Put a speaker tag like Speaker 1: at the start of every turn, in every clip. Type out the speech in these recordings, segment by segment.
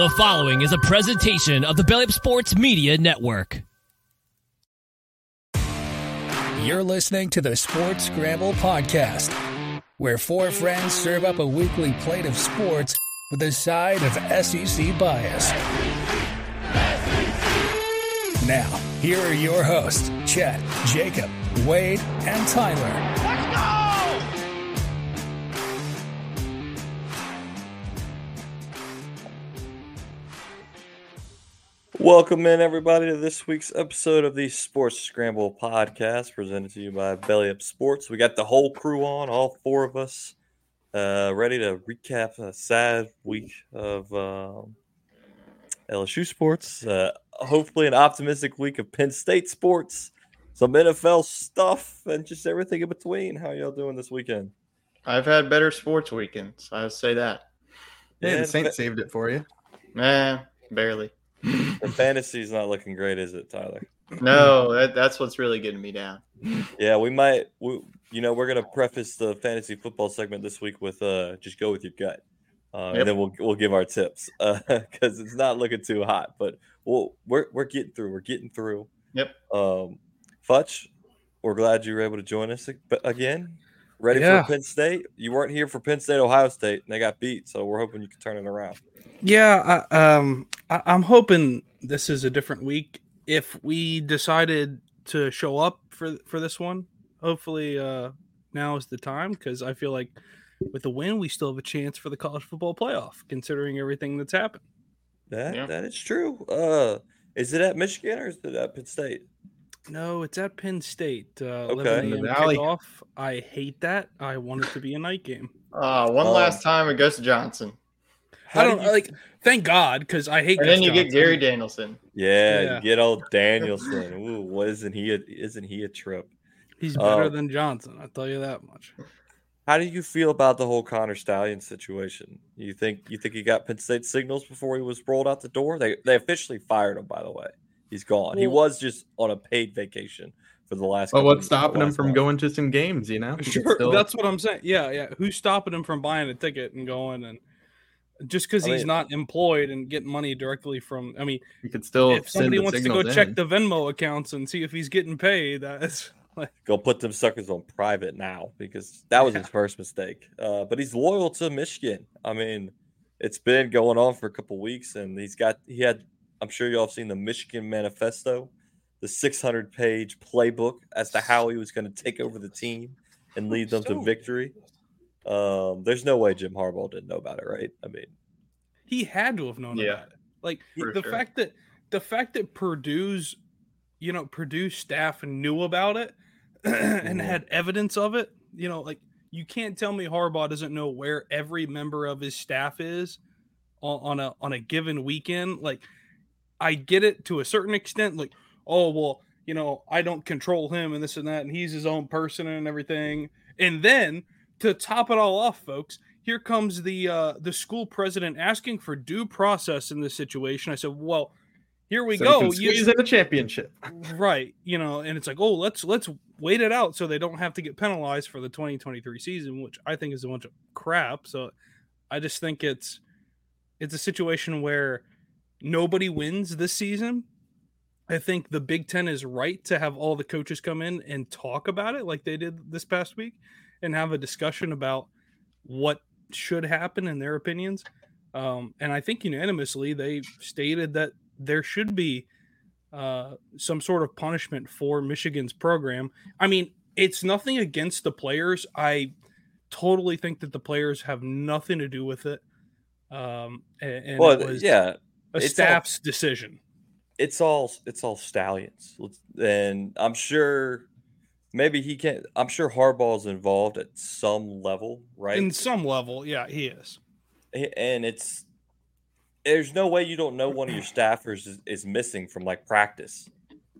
Speaker 1: The following is a presentation of the Belly Up Sports Media Network.
Speaker 2: You're listening to the Sports Scramble Podcast, where four friends serve up a weekly plate of sports with a side of SEC bias. Now, here are your hosts, Chet, Jacob, Wade, and Tyler.
Speaker 3: Welcome in, everybody, to this week's episode of the Sports Scramble podcast presented to you by Belly Up Sports. We got the whole crew on, all four of us, uh, ready to recap a sad week of um, LSU sports. Uh, hopefully, an optimistic week of Penn State sports, some NFL stuff, and just everything in between. How y'all doing this weekend?
Speaker 4: I've had better sports weekends. I would say that.
Speaker 5: Yeah,
Speaker 3: Yeah,
Speaker 5: the Saints
Speaker 3: fa-
Speaker 5: saved it for you.
Speaker 4: Nah, barely.
Speaker 3: The fantasy's not looking great, is it, Tyler?
Speaker 4: No, that, that's what's really getting me down.
Speaker 3: Yeah, we might. We, you know, we're gonna preface the fantasy football segment this week with uh, just go with your gut, uh,
Speaker 4: Yep.
Speaker 3: and then we'll we'll give our tips because it's not looking too hot. But we'll, we're we're getting through. We're getting through.
Speaker 4: Yep.
Speaker 3: Um, Futch, we're glad you were able to join us ag- again. Ready
Speaker 6: Yeah.
Speaker 3: for Penn State? You weren't here for Penn State, Ohio State, and they got beat. So we're hoping you can turn it around.
Speaker 6: Yeah, I, um, I, I'm hoping this is a different week. If we decided to show up for for this one, hopefully uh, now is the time because I feel like with the win, we still have a chance for the college football playoff, considering everything that's happened.
Speaker 3: That
Speaker 4: Yeah.
Speaker 3: that is true. Uh, is it at Michigan or is it at Penn State?
Speaker 6: No, it's at Penn State. Uh,
Speaker 3: Okay.
Speaker 6: 11 a.m.
Speaker 5: Valley.
Speaker 6: kickoff. I hate that. I want it to be a night game.
Speaker 4: Uh, one
Speaker 3: Um,
Speaker 4: last time it goes to Johnson.
Speaker 3: How
Speaker 6: I
Speaker 3: do
Speaker 6: don't
Speaker 3: you
Speaker 6: like. Thank God, because I hate.
Speaker 4: And then
Speaker 6: Gus
Speaker 4: you get
Speaker 6: Johnson.
Speaker 4: Gary Danielson.
Speaker 3: Yeah,
Speaker 6: Yeah.
Speaker 3: you get old Danielson. Ooh, what isn't he? A, isn't he a trip?
Speaker 6: He's better
Speaker 3: Oh.
Speaker 6: than Johnson. I tell you that much.
Speaker 3: How do you feel about the whole Connor Stallion situation? You think you think he got Penn State signals before he was rolled out the door? They they officially fired him, by the way. He's gone. he was just on a paid vacation for the last.
Speaker 5: Well, what's stopping him from
Speaker 3: month.
Speaker 5: going to some games? You know,
Speaker 6: Sure,
Speaker 5: still-
Speaker 6: that's what I'm saying. Yeah, yeah. Who's stopping him from buying a ticket and going and just because he's
Speaker 3: mean-
Speaker 6: not employed and getting money directly from? I mean,
Speaker 5: he could still
Speaker 6: if
Speaker 5: send
Speaker 6: somebody wants to go
Speaker 5: signals
Speaker 6: check the Venmo accounts and see if he's getting paid, that's like
Speaker 3: Go put them suckers on private now because that was his first mistake. Uh, but he's loyal to Michigan. I mean, it's been going on for a couple weeks, and he's got he had. I'm sure y'all have seen the Michigan Manifesto, the 600 page playbook as to how he was going to take over the team and lead them to victory. Um, there's no way Jim Harbaugh didn't know about it, right? I mean,
Speaker 6: he had to have known
Speaker 4: Yeah,
Speaker 6: about it. Like the
Speaker 4: sure.
Speaker 6: fact that the fact that Purdue's, you know, Purdue staff knew about it and
Speaker 3: Mhm.
Speaker 6: had evidence of it. You know, like you can't tell me Harbaugh doesn't know where every member of his staff is on, on a on a given weekend. Like, I get it to a certain extent. Like, oh well, you know, I don't control him and this and that, and he's his own person and everything. And then to top it all off, folks, here comes the uh, the school president asking for due process in this situation. I said, well, here we
Speaker 5: So
Speaker 6: go. You-
Speaker 5: squeeze in a championship.
Speaker 6: right you know and it's like oh let's let's wait it out so they don't have to get penalized for the 2023 season which i think is a bunch of crap so i just think it's it's a situation where nobody wins this season i think the big 10 is right to have all the coaches come in and talk about it like they did this past week and have a discussion about what should happen in their opinions um, and i think unanimously they stated that there should be uh, some sort of punishment for Michigan's program. I mean, it's nothing against the players. I totally think that the players have nothing to do with it. Um, and, and
Speaker 3: well,
Speaker 6: it was
Speaker 3: yeah,
Speaker 6: a
Speaker 3: it's all-
Speaker 6: staff's decision.
Speaker 3: it's all it's all Stalions, and I'm sure maybe he can't. I'm sure Harbaugh's involved at some level, right?
Speaker 6: In some level, yeah, he is.
Speaker 3: And it's there's no way you don't know one of your staffers is, is missing from like practice.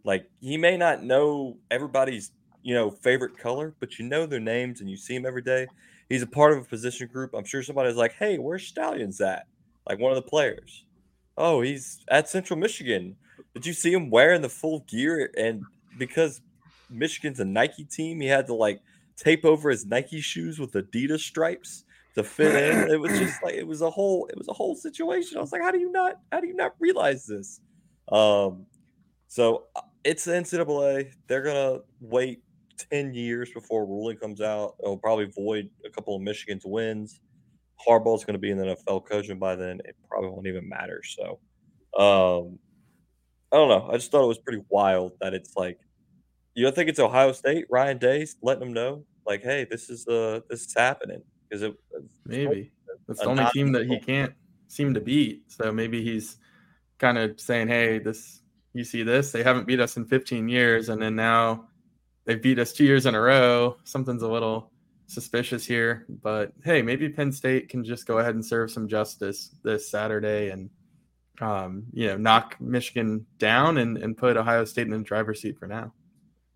Speaker 3: Like he may not know everybody's you know favorite color, but you know their names and you see him every day. He's a part of a position group. I'm sure somebody's like, "Hey, where's Stalions at?" Like one of the players. Oh, he's at Central Michigan. Did you see him wearing the full gear? And because Michigan's a Nike team, he had to like tape over his Nike shoes with Adidas stripes to fit in. It was just like it was a whole it was a whole situation. I was like, how do you not how do you not realize this? Um, so uh, it's the NCAA. They're gonna wait ten years before ruling comes out. It'll probably void a couple of Michigan's wins. Harbaugh's going to be in the NFL coaching by then. It probably won't even matter. So, um, I don't know. I just thought it was pretty wild that it's like you don't think it's Ohio State, Ryan Day's letting them know, like, hey, this is uh this is happening because it
Speaker 5: Maybe that's the only team that he can't seem to beat. So maybe he's kind of saying, "Hey, this you see this? They haven't beat us in 15 years, and then now they beat us two years in a row. Something's a little suspicious here." But hey, maybe Penn State can just go ahead and serve some justice this Saturday and. Um, you know, knock Michigan down and, and put Ohio State in the driver's seat for now.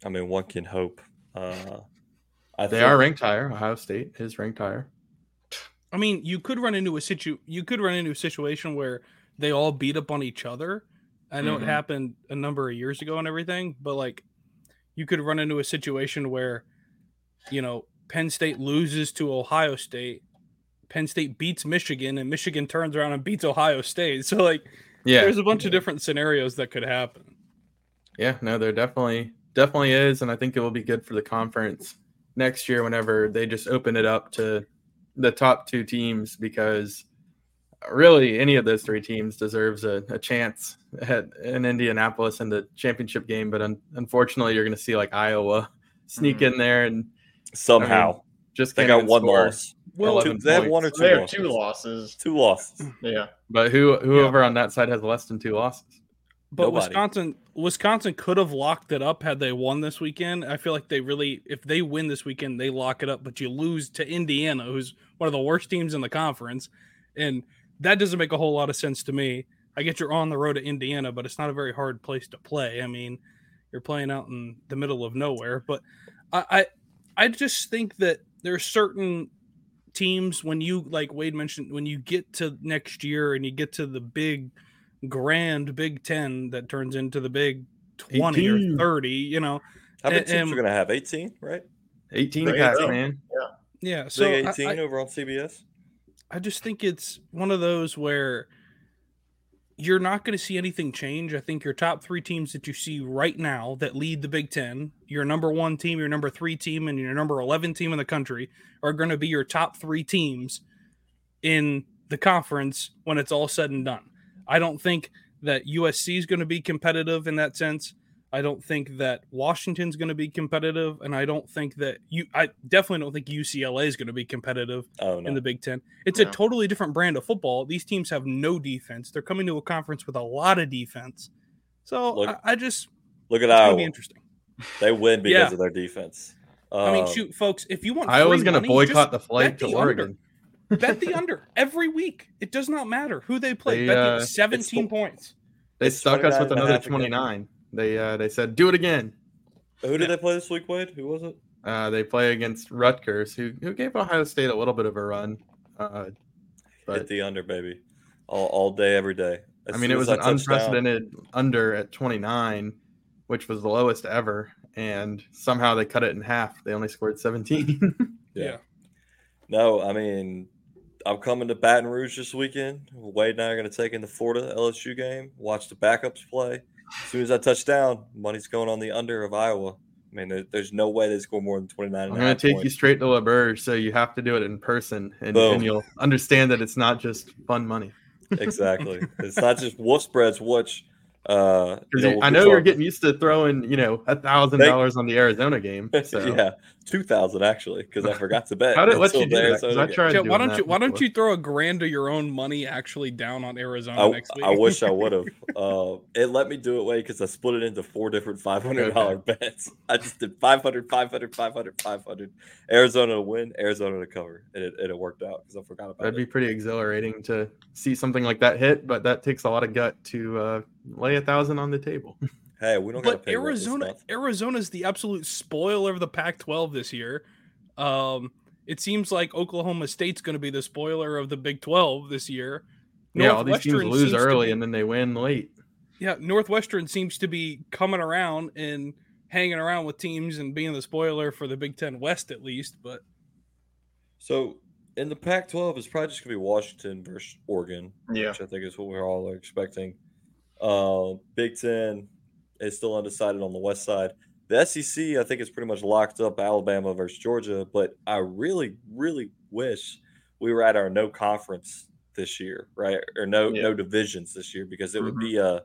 Speaker 3: I mean, one can hope. Uh, I
Speaker 5: They
Speaker 3: think-
Speaker 5: are ranked higher. Ohio State is ranked higher.
Speaker 6: I mean, you could run into a situ you could run into a situation where they all beat up on each other. I know
Speaker 4: Mhm.
Speaker 6: it happened a number of years ago and everything, but like you could run into a situation where you know, Penn State loses to Ohio State, Penn State beats Michigan and Michigan turns around and beats Ohio State. So like
Speaker 5: Yeah,
Speaker 6: there's a bunch of different scenarios that could happen.
Speaker 5: Yeah, no, there definitely definitely is, and I think it will be good for the conference next year whenever they just open it up to the top two teams because really any of those three teams deserves a, a chance at in Indianapolis in the championship game. But un- unfortunately, you're going to see like Iowa sneak
Speaker 4: Mhm.
Speaker 5: in there and
Speaker 3: somehow
Speaker 5: just
Speaker 3: they got one
Speaker 5: score.
Speaker 3: loss.
Speaker 6: Well,
Speaker 3: Two- they have one or two.
Speaker 4: They have
Speaker 3: losses.
Speaker 4: two losses.
Speaker 3: Two losses.
Speaker 4: Yeah.
Speaker 5: But who whoever on that side has less than two losses?
Speaker 6: But
Speaker 3: Nobody.
Speaker 6: Wisconsin, Wisconsin could have locked it up had they won this weekend. I feel like they really, if they win this weekend, they lock it up. But you lose to Indiana, who's one of the worst teams in the conference, and that doesn't make a whole lot of sense to me. I get you're on the road to Indiana, but it's not a very hard place to play. I mean, you're playing out in the middle of nowhere. But I, I, I just think that there are certain teams when you like Wade mentioned when you get to next year and you get to the big grand Big Ten that turns into the Big Twenty
Speaker 5: 18.
Speaker 6: or Thirty, you know.
Speaker 3: How many
Speaker 6: And-
Speaker 3: teams are going to have? 18, right?
Speaker 5: 18
Speaker 4: There you
Speaker 5: cats,
Speaker 4: go.
Speaker 5: man.
Speaker 6: Yeah, yeah. so
Speaker 3: Big 18
Speaker 6: I,
Speaker 3: over on CBS.
Speaker 6: I just think it's one of those where you're not going to see anything change. I think your top three teams that you see right now that lead the Big Ten, your number one team, your number three team, and your number 11 team in the country are going to be your top three teams in the conference when it's all said and done. I don't think that USC is going to be competitive in that sense. I don't think that Washington's going to be competitive, and I don't think that you. I definitely don't think UCLA is going to be competitive
Speaker 3: Oh, no.
Speaker 6: in the Big Ten. It's a totally different brand of football. These teams have no defense. They're coming to a conference with a lot of defense. So
Speaker 3: Look,
Speaker 6: I, I just
Speaker 3: Look at
Speaker 6: it's gonna be interesting.
Speaker 3: They win because
Speaker 6: Yeah.
Speaker 3: of their defense.
Speaker 6: I mean,
Speaker 3: Um,
Speaker 6: shoot, folks, if you want,
Speaker 5: I was going to boycott the flight to
Speaker 6: the
Speaker 5: Oregon.
Speaker 6: Under. bet the under every week. It does not matter who they play.
Speaker 5: They,
Speaker 6: bet
Speaker 5: uh,
Speaker 6: the seventeen
Speaker 3: the-
Speaker 6: points.
Speaker 5: They
Speaker 3: It's
Speaker 5: stuck us with another
Speaker 3: half again.
Speaker 5: 29. They uh, they said do it again.
Speaker 3: Who did they play this week, Wade? Who was it?
Speaker 5: Uh, they play against Rutgers, who who gave Ohio State a little bit of a run. Uh,
Speaker 3: Hit the under, baby. All, all day, every day. As
Speaker 5: I mean, it was an
Speaker 3: touchdown-
Speaker 5: unprecedented under at 29, which was the lowest ever, and somehow they cut it in half. They only scored 17.
Speaker 3: Yeah. No, I mean, I'm coming to Baton Rouge this weekend. Wade and I are going to take in the Florida LSU game, watch the backups play. As soon as I touch down, money's going on the under of Iowa. I mean, there, there's no way they score more than 29
Speaker 5: I'm going to take you straight to L'Auberge, so you have to do it in person, and, and you'll understand that it's not just fun money.
Speaker 3: exactly. It's not just wolf spreads, which uh, you
Speaker 5: 'Cause
Speaker 3: know,
Speaker 5: I know you're getting used to throwing, you know, a thousand dollars on the Arizona game. So
Speaker 3: yeah, two thousand actually, because I forgot to bet.
Speaker 5: how did let you do
Speaker 3: the Arizona
Speaker 5: I tried.
Speaker 6: Yeah, why don't you why don't you throw a grand of your own money actually down on Arizona
Speaker 3: I,
Speaker 6: next week?
Speaker 3: I wish I would have. Uh, it let me do it way because I split it into four different five hundred dollar bets. I just did 500, 500, 500, 500. Arizona to win, Arizona to cover, and it, and it worked out because I forgot about it.
Speaker 5: That'd be pretty exhilarating to see something like that hit, but that takes a lot of gut to uh, lay a thousand on the table.
Speaker 3: Hey, we don't
Speaker 6: but
Speaker 3: pay rent
Speaker 6: Arizona
Speaker 3: month.
Speaker 6: Arizona's the absolute spoiler of the Pac-12 this year. Um, it seems like Oklahoma State's going to be the spoiler of the Big 12 this year.
Speaker 5: yeah, all these teams lose early
Speaker 6: be-
Speaker 5: and then they win late.
Speaker 6: yeah, Northwestern seems to be coming around and hanging around with teams and being the spoiler for the Big Ten West at least. But
Speaker 3: So in the Pac-12, it's probably just gonna be Washington versus Oregon,
Speaker 4: Yeah.
Speaker 3: which I think is what we're all expecting. Uh, Big Ten is still undecided on the West side. The SEC, I think, is pretty much locked up. Alabama versus Georgia, but I really, really wish we were at our no conference this year, right? Or no
Speaker 4: Yeah.
Speaker 3: no divisions this year because it would
Speaker 4: Mhm.
Speaker 3: be a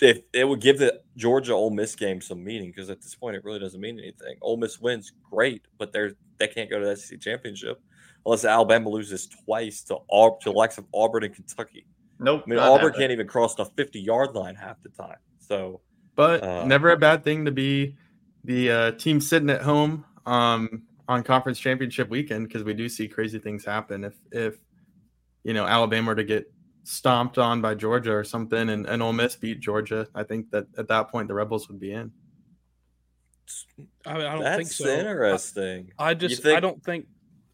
Speaker 3: if it would give the Georgia Ole Miss game some meaning because at this point it really doesn't mean anything. Ole Miss wins, great, but they're they can't go to the SEC championship unless Alabama loses twice to Aub- to the likes of Auburn and Kentucky.
Speaker 4: Nope.
Speaker 3: I mean, Auburn
Speaker 4: happening.
Speaker 3: can't even cross the fifty yard line half the time. So
Speaker 5: But
Speaker 3: Uh,
Speaker 5: never a bad thing to be the uh, team sitting at home um, on conference championship weekend because we do see crazy things happen. If if you know Alabama were to get stomped on by Georgia or something, and, and Ole Miss beat Georgia, I think that at that point the Rebels would be in.
Speaker 6: I, I don't
Speaker 3: that's
Speaker 6: think so.
Speaker 3: interesting.
Speaker 6: I, I just I don't think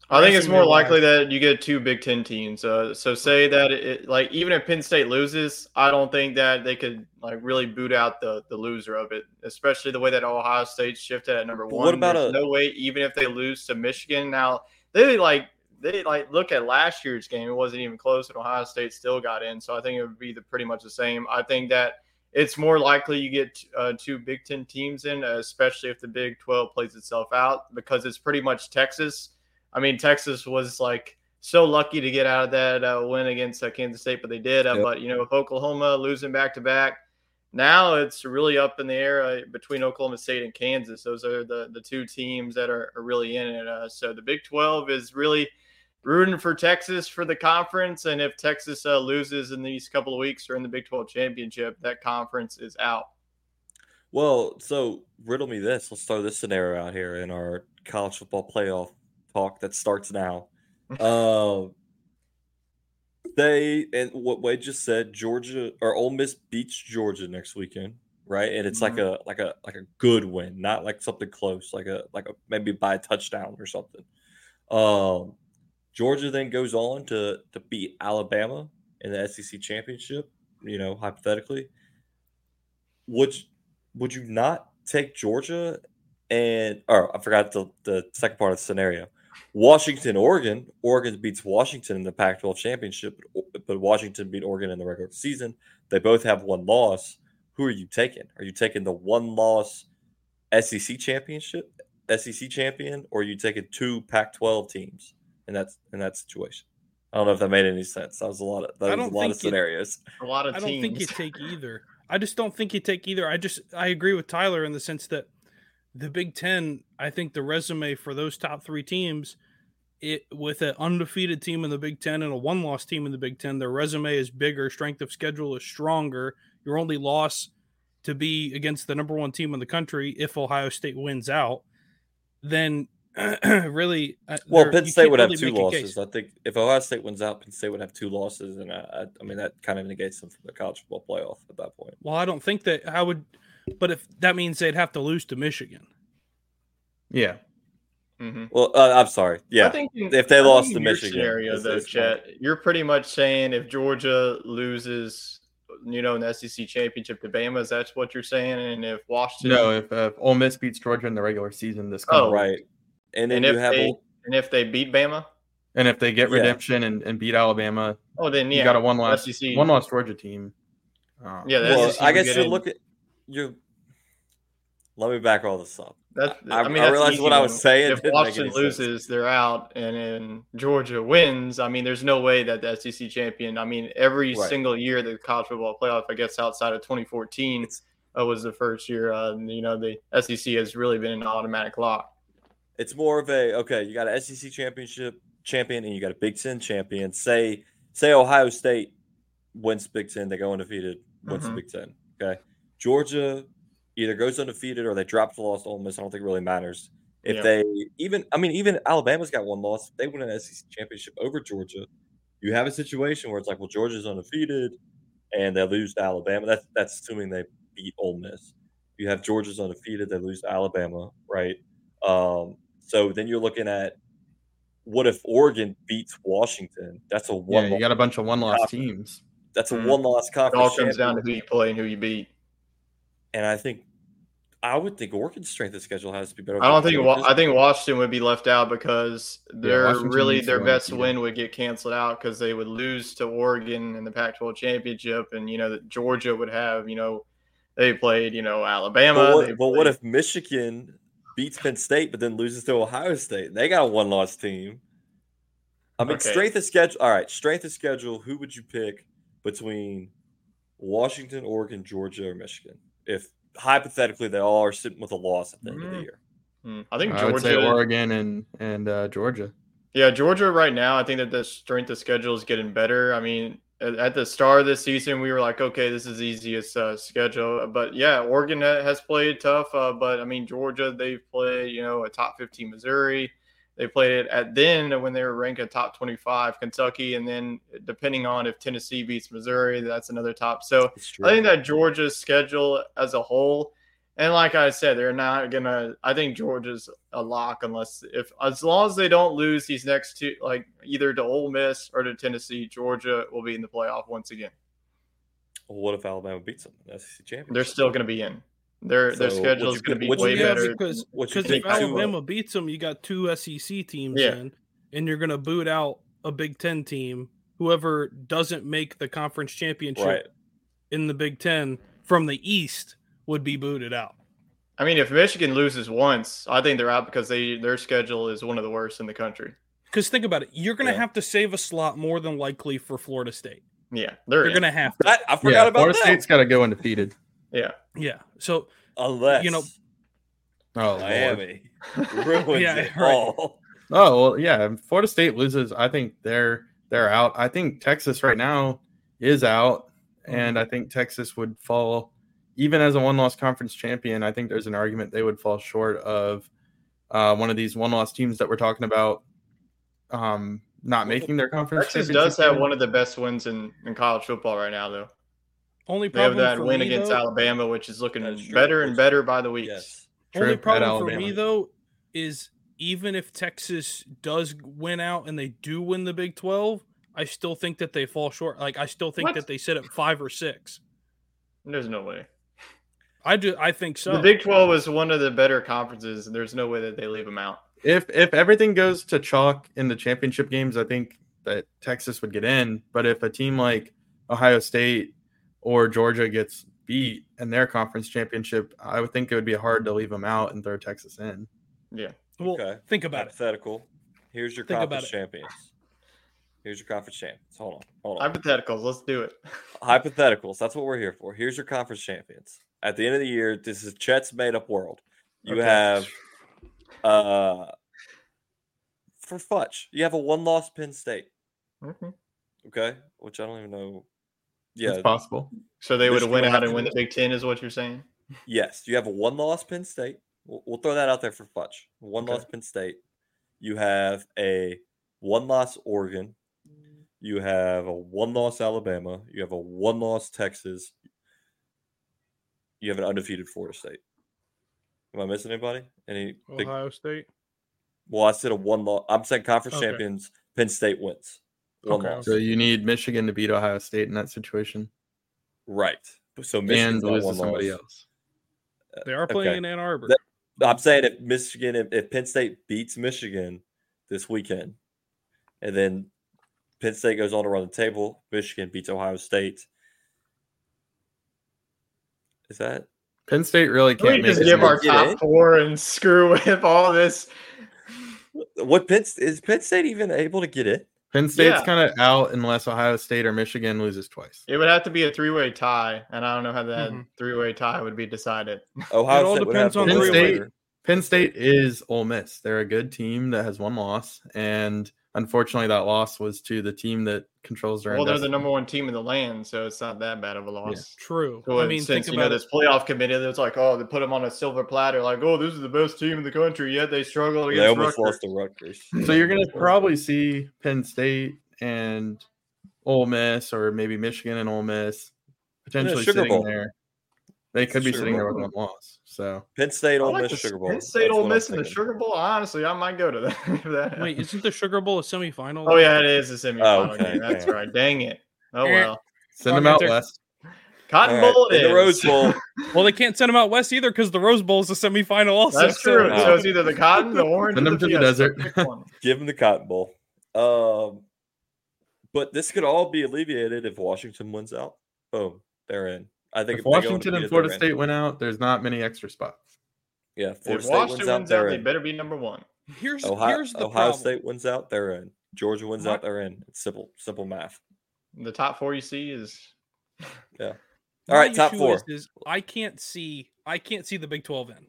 Speaker 4: I think it's more likely that you get two Big Ten teams. Uh, so say that it like even if Penn State loses, I don't think that they could like really boot out the the loser of it, especially the way that Ohio State shifted at number one.
Speaker 3: what about
Speaker 4: There's
Speaker 3: a-
Speaker 4: no way even if they lose to Michigan now they like they like look at last year's game. It wasn't even close, and Ohio State still got in. So I think it would be the pretty much the same. I think that it's more likely you get uh, two Big Ten teams in, especially if the Big Twelve plays itself out, because it's pretty much Texas. I mean, Texas was like so lucky to get out of that uh, win against uh, Kansas State, but they did. Uh,
Speaker 3: Yep.
Speaker 4: But you know, with Oklahoma losing back to back, now it's really up in the air uh, between Oklahoma State and Kansas. Those are the the two teams that are, are really in it. Uh, so the Big Twelve is really rooting for Texas for the conference, and if Texas uh, loses in these couple of weeks or in the Big Twelve championship, that conference is out.
Speaker 3: Well, so riddle me this. Let's throw this scenario out here in our college football playoff talk that starts now. Um, they and what Wade just said, Georgia or Ole Miss beats Georgia next weekend, right? And it's like a like a like a good win, not like something close, like a like a maybe by a touchdown or something. Um, Georgia then goes on to to beat Alabama in the SEC championship. You know, hypothetically, would would you not take Georgia and or I forgot the the second part of the scenario. Washington, Oregon. Oregon beats Washington in the Pac-12 championship, but Washington beat Oregon in the regular season. They both have one loss. Who are you taking? Are you taking the one loss SEC championship, SEC champion, or are you taking two Pac-12 teams in that in that situation? I don't know if that made any sense. That was a lot of that was a lot of
Speaker 6: think it-
Speaker 3: scenarios.
Speaker 4: A lot of
Speaker 6: I
Speaker 4: teams.
Speaker 6: don't think you take either. I just don't think you take either. I just I agree with Tyler in the sense that the Big Ten, I think the resume for those top three teams, it with an undefeated team in the Big Ten and a one loss team in the Big Ten, their resume is bigger, strength of schedule is stronger. Your only loss to be against the number one team in the country if Ohio State wins out, then really uh,
Speaker 3: Well, Penn State would have two losses. I think if Ohio State wins out, Penn State would have two losses, and I, I, I mean that kind of negates them from the college football playoff at that point.
Speaker 6: Well, I don't think that I would, but if that means they'd have to lose to Michigan.
Speaker 5: Yeah,
Speaker 4: Mhm.
Speaker 3: Well, uh, I'm sorry. Yeah,
Speaker 4: I think in-
Speaker 3: if they
Speaker 4: I
Speaker 3: lost
Speaker 4: in
Speaker 3: to Michigan,
Speaker 4: scenario
Speaker 3: it's-
Speaker 4: though,
Speaker 3: it's
Speaker 4: Chet, you're pretty much saying if Georgia loses, you know, an the SEC championship to Bama, is that what you're saying? And if Washington,
Speaker 5: no. If uh, Ole Miss beats Georgia in the regular season this
Speaker 4: Oh,
Speaker 5: coming
Speaker 3: right. And then
Speaker 4: and
Speaker 3: you
Speaker 4: if
Speaker 3: have
Speaker 4: they
Speaker 3: Ole-
Speaker 4: and if they beat Bama,
Speaker 5: and if they get
Speaker 3: Yeah.
Speaker 5: redemption and, and beat Alabama,
Speaker 4: oh then yeah,
Speaker 5: you got a one loss
Speaker 4: SEC.
Speaker 5: one loss Georgia team. Um,
Speaker 4: Yeah,
Speaker 3: well, I guess you
Speaker 4: in.
Speaker 3: look at you. Let me back all this up.
Speaker 4: That's,
Speaker 3: I-
Speaker 4: I, mean,
Speaker 3: I realized what I was saying
Speaker 4: If Washington
Speaker 3: any sense.
Speaker 4: loses, they're out, and then Georgia wins. I mean, there's no way that the SEC champion. I mean, every
Speaker 3: Right.
Speaker 4: single year the college football playoff, I guess, outside of 2014, uh, was the first year. Uh, you know, the SEC has really been an automatic lock.
Speaker 3: It's more of a okay. You got an SEC championship champion, and you got a Big Ten champion. Say, say Ohio State wins Big Ten, they go undefeated, wins
Speaker 4: Mhm.
Speaker 3: the Big Ten. Okay, Georgia either goes undefeated or they drop the loss to Ole Miss. I don't think it really matters. If
Speaker 4: Yeah.
Speaker 3: they even, I mean, even Alabama's got one loss. If they win an SEC championship over Georgia, you have a situation where it's like, well, Georgia's undefeated, and they lose to Alabama. That's that's assuming they beat Ole Miss. You have Georgia's undefeated, they lose to Alabama, right? Um, so then you're looking at what if Oregon beats Washington? That's a
Speaker 5: yeah,
Speaker 3: one.
Speaker 5: you got a bunch of one loss
Speaker 3: Conference.
Speaker 5: teams.
Speaker 3: that's a
Speaker 4: Mm.
Speaker 3: one loss conference.
Speaker 4: It all comes down to who you play and who you beat.
Speaker 3: And I think I would think Oregon's strength of schedule has to be better.
Speaker 4: I don't think Wa- I think Washington would be left out because their
Speaker 5: Washington
Speaker 4: really their
Speaker 5: to win,
Speaker 4: best win would get canceled out because they would lose to Oregon in the Pac-12 championship, and you know that Georgia would have you know they played you know Alabama.
Speaker 3: But
Speaker 4: they
Speaker 3: what, but what if Michigan beats Penn State but then loses to Ohio State? They got a one loss team. I mean,
Speaker 4: Okay.
Speaker 3: strength of schedule. All right, strength of schedule. Who would you pick between Washington, Oregon, Georgia, or Michigan? If hypothetically they all are sitting with a loss at the end of the
Speaker 4: Mm.
Speaker 3: year.
Speaker 4: Hmm, I think
Speaker 5: I would say
Speaker 4: Georgia.
Speaker 5: Oregon and and uh, Georgia.
Speaker 4: Yeah, Georgia right now, I think that the strength of schedule is getting better. I mean, at, at the start of the season, we were like, okay, this is the easiest uh, schedule. But yeah, Oregon has played tough. Uh, but I mean, Georgia, they've played, you know, a top 15 Missouri. They played it at then when they were ranked a top 25 Kentucky. And then depending on if Tennessee beats Missouri, that's another top. So I think that Georgia's schedule as a whole, and like I said, they're not gonna. I think Georgia's a lock unless if as long as they don't lose these next two, like either to Ole Miss or to Tennessee, Georgia will be in the playoff once again.
Speaker 3: Well, what if Alabama beats them in the SEC championship?
Speaker 4: They're still gonna be in. Their their schedule is gonna be
Speaker 3: would
Speaker 4: way
Speaker 3: pick-
Speaker 6: yeah,
Speaker 4: better.
Speaker 6: because because if Alabama uh, beats them, you got two SEC teams
Speaker 4: Yeah.
Speaker 6: in, and you're gonna boot out a Big Ten team. Whoever doesn't make the conference championship
Speaker 3: right.
Speaker 6: in the Big Ten from the East would be booted out.
Speaker 4: I mean, if Michigan loses once, I think they're out because they their schedule is one of the worst in the country.
Speaker 6: Because think about it, you're gonna
Speaker 3: Yeah.
Speaker 6: have to save a slot more than likely for Florida State.
Speaker 4: Yeah, they're
Speaker 6: You're gonna have to.
Speaker 3: That I forgot
Speaker 5: yeah,
Speaker 3: about
Speaker 5: Florida
Speaker 3: that.
Speaker 5: State's got to go undefeated.
Speaker 4: Yeah.
Speaker 6: Yeah. So
Speaker 3: Unless
Speaker 6: you know-
Speaker 5: Oh, Lord.
Speaker 3: Miami ruins
Speaker 6: Yeah,
Speaker 3: it
Speaker 6: right.
Speaker 3: all.
Speaker 5: Oh well, yeah. Florida State loses. I think they're they're out. I think Texas right now is out, and I think Texas would fall even as a one-loss conference champion. I think there's an argument they would fall short of uh, one of these one-loss teams that we're talking about, um, not making their conference.
Speaker 4: Texas does have one of the best wins in, in college football right now, though.
Speaker 6: Only
Speaker 4: They have that
Speaker 6: for
Speaker 4: win
Speaker 6: me,
Speaker 4: against
Speaker 6: though,
Speaker 4: Alabama, which is looking
Speaker 3: That's
Speaker 4: better and better by the week.
Speaker 3: Yes.
Speaker 6: Only
Speaker 5: True, at
Speaker 6: problem for me though is even if Texas does win out and they do win the Big Twelve, I still think that they fall short. Like I still think
Speaker 4: What?
Speaker 6: that they sit at five or six.
Speaker 4: There's no way.
Speaker 6: I do. I think so.
Speaker 4: The Big 12 is one of the better conferences, and there's no way that they leave them out.
Speaker 5: if if everything goes to chalk in the championship games, I think that Texas would get in. But if a team like Ohio State or Georgia gets beat in their conference championship, I would think it would be hard to leave them out and throw Texas in.
Speaker 4: Yeah.
Speaker 6: well,
Speaker 3: Okay.
Speaker 6: think about it.
Speaker 3: Hypothetical. Here's your
Speaker 6: Think
Speaker 3: conference champions. Here's your conference champions. Hold on. Hold on.
Speaker 4: Hypotheticals. Let's do it.
Speaker 3: Hypotheticals. That's what we're here for. Here's your conference champions. At the end of the year, this is Chet's made up world. You
Speaker 4: Okay.
Speaker 3: have uh for Futch, you have a one loss Penn State.
Speaker 4: Mhm.
Speaker 3: Okay. Which I don't even know.
Speaker 5: Yeah, it's possible.
Speaker 4: So they would win
Speaker 3: would
Speaker 4: out and win the Big Ten, is what you're saying?
Speaker 3: Yes, you have a one loss Penn State. We'll, we'll throw that out there for Futch. One loss Penn State. You have a one loss Oregon. You have a one loss Alabama. You have a one loss Texas. You have an undefeated Florida State. Am I missing anybody? Any big?
Speaker 6: Ohio State.
Speaker 3: Well, I said a one loss. I'm saying conference
Speaker 6: Okay.
Speaker 3: champions. Penn State wins. One
Speaker 6: Okay.
Speaker 5: So you need Michigan to beat Ohio State in that situation
Speaker 3: Right. So
Speaker 5: and
Speaker 3: Michigan's
Speaker 5: lose to somebody
Speaker 3: loss.
Speaker 5: else.
Speaker 6: Uh, they are playing
Speaker 3: okay.
Speaker 6: in Ann Arbor.
Speaker 3: That- I'm saying if Michigan, if, if Penn State beats Michigan this weekend, and then Penn State goes on to run the table, Michigan beats Ohio State. Is that
Speaker 5: Penn State really
Speaker 4: Can we
Speaker 5: can't make
Speaker 4: just give our top
Speaker 3: in?
Speaker 4: four and screw with all this?
Speaker 3: what? Penn is Penn State even able to get it?
Speaker 5: Penn State's
Speaker 4: Yeah.
Speaker 5: kind of out unless Ohio State or Michigan loses twice.
Speaker 4: It would have to be a three-way tie, and I don't know how that
Speaker 6: Mhm.
Speaker 4: three-way tie would be decided.
Speaker 3: Ohio
Speaker 6: all
Speaker 3: State would
Speaker 6: depends
Speaker 3: have
Speaker 6: on
Speaker 3: to
Speaker 5: Penn State- Penn State is Ole Miss. They're a good team that has one loss, and unfortunately, that loss was to the team that controls their.
Speaker 4: Well, they're the number one team in the land, so it's not that bad of a loss.
Speaker 6: True.
Speaker 4: So
Speaker 6: I mean,
Speaker 4: since
Speaker 6: think
Speaker 4: you know
Speaker 6: about it.
Speaker 4: this playoff committee, that's like, oh, they put them on a silver platter, like, oh, this is the best team in the country, yet they struggle
Speaker 3: They almost
Speaker 4: Rutgers.
Speaker 3: lost to Rutgers.
Speaker 5: So you're going to probably see Penn State and Ole Miss, or maybe Michigan and Ole Miss, potentially
Speaker 3: Sugar
Speaker 5: sitting
Speaker 3: Bowl.
Speaker 5: there. They could be
Speaker 3: Sugar
Speaker 5: sitting there with one loss. So
Speaker 3: Penn State,
Speaker 4: I
Speaker 3: Ole
Speaker 4: like
Speaker 3: Miss,
Speaker 4: the
Speaker 3: Sugar Bowl.
Speaker 4: Penn State, Ole Miss, in the. Sugar Bowl. Honestly, I might go to that. if that
Speaker 6: Wait, isn't the Sugar Bowl a semifinal?
Speaker 4: oh yeah, it is a semifinal
Speaker 3: okay,
Speaker 4: game. That's right. Dang it. Oh
Speaker 6: Eh.
Speaker 4: well.
Speaker 5: send them out west.
Speaker 4: Cotton
Speaker 3: All right,
Speaker 4: Bowl
Speaker 3: in the Rose. Bowl.
Speaker 6: Well, they can't send them out west either because the Rose Bowl is the semifinal. Also,
Speaker 4: That's
Speaker 6: so-
Speaker 4: true. So it's either the cotton, the orange,
Speaker 5: Send
Speaker 4: or
Speaker 5: them
Speaker 4: the
Speaker 5: to the desert.
Speaker 3: Give them the Cotton Bowl. Um, but this could all be alleviated if Washington wins out. Boom, they're in. I think
Speaker 5: If
Speaker 3: they
Speaker 5: Washington and Florida
Speaker 3: they're.
Speaker 5: State went out, there's not many extra spots.
Speaker 3: Yeah, Florida
Speaker 4: If
Speaker 3: State wins
Speaker 4: Washington
Speaker 3: out,
Speaker 4: wins out,
Speaker 3: they're in.
Speaker 4: better be number one.
Speaker 6: Here's
Speaker 3: Ohio,
Speaker 6: here's the
Speaker 3: Ohio
Speaker 6: problem.
Speaker 3: State wins out, they're in. Georgia wins
Speaker 6: My-
Speaker 3: out, they're in. It's simple, simple math.
Speaker 4: The top four you see is
Speaker 3: All
Speaker 6: My
Speaker 3: right, top four.
Speaker 6: Is, is I can't see I can't see the Big Twelve in.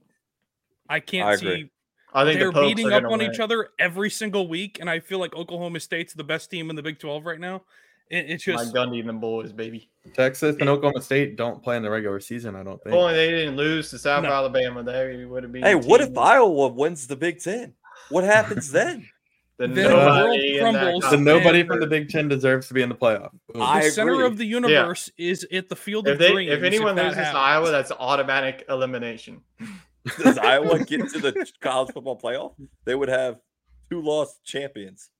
Speaker 6: I can't
Speaker 3: I agree.
Speaker 6: see
Speaker 4: I think
Speaker 6: they're
Speaker 4: the
Speaker 6: beating up on
Speaker 4: win
Speaker 6: each other every single week, and I feel like Oklahoma State's the best team in the Big Twelve right now. It, it's
Speaker 4: Mike
Speaker 6: just
Speaker 4: Gundy and the boys, baby.
Speaker 5: Texas and Oklahoma State don't play in the regular season, I don't think.
Speaker 4: only they didn't lose to South
Speaker 6: No.
Speaker 4: Alabama, they would have been.
Speaker 3: Hey, what if Iowa wins the Big Ten? What happens then?
Speaker 4: that
Speaker 6: Then
Speaker 5: the
Speaker 4: nobody
Speaker 6: world
Speaker 4: in
Speaker 6: crumbles.
Speaker 5: So nobody from the Big Ten deserves to be in the playoff. Boom.
Speaker 3: I
Speaker 6: the center
Speaker 3: agree.
Speaker 6: of the universe is at the field
Speaker 4: If
Speaker 6: of
Speaker 4: they,
Speaker 6: dreams.
Speaker 4: if anyone
Speaker 6: that
Speaker 4: loses to. Iowa, that's automatic elimination.
Speaker 3: Does Iowa get to the college football playoff? They would have two lost champions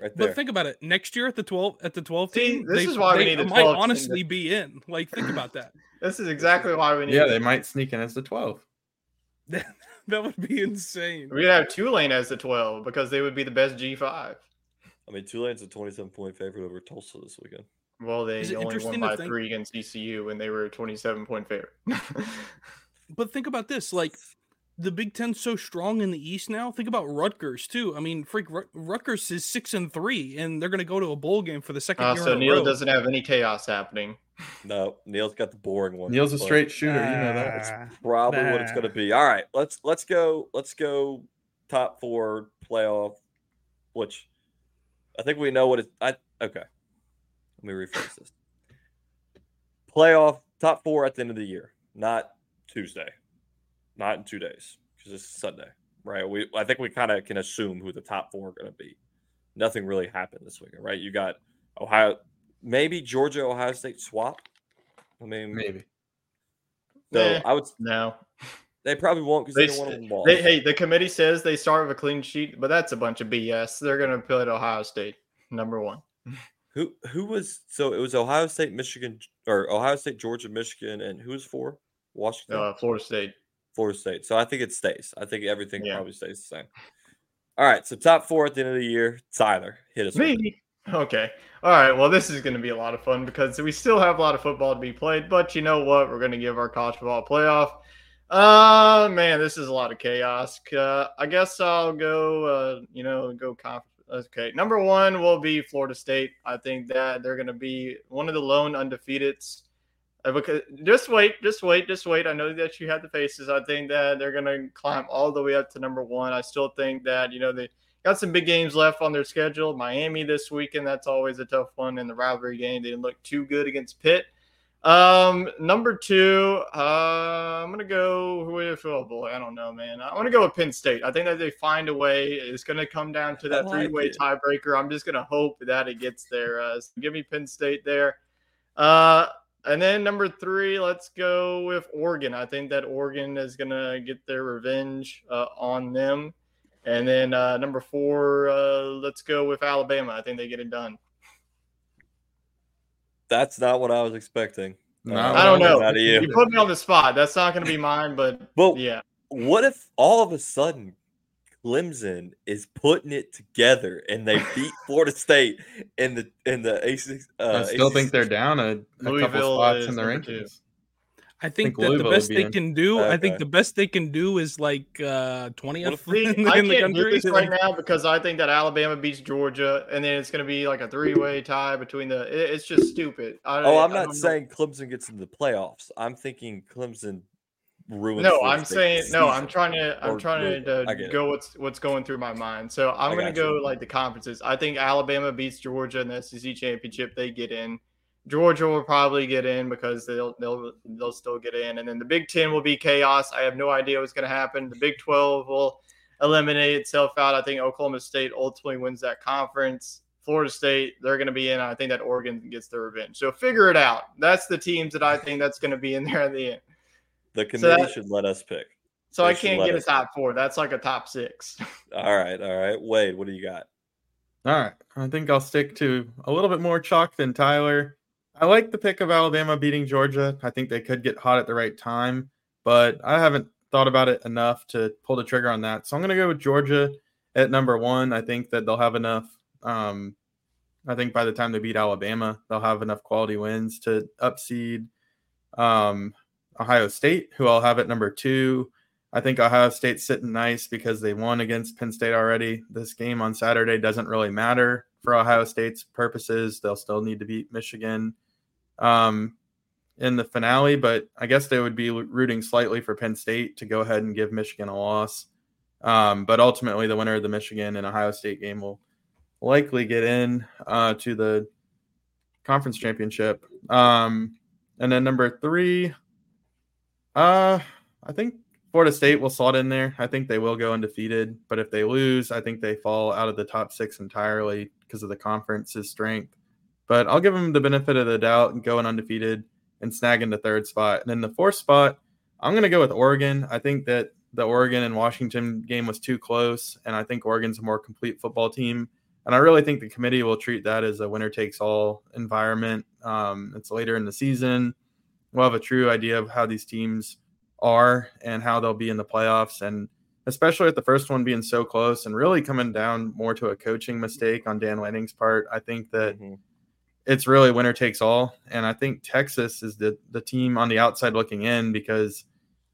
Speaker 3: right there.
Speaker 6: But think about it. Next year at the twelve at the twelve
Speaker 4: See,
Speaker 6: team,
Speaker 4: this
Speaker 6: they,
Speaker 4: is why we
Speaker 6: they
Speaker 4: need a
Speaker 6: might
Speaker 4: 12 team
Speaker 6: honestly be in. Like, think about that.
Speaker 4: This is exactly why we need.
Speaker 5: Yeah, they might sneak in as the 12.
Speaker 6: That would be insane.
Speaker 4: We'd have Tulane as the twelve because they would be the best G five.
Speaker 3: I mean, Tulane's a 27 point favorite over Tulsa this weekend.
Speaker 4: Well, they
Speaker 6: Is
Speaker 4: only won by
Speaker 6: think-
Speaker 4: three against ECU, and they were a twenty-seven point favorite.
Speaker 6: But think about this: like the Big Ten's so strong in the East now. Think about Rutgers too. I mean, freak Rut- Rutgers is six and three, and they're going to go to a bowl game for the second
Speaker 4: uh,
Speaker 6: year.
Speaker 4: so
Speaker 6: in a
Speaker 4: Neil
Speaker 6: row.
Speaker 4: doesn't have any chaos happening.
Speaker 3: No, Neil's got the boring one.
Speaker 5: Neil's a straight shooter. You know that.
Speaker 3: That's
Speaker 6: Ah,
Speaker 3: probably what it's going to be. All right, let's let's go. Let's go top four playoff. Which I think we know what it. I okay. Let me rephrase this. Playoff top four at the end of the year, not Tuesday, not in two days because it's Sunday, right? We I think we kind of can assume who the top four are going to be. Nothing really happened this weekend, right? You got Ohio, maybe Georgia, Ohio State swap. I mean,
Speaker 5: Maybe.
Speaker 3: so
Speaker 4: Eh,
Speaker 3: I would.
Speaker 4: No,
Speaker 3: They probably won't because
Speaker 4: they,
Speaker 3: they, don't want to
Speaker 4: s- they hey, the committee says they start with a clean sheet, but that's a bunch of BS. They're gonna put Ohio State number one.
Speaker 3: Who who was so it was Ohio State, Michigan, or Ohio State, Georgia, Michigan, and who's for Washington,
Speaker 4: Uh, Florida State.
Speaker 3: Florida State. So I think it stays. I think everything
Speaker 4: Yeah.
Speaker 3: probably stays the same. All right, so top four at the end of the year. Tyler, hit us. with it.
Speaker 4: Me. Okay. All right. Well, this is going to be a lot of fun because we still have a lot of football to be played. But you know what? We're going to give our college football playoff. Uh, man, this is a lot of chaos. Uh, I guess I'll go. Uh, you know, go conference. Okay. Number one will be Florida State. I think that they're going to be one of the lone undefeateds. Uh, because just wait, just wait, just wait. I know that you have the faces. I think that they're going to climb all the way up to number one. I still think that you know they got some big games left on their schedule. Miami this weekend, that's always a tough one in the rivalry game. They didn't look too good against Pitt. Um, number two, uh, I'm gonna go with oh boy, I don't know, man. I want to go with Penn State. I think that they find a way. It's gonna come down to that
Speaker 3: like
Speaker 4: three-way
Speaker 3: it.
Speaker 4: tiebreaker. I'm just gonna hope that it gets there. Uh, so give me Penn State there. Uh, and then number three, let's go with Oregon. I think that Oregon is gonna get their revenge uh, on them. And then uh, number four, uh, let's go with Alabama. I think they get it done.
Speaker 3: That's not what I was expecting.
Speaker 5: Not
Speaker 3: Uh,
Speaker 4: I don't know.
Speaker 3: Out of you.
Speaker 4: You put me on the spot. That's not going to be mine, but
Speaker 3: But
Speaker 4: yeah.
Speaker 3: what if all of a sudden Clemson is putting it together and they beat Florida State in the in the AC? Uh,
Speaker 5: I still think they're down a, a couple spots in the
Speaker 4: number two.
Speaker 5: rankings.
Speaker 6: I think,
Speaker 5: think
Speaker 6: that the best
Speaker 5: be
Speaker 6: they
Speaker 5: in.
Speaker 6: can do. I think the best they can do is like uh twentieth
Speaker 4: See,
Speaker 6: in, the-
Speaker 4: I
Speaker 6: in the
Speaker 4: can't do
Speaker 6: country.
Speaker 4: this right now because I think that Alabama beats Georgia, and then it's going to be like a three-way tie between the. it- it's just stupid. I,
Speaker 3: Oh, I'm
Speaker 4: I
Speaker 3: not
Speaker 4: don't know.
Speaker 3: saying Clemson gets into the playoffs. I'm thinking Clemson ruins.
Speaker 4: No, I'm saying no. I'm trying to. I'm trying to go what's what's going through my mind. So I'm going to go like the conferences. I think Alabama beats Georgia in the SEC championship. They get in. Georgia will probably get in because they'll they'll they'll still get in, and then the Big Ten will be chaos. I have no idea what's going to happen. The Big Twelve will eliminate itself out. I think Oklahoma State ultimately wins that conference. Florida State, they're going to be in. I think that Oregon gets their revenge. So figure it out. That's the teams that I think that's going to be in there at the end.
Speaker 3: The committee
Speaker 4: that-
Speaker 3: should let us pick.
Speaker 4: So
Speaker 3: They
Speaker 4: I can't
Speaker 3: let
Speaker 4: get a
Speaker 3: us-
Speaker 4: top four. That's like a top six.
Speaker 3: All right, all right. Wade, what do you got?
Speaker 5: All right. I think I'll stick to a little bit more chalk than Tyler. I like the pick of Alabama beating Georgia. I think they could get hot at the right time, but I haven't thought about it enough to pull the trigger on that. So I'm going to go with Georgia at number one. I think that they'll have enough. Um, I think by the time they beat Alabama, they'll have enough quality wins to upseed um, Ohio State, who I'll have at number two. I think Ohio State's sitting nice because they won against Penn State already. This game on Saturday doesn't really matter for Ohio State's purposes. They'll still need to beat Michigan um, in the finale, but I guess they would be rooting slightly for Penn State to go ahead and give Michigan a loss. Um, but ultimately, the winner of the Michigan and Ohio State game will likely get in uh, to the conference championship. Um, and then number three, uh, I think Florida State will slot in there. I think they will go undefeated, but if they lose, I think they fall out of the top six entirely because of the conference's strength. But I'll give them the benefit of the doubt and going undefeated and snagging the third spot. And then the fourth spot, I'm going to go with Oregon. I think that the Oregon and Washington game was too close, and I think Oregon's a more complete football team. And I really think the committee will treat that as a winner takes all environment. Um, it's later in the season. We'll have a true idea of how these teams are and how they'll be in the playoffs. And especially with the first one being so close and really coming down more to a coaching mistake on Dan Lanning's part, I think that mm-hmm. it's really winner takes all. And I think Texas is the, the team on the outside looking in because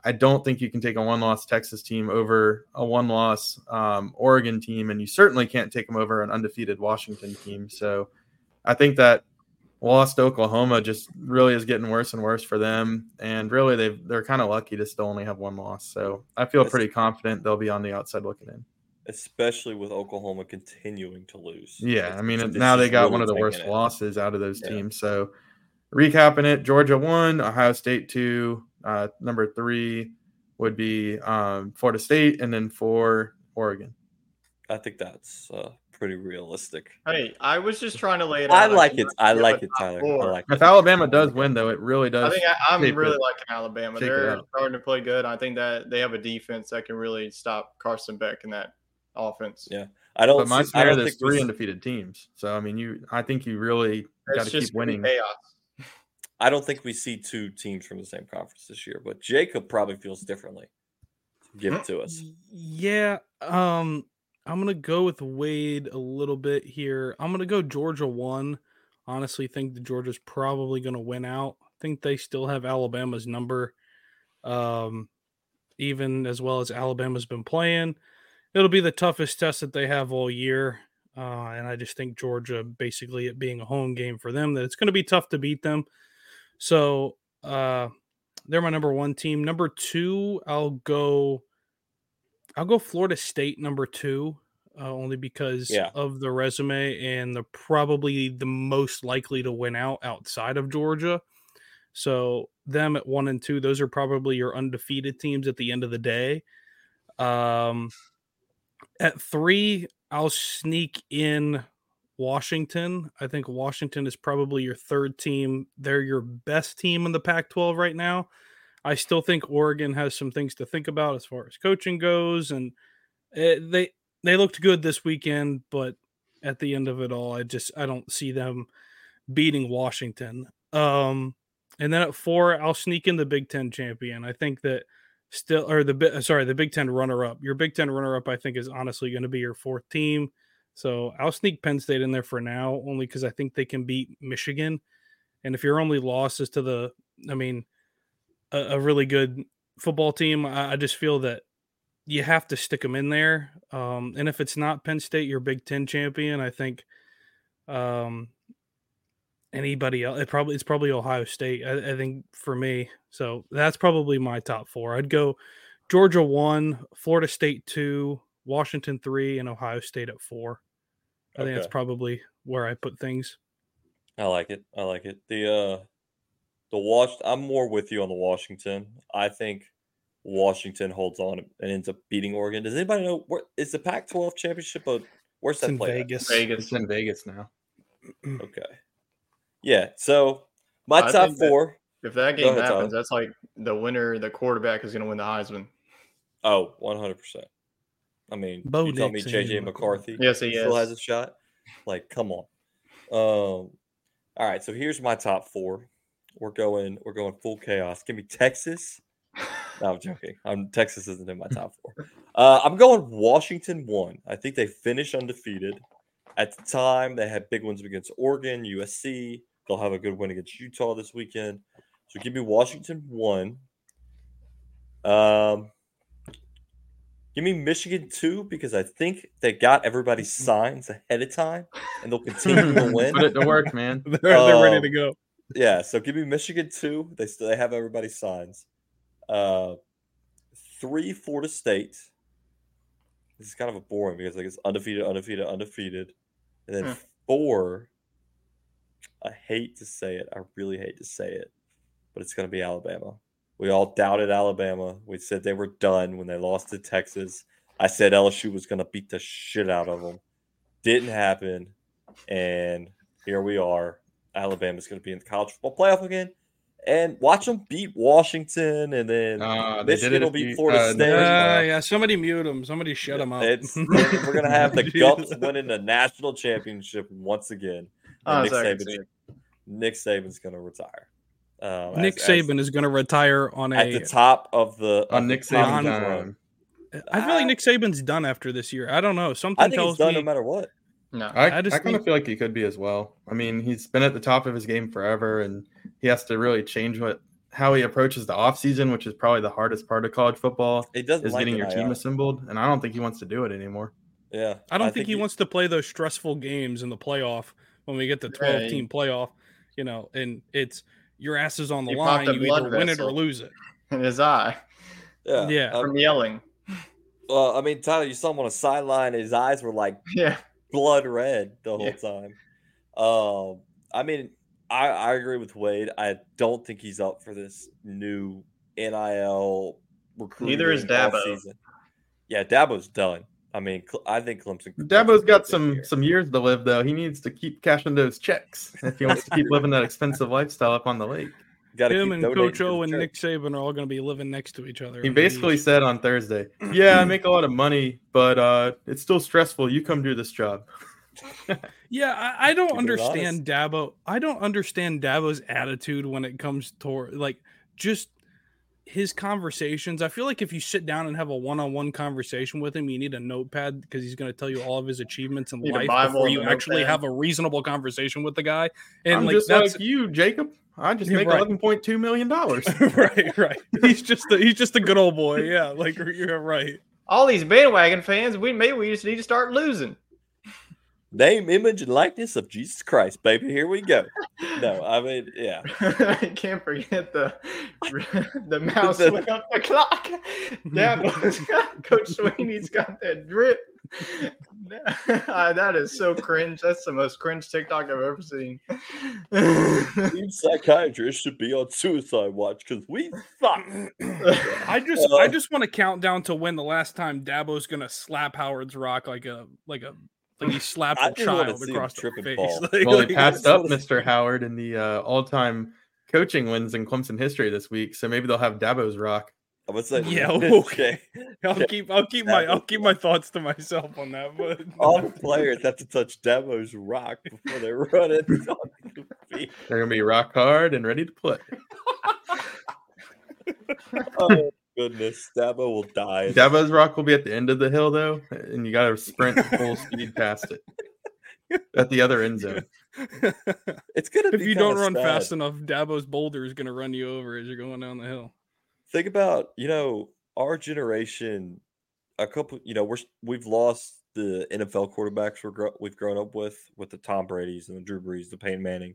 Speaker 5: I don't think you can take a one loss Texas team over a one loss um, Oregon team, and you certainly can't take them over an undefeated Washington team. So I think that loss to Oklahoma just really is getting worse and worse for them. And really, they they're kind of lucky to still only have one loss. So I feel pretty confident they'll be on the outside looking in.
Speaker 3: Especially with Oklahoma continuing to lose.
Speaker 5: Yeah, I mean now they got really one of the worst it. losses out of those yeah. teams. So recapping it, Georgia one, Ohio State two, uh, number three would be um, Florida State, and then four Oregon.
Speaker 3: I think that's uh, pretty realistic.
Speaker 4: Hey, I was just trying to lay it
Speaker 3: out. I like it. I like it, Tyler. I like
Speaker 5: if Alabama does win, though, it really does.
Speaker 4: I think I, am really it. liking Alabama. They're starting to play good. I think that they have a defense that can really stop Carson Beck in that offense.
Speaker 3: Yeah, I don't.
Speaker 5: But my see, there's three undefeated teams. So I mean, you. I think you really got to keep winning. Chaos.
Speaker 3: I don't think we see two teams from the same conference this year, but Jacob probably feels differently. Give it to us.
Speaker 6: Yeah. Um, I'm gonna go with Wade a little bit here. I'm gonna go Georgia one. Honestly, think the Georgia's probably gonna win out. I think they still have Alabama's number. Um, even as well as Alabama's been playing. It'll be the toughest test that they have all year. Uh, and I just think Georgia, basically it being a home game for them, that it's to be tough to beat them. So uh, they're my number one team. Number two, I'll go. I'll go Florida State number two, uh, only because yeah. of the resume and the probably the most likely to win out outside of Georgia. So them at one and two, those are probably your undefeated teams at the end of the day. Um, at three, I'll sneak in Washington. I think Washington is probably your third team. They're your best team in the Pac 12 right now. I still think Oregon has some things to think about as far as coaching goes. And it, eh, they, they looked good this weekend, but at the end of it all, I just I don't see them beating Washington. Um, and then at four, I'll sneak in the Big Ten champion. I think that still, or the sorry, the Big Ten runner up. Your Big Ten runner up, I think, is honestly going to be your fourth team. So I'll sneak Penn State in there for now, only because I think they can beat Michigan. And if your only loss is to the, I mean, a, a really good football team, I, I, just feel that you have to stick them in there. Um, and if it's not Penn State, your Big Ten champion, I think um, anybody else, it probably it's probably Ohio State. I, I think for me, so that's probably my top four. I'd go Georgia one, Florida State two, Washington three, and Ohio State at four. I think that's probably where I put things.
Speaker 3: I like it. I like it. The uh the Wash I'm more with you on the Washington. I think Washington holds on and ends up beating Oregon. Does anybody know where is the Pac 12 championship of where's that
Speaker 6: in Vegas.
Speaker 5: Vegas. It's in Vegas now.
Speaker 3: okay. Yeah. So my I top four.
Speaker 4: That if that game ahead, happens, that's like the winner, the quarterback is gonna win the Heisman.
Speaker 3: Oh, 100 percent I mean, Bo you tell me JJ McCarthy
Speaker 4: yes, he
Speaker 3: still
Speaker 4: is.
Speaker 3: has a shot. Like, come on. Um, All right, so here's my top four. We're going we're going full chaos. Give me Texas. No, I'm joking. I'm Texas isn't in my top four. Uh, I'm going Washington one. I think they finished undefeated. At the time, they had big wins against Oregon, USC. They'll have a good win against Utah this weekend. So give me Washington one. Um, give me Michigan two because I think they got everybody's signs ahead of time and they'll continue to win.
Speaker 5: Put it to work, man.
Speaker 6: they're, they're ready
Speaker 3: Um,
Speaker 6: to go.
Speaker 3: Yeah, so give me Michigan two. They still they have everybody's signs. Uh, three Florida State. This is kind of a boring because like it's undefeated, undefeated, undefeated, and then
Speaker 4: Hmm.
Speaker 3: four. I hate to say it. I really hate to say it, but it's going to be Alabama. We all doubted Alabama. We said they were done when they lost to Texas. I said LSU was going to beat the shit out of them. Didn't happen, and here we are. Alabama's going to be in the college football playoff again, and watch them beat Washington, and then
Speaker 5: Uh, they did
Speaker 3: Michigan
Speaker 5: it
Speaker 3: will beat Florida
Speaker 5: uh,
Speaker 3: State.
Speaker 6: Uh, yeah, somebody mute him. Somebody shut him up.
Speaker 3: It's we're gonna have the Gumps
Speaker 6: Jesus.
Speaker 3: winning the national championship once again.
Speaker 4: Oh,
Speaker 3: Nick,
Speaker 4: sorry,
Speaker 3: Saban's. Nick Saban's gonna retire. Um,
Speaker 6: Nick
Speaker 3: as- as-
Speaker 6: Saban is going to retire on
Speaker 3: at the top of the
Speaker 5: On Nick
Speaker 3: the top of
Speaker 5: Saban's
Speaker 3: the
Speaker 6: Saban I feel like Nick Saban's done after this year. I don't know. Something
Speaker 3: I think
Speaker 6: tells
Speaker 3: he's done
Speaker 6: me.
Speaker 3: no matter what.
Speaker 4: No.
Speaker 5: I,
Speaker 6: I
Speaker 5: I,
Speaker 6: just
Speaker 5: kind of feel like he could be as well. I mean, he's been at the top of his game forever, and he has to really change what how he approaches the offseason, which is probably the hardest part of college football,
Speaker 3: He doesn't
Speaker 5: is
Speaker 3: like
Speaker 5: getting your team
Speaker 3: uh,
Speaker 5: assembled. And I don't think he wants to do it anymore.
Speaker 3: Yeah,
Speaker 6: I don't think, he, wants to play those stressful games in the playoff when we get the 12
Speaker 4: Right.
Speaker 6: team playoff, you know, and it's your ass is on the
Speaker 4: You
Speaker 6: line.
Speaker 4: popped a
Speaker 6: You either
Speaker 4: blood
Speaker 6: win it or lose it.
Speaker 4: In his eye
Speaker 3: Yeah,
Speaker 6: Yeah.
Speaker 3: Um,
Speaker 4: from yelling.
Speaker 3: well, I mean, Tyler, you saw him on a sideline. His eyes were like
Speaker 4: Yeah.
Speaker 3: Blood red the whole
Speaker 4: Yeah.
Speaker 3: time. Um, I mean, I, I agree with Wade. I don't think he's up for this new NIL recruiting.
Speaker 4: Neither is Dabo.
Speaker 3: offseason. Yeah, Dabo's done. I mean, I think Clemson.
Speaker 5: Dabo's
Speaker 3: Clemson's
Speaker 5: got some
Speaker 3: year.
Speaker 5: some years to live though. He needs to keep cashing those checks if he wants to keep living that expensive lifestyle up on the lake.
Speaker 3: Gotta
Speaker 6: Him and
Speaker 3: donating
Speaker 6: Coach O and. Nick Saban are all going to be living next to each other.
Speaker 5: He basically
Speaker 6: beach.
Speaker 5: said on Thursday, "Yeah, I make a lot of money, but uh, it's still stressful. You come do this job."
Speaker 6: Yeah, I, I don't
Speaker 3: Keeping it
Speaker 6: understand Dabo. I don't understand Dabo's attitude when it comes toward like just his conversations. I feel like if you sit down and have a one-on-one conversation with him, you need a notepad because he's going to tell you all of his achievements in life before
Speaker 4: and
Speaker 6: you actually
Speaker 4: notepad.
Speaker 6: have a reasonable conversation with the guy. And
Speaker 5: I'm
Speaker 6: like
Speaker 5: just
Speaker 6: that's
Speaker 5: like you, Jacob. I just make
Speaker 6: right.
Speaker 5: eleven point two million dollars.
Speaker 6: right, right. He's just a, he's just a good old boy. Yeah, like you're right.
Speaker 4: All these bandwagon fans, we maybe we just need to start losing.
Speaker 3: Name, image, and likeness of Jesus Christ, baby. Here we go. No, I mean, yeah.
Speaker 4: I can't forget the the mouse
Speaker 3: The-
Speaker 4: went up the clock. Dabo's got Coach Swinney's got that drip. Ah, that is so cringe. That's the most cringe TikTok I've ever seen.
Speaker 3: Team psychiatrists should be on suicide watch because we suck.
Speaker 6: I just
Speaker 3: Uh,
Speaker 6: I just want to count down to when the last time Dabo's gonna slap Howard's rock like a like a like he slapped
Speaker 3: I
Speaker 6: a child across the face.
Speaker 3: fall.
Speaker 6: Like-
Speaker 5: Well, he passed up Mr. Howard in the uh, all-time coaching wins in Clemson history this week, so maybe they'll have Dabo's rock.
Speaker 3: I would say,
Speaker 6: Yeah, okay. I'll keep I'll keep my I'll keep my thoughts to myself on that. But
Speaker 3: All the players have to touch Dabo's rock before they run it on the field.
Speaker 5: They're gonna be rock hard and ready to play.
Speaker 3: Oh goodness, Dabo will die.
Speaker 5: Dabo's rock will be at the end of the hill though, and you got to sprint full speed past it at the other end zone.
Speaker 3: It's gonna
Speaker 6: if
Speaker 3: be
Speaker 6: you don't run
Speaker 3: sad.
Speaker 6: fast enough, Dabo's boulder is gonna run you over as you're going down the hill.
Speaker 3: think about you know our generation a couple you know we're we've lost the NFL quarterbacks we're gro- we've grown up with with the Tom Brady's and the Drew Brees the Peyton Manning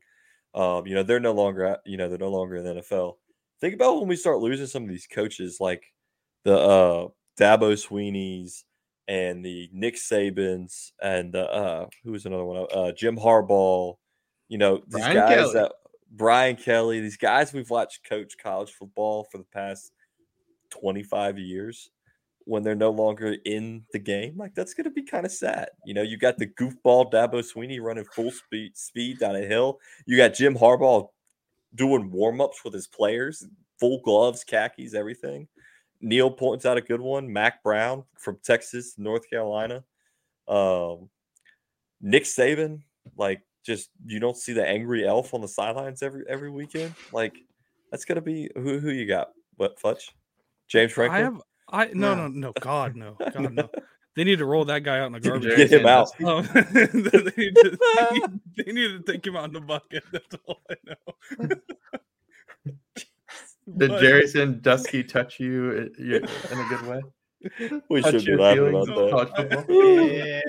Speaker 3: um you know they're no longer at, you know they're no longer in the NFL think about when we start losing some of these coaches like the uh Dabo Swinney's and the Nick Sabans and the uh who was another one uh Jim Harbaugh you know these
Speaker 5: Brian
Speaker 3: guys
Speaker 5: Kelly.
Speaker 3: that Brian Kelly, these guys we've watched coach college football for the past 25 years when they're no longer in the game, like that's going to be kind of sad. You know, you got the goofball Dabo Swinney running full speed speed down a hill. You got Jim Harbaugh doing warm-ups with his players, full gloves, khakis, everything. Neil points out a good one. Mack Brown from Texas, North Carolina. Um, Nick Saban, like just you don't see the angry elf on the sidelines every every weekend. Like that's gonna be who who you got? What Futch? James Franklin.
Speaker 6: I have I no
Speaker 5: No.
Speaker 6: no no God no God no. They need to roll that guy out in the garbage.
Speaker 3: Get him out.
Speaker 6: Um, they, need to, they, need, to take him out in the bucket. That's all I know.
Speaker 5: Did
Speaker 6: But-
Speaker 5: Jerry Sandusky touch you in a good way?
Speaker 3: We
Speaker 5: Touch
Speaker 3: should be laughing about that.
Speaker 5: about college football?
Speaker 4: Yeah,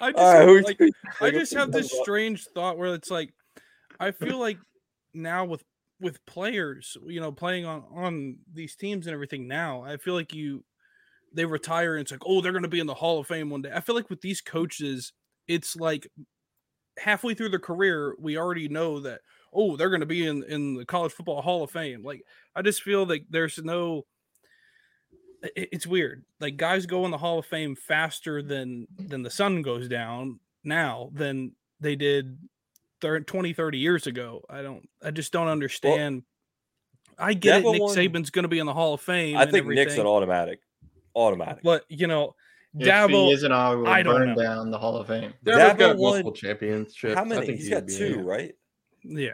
Speaker 6: I just
Speaker 3: All right,
Speaker 6: have, like, I just have this strange thought where it's like I feel like now with with players, you know, playing on on these teams and everything now, I feel like you they retire and it's like, oh, they're going to be in the Hall of Fame one day. I feel like with these coaches, it's like halfway through their career, we already know that oh, they're going to be in in the College Football Hall of Fame. Like I just feel like there's no it- it's weird. Like guys go in the Hall of Fame faster than than the sun goes down now than they did thir- 20 30 years ago. I don't I just don't understand. I get it Nick
Speaker 3: won-
Speaker 6: Saban's going to be in the Hall of Fame.
Speaker 3: I think Nick's an automatic. Automatic.
Speaker 6: but you know,
Speaker 4: if
Speaker 6: Dabo
Speaker 4: he isn't, I will
Speaker 6: I don't
Speaker 4: burn
Speaker 6: know.
Speaker 4: down the Hall of Fame.
Speaker 5: Dabo's
Speaker 3: Dabo
Speaker 5: got
Speaker 3: won-
Speaker 5: multiple championships.
Speaker 3: How
Speaker 5: I
Speaker 3: many?
Speaker 5: think
Speaker 3: He's
Speaker 5: he
Speaker 3: got
Speaker 5: would be,
Speaker 3: two, right?
Speaker 6: yeah.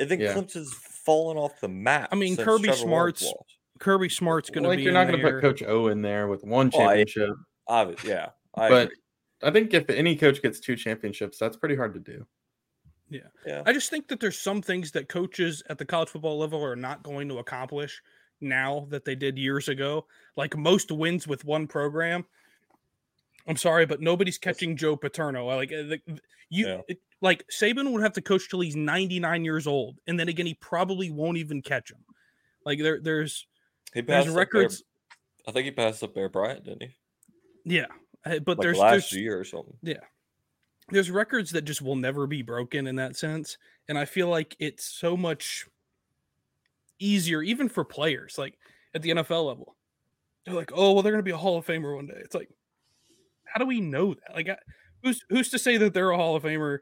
Speaker 3: I think
Speaker 5: Yeah.
Speaker 3: Clemson's fallen off the map.
Speaker 6: I mean,
Speaker 3: since
Speaker 6: Kirby
Speaker 3: Trevor
Speaker 6: Smart's. Kirby Smart's going to
Speaker 5: Like
Speaker 6: be
Speaker 5: you're not going to put Coach O in there with one
Speaker 3: Oh, I-
Speaker 5: championship,
Speaker 3: Obvi- yeah, I
Speaker 5: but
Speaker 3: agree.
Speaker 5: I think if any coach gets two championships, that's pretty hard to do.
Speaker 3: Yeah. Yeah.
Speaker 6: I just think that there's some things that coaches at the college football level are not going to accomplish now that they did years ago. Like most wins with one program. I'm sorry, but nobody's catching Joe Paterno. Like uh, the, you,
Speaker 3: Yeah.
Speaker 6: it- like Saban would have to coach till he's 99 years old, and then again, he probably won't even catch him. Like there, there's
Speaker 3: He
Speaker 6: there's
Speaker 3: up Bear-
Speaker 6: records.
Speaker 3: I think he passed up Bear Bryant, didn't he?
Speaker 6: Yeah, uh, but
Speaker 3: Like
Speaker 6: there's
Speaker 3: last
Speaker 6: there's
Speaker 3: year or something.
Speaker 6: Yeah, there's records that just will never be broken in that sense and i feel like it's so much easier even for players like at the nfl level they're like oh well they're going to be a hall of famer one day it's like how do we know that like I- who's who's to say that they're a hall of famer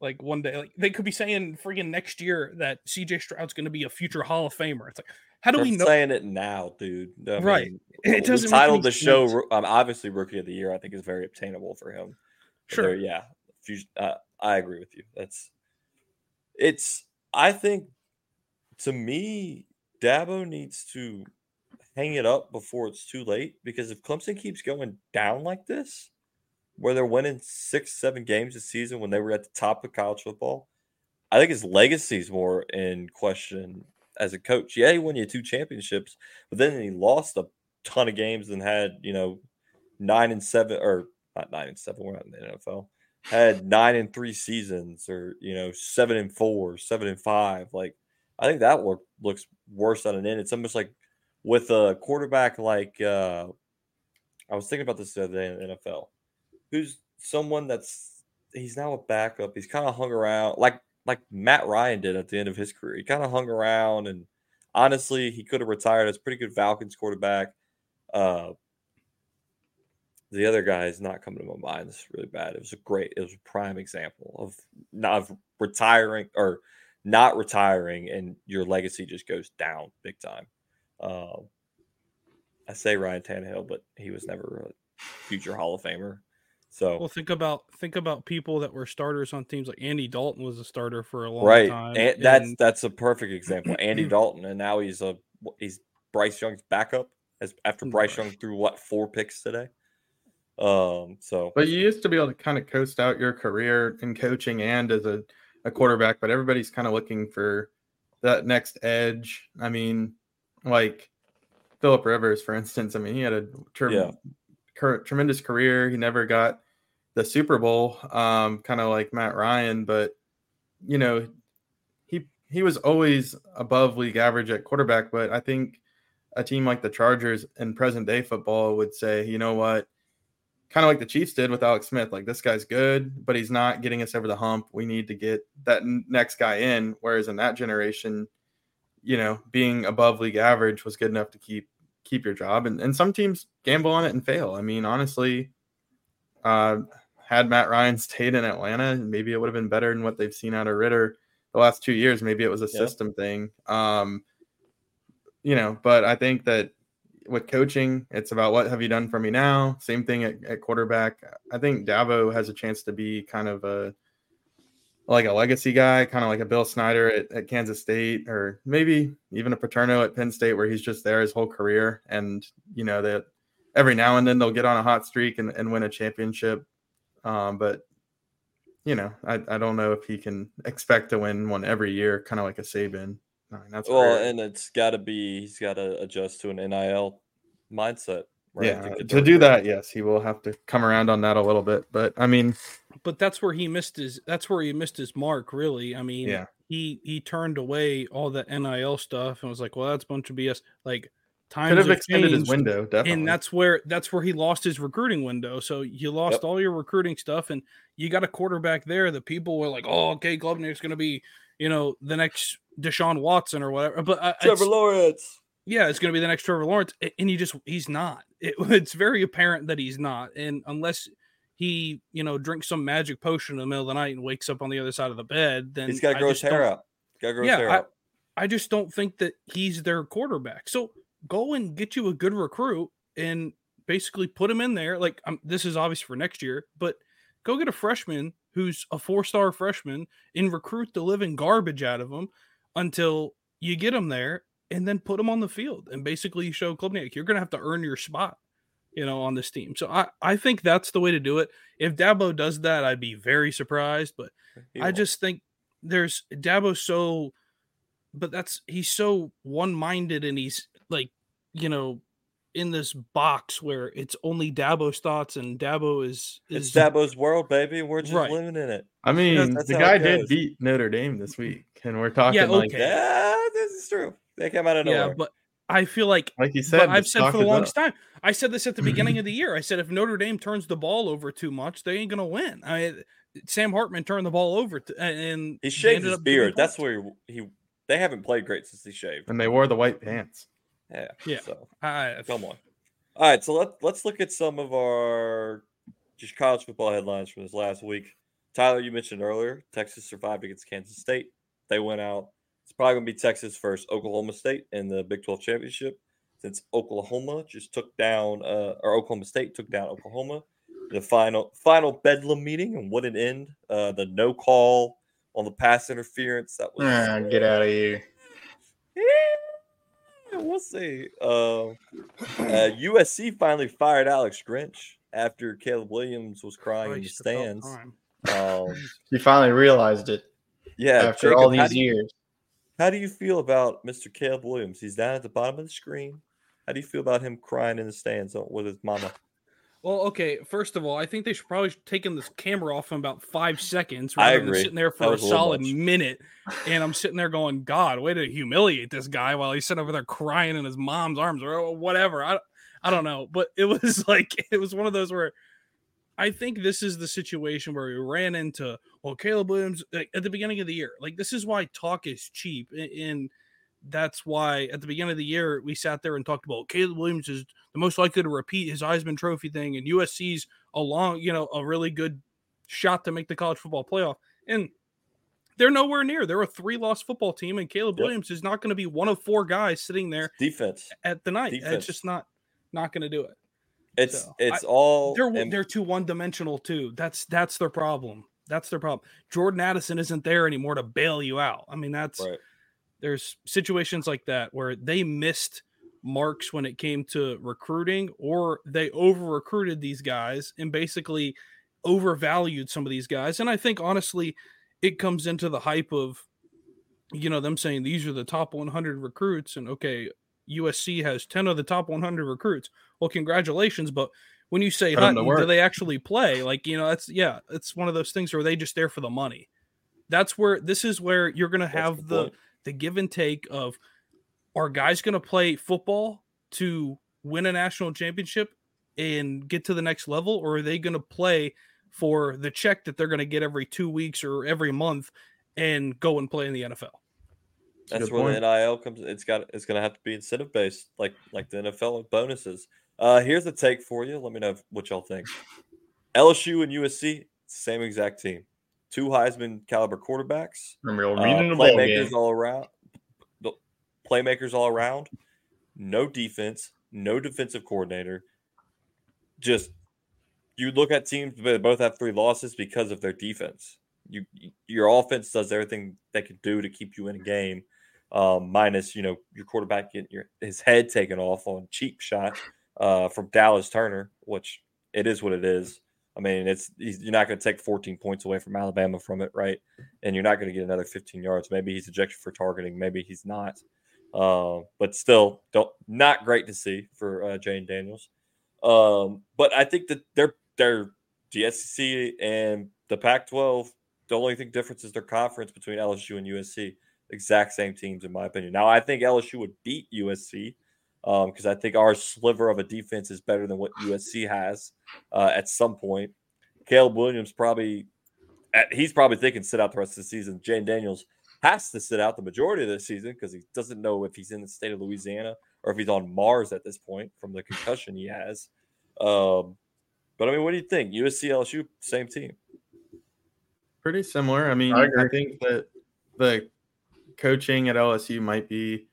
Speaker 6: like one day like they could be saying friggin' next year that cj stroud's going to be a future hall of famer it's like how do
Speaker 3: They're
Speaker 6: we know
Speaker 3: saying it now, dude. I
Speaker 6: Right.
Speaker 3: mean,
Speaker 6: It doesn't
Speaker 3: titled
Speaker 6: any
Speaker 3: the show. Um, obviously, rookie of the year. I think is very obtainable for him.
Speaker 6: Sure
Speaker 3: yeah. Uh, I agree with you. That's. It's. I think. To me, Dabo needs to hang it up before it's too late because if Clemson keeps going down like this, where they're winning six, seven games a season when they were at the top of college football, I think his legacy is more in question as a coach. Yeah, he won you two championships, but then he lost a ton of games and had, you know, nine and seven or not nine and seven, we're not in the NFL. Had nine and three seasons or, you know, seven and four, seven and five. Like, I think that look looks worse on an end. It's almost like with a quarterback like uh I was thinking about this the other day in the NFL. Who's someone that's he's now a backup. He's kind of hung around like like Matt Ryan did at the end of his career. He kind of hung around and honestly, he could have retired as pretty good Falcons quarterback. Uh the other guy is not coming to my mind. It's really bad. It was a great, it was a prime example of not of retiring or not retiring and your legacy just goes down big time. Um I say Ryan Tannehill, but he was never a future Hall of Famer. So
Speaker 6: well think about think about people that were starters on teams like andy dalton was a starter for a long
Speaker 3: right,
Speaker 6: time
Speaker 3: and that's
Speaker 6: and-
Speaker 3: that's a perfect example. Andy Dalton, and now he's a he's Bryce Young's backup as after Bryce
Speaker 6: Right.
Speaker 3: Young threw what four picks today. Um, so
Speaker 5: But you used to be able to kind of coast out your career in coaching and as a, a quarterback, but everybody's kind of looking for that next edge. I mean, like Philip Rivers, for instance. I mean, he had a ter-
Speaker 3: Yeah.
Speaker 5: cur- tremendous career. He never got the Super Bowl, um, kind of like Matt Ryan, but you know, he he was always above league average at quarterback. But I think a team like the Chargers in present day football would say, you know what, kind of like the Chiefs did with Alex Smith. Like this guy's good, but he's not getting us over the hump. We need to get that next guy in. Whereas in that generation, you know, being above league average was good enough to keep keep your job. And and some teams gamble on it and fail. I mean, honestly, uh, had Matt Ryan stayed in Atlanta, maybe it would have been better than what they've seen out of Ridder the last two years. Maybe it was a
Speaker 3: Yeah.
Speaker 5: system thing. Um, you know, but I think that with coaching, it's about what have you done for me now. Same thing at, at quarterback. I think Dabo has a chance to be kind of a like a legacy guy, kind of like a Bill Snyder at, at Kansas State, or maybe even a Paterno at Penn State, where he's just there his whole career, and you know that every now and then they'll get on a hot streak and, and win a championship. Um, but you know, I, I don't know if he can expect to win one every year, kind of like a Saban. I mean, that's
Speaker 3: Well,
Speaker 5: rare.
Speaker 3: and it's got to be he's got to adjust to an NIL mindset. Right?
Speaker 5: yeah,
Speaker 3: get
Speaker 5: to do
Speaker 3: recruit.
Speaker 5: that, yes, he will have to come around on that a little bit. But I mean,
Speaker 6: but that's where he missed his that's where he missed his mark really i mean
Speaker 5: Yeah.
Speaker 6: he he turned away all the nil stuff and was like well that's a bunch of bs like times
Speaker 5: could have
Speaker 6: have
Speaker 5: extended his window, definitely.
Speaker 6: and that's where that's where he lost his recruiting window so you lost
Speaker 3: Yep.
Speaker 6: all your recruiting stuff and you got a quarterback there that people were like oh okay Klubnik's going to be you know the next deshaun watson or whatever but uh,
Speaker 3: Trevor Lawrence.
Speaker 6: yeah, it's going to be the next Trevor Lawrence, and he just he's not. It, it's very apparent that he's not, and unless he you know drinks some magic potion in the middle of the night and wakes up on the other side of the bed, then
Speaker 3: He's got to grow his hair out. Got grow
Speaker 6: Yeah,
Speaker 3: hair
Speaker 6: I-
Speaker 3: out.
Speaker 6: I just don't think that he's their quarterback. So go and get you a good recruit and basically put him in there. Like um, this is obvious for next year, but go get a freshman who's a four-star freshman and recruit the living garbage out of him until you get him there, and then put him on the field and basically show Klubnik you're going to have to earn your spot, you know, on this team. So I I think that's the way to do it. If Dabo does that, I'd be very surprised, but
Speaker 3: He
Speaker 6: I
Speaker 3: won't.
Speaker 6: just think there's Dabo so, but that's he's so one minded and he's like, you know, in this box where it's only Dabo's thoughts and Dabo is
Speaker 3: it's
Speaker 6: is
Speaker 3: Dabo's world, baby. We're just
Speaker 6: Right.
Speaker 3: living in it.
Speaker 5: I mean,
Speaker 3: that's
Speaker 5: the guy did beat Notre Dame this week, and we're talking
Speaker 6: Yeah,
Speaker 5: like.
Speaker 3: Yeah, this is true. They came out of nowhere.
Speaker 6: yeah, but I feel like
Speaker 5: like you said,
Speaker 6: I've said for the longest
Speaker 5: up.
Speaker 6: time. I said this at the beginning of the year. I said if Notre Dame turns the ball over too much, they ain't gonna win. I Sam Hartman turned the ball over to, and
Speaker 3: he shaved his beard. That's where he, he. They haven't played great since he shaved.
Speaker 5: and they wore the white pants.
Speaker 3: Yeah.
Speaker 6: Yeah.
Speaker 3: So
Speaker 6: I,
Speaker 3: come on. All right, so let let's look at some of our just college football headlines from this last week. Tyler, you mentioned earlier, Texas survived against Kansas State. They went out. It's probably going to be Texas versus Oklahoma State in the Big 12 championship, since Oklahoma just took down, uh, or Oklahoma State took down Oklahoma. The final final Bedlam meeting and what an end. Uh, the no call on the pass interference that was
Speaker 4: Ah, get out of here.
Speaker 3: Yeah, we'll see. Uh, uh, USC finally fired Alex Grinch after Caleb Williams was crying in the stands.
Speaker 6: time.
Speaker 3: Um,
Speaker 4: You finally realized it
Speaker 3: yeah,
Speaker 4: after
Speaker 3: Jacob,
Speaker 4: all these
Speaker 3: do you-
Speaker 4: years.
Speaker 3: How do you feel about Mr. Caleb Williams? He's down at the bottom of the screen. How do you feel about him crying in the stands with his mama?
Speaker 6: Well, okay. First of all, I think they should probably taken this camera off in about five seconds
Speaker 3: I
Speaker 6: rather than
Speaker 3: agree.
Speaker 6: sitting there for a solid
Speaker 3: much.
Speaker 6: minute. And I'm sitting there going, God, way to humiliate this guy while he's sitting over there crying in his mom's arms or oh, whatever. I, I don't know. But it was like, it was one of those where I think this is the situation where we ran into, well, Caleb Williams like, at the beginning of the year. Like, this is why talk is cheap. a- And that's why at the beginning of the year, we sat there and talked about Caleb Williams is the most likely to repeat his Heisman Trophy thing, and USC's a long, you know, a really good shot to make the college football playoff. And they're nowhere near. They're a three-loss football team, and Caleb
Speaker 3: Yep.
Speaker 6: Williams is not going to be one of four guys sitting there
Speaker 3: Defense.
Speaker 6: at the night.
Speaker 3: Defense.
Speaker 6: It's just not not going to do it.
Speaker 3: It's
Speaker 6: So,
Speaker 3: it's all
Speaker 6: They're
Speaker 3: and-
Speaker 6: they're too one-dimensional too. That's that's their problem. That's their problem. Jordan Addison isn't there anymore to bail you out. I mean, that's
Speaker 3: right.
Speaker 6: There's situations like that where they missed marks when it came to recruiting or they over recruited these guys and basically overvalued some of these guys. And i think honestly it comes into the hype of you know them saying these are the top 100 recruits and okay usc has 10 of the top 100 recruits. Well congratulations but when you say Hutton, do they actually play? Like you know that's yeah it's one of those things where they just there for the money. That's where this is where you're going to have the
Speaker 3: point.
Speaker 6: The give and take of are guys going to play football to win a national championship and get to the next level or are they going to play for the check that they're going to get every 2 weeks or every month and go and play in the NFL
Speaker 3: That's
Speaker 5: good
Speaker 3: where
Speaker 5: point.
Speaker 3: the NIL comes. It's got. It's going to have to be incentive based, like like the NFL with bonuses. Uh, here's a take for you. Let me know what y'all think. LSU and USC, same exact team. Two Heisman caliber quarterbacks.
Speaker 4: You're
Speaker 3: uh, playmakers all around. Playmakers all around. No defense. No defensive coordinator. Just you look at teams. They both have three losses because of their defense. you your offense does everything they can do to keep you in a game, um, minus you know your quarterback getting your his head taken off on cheap shot uh, from Dallas Turner, which it is what it is. I mean, it's you're not going to take 14 points away from Alabama from it, right? And you're not going to get another 15 yards. Maybe he's ejected for targeting. Maybe he's not. Uh, but still, don't not great to see for uh, Jayden Daniels. Um, but I think that they're they're the SEC and the Pac-12. The only thing difference is their conference between LSU and USC. Exact same teams, in my opinion. Now, I think LSU would beat USC because um, I think our sliver of a defense is better than what USC has uh, at some point. Caleb Williams probably he's probably thinking sit out the rest of the season. Jayden Daniels has to sit out the majority of the season because he doesn't know if he's in the state of Louisiana or if he's on Mars at this point from the concussion he has. Um, but I mean, what do you think? USC, LSU, same team.
Speaker 5: Pretty similar. I mean, I, I think that the coaching at LSU might be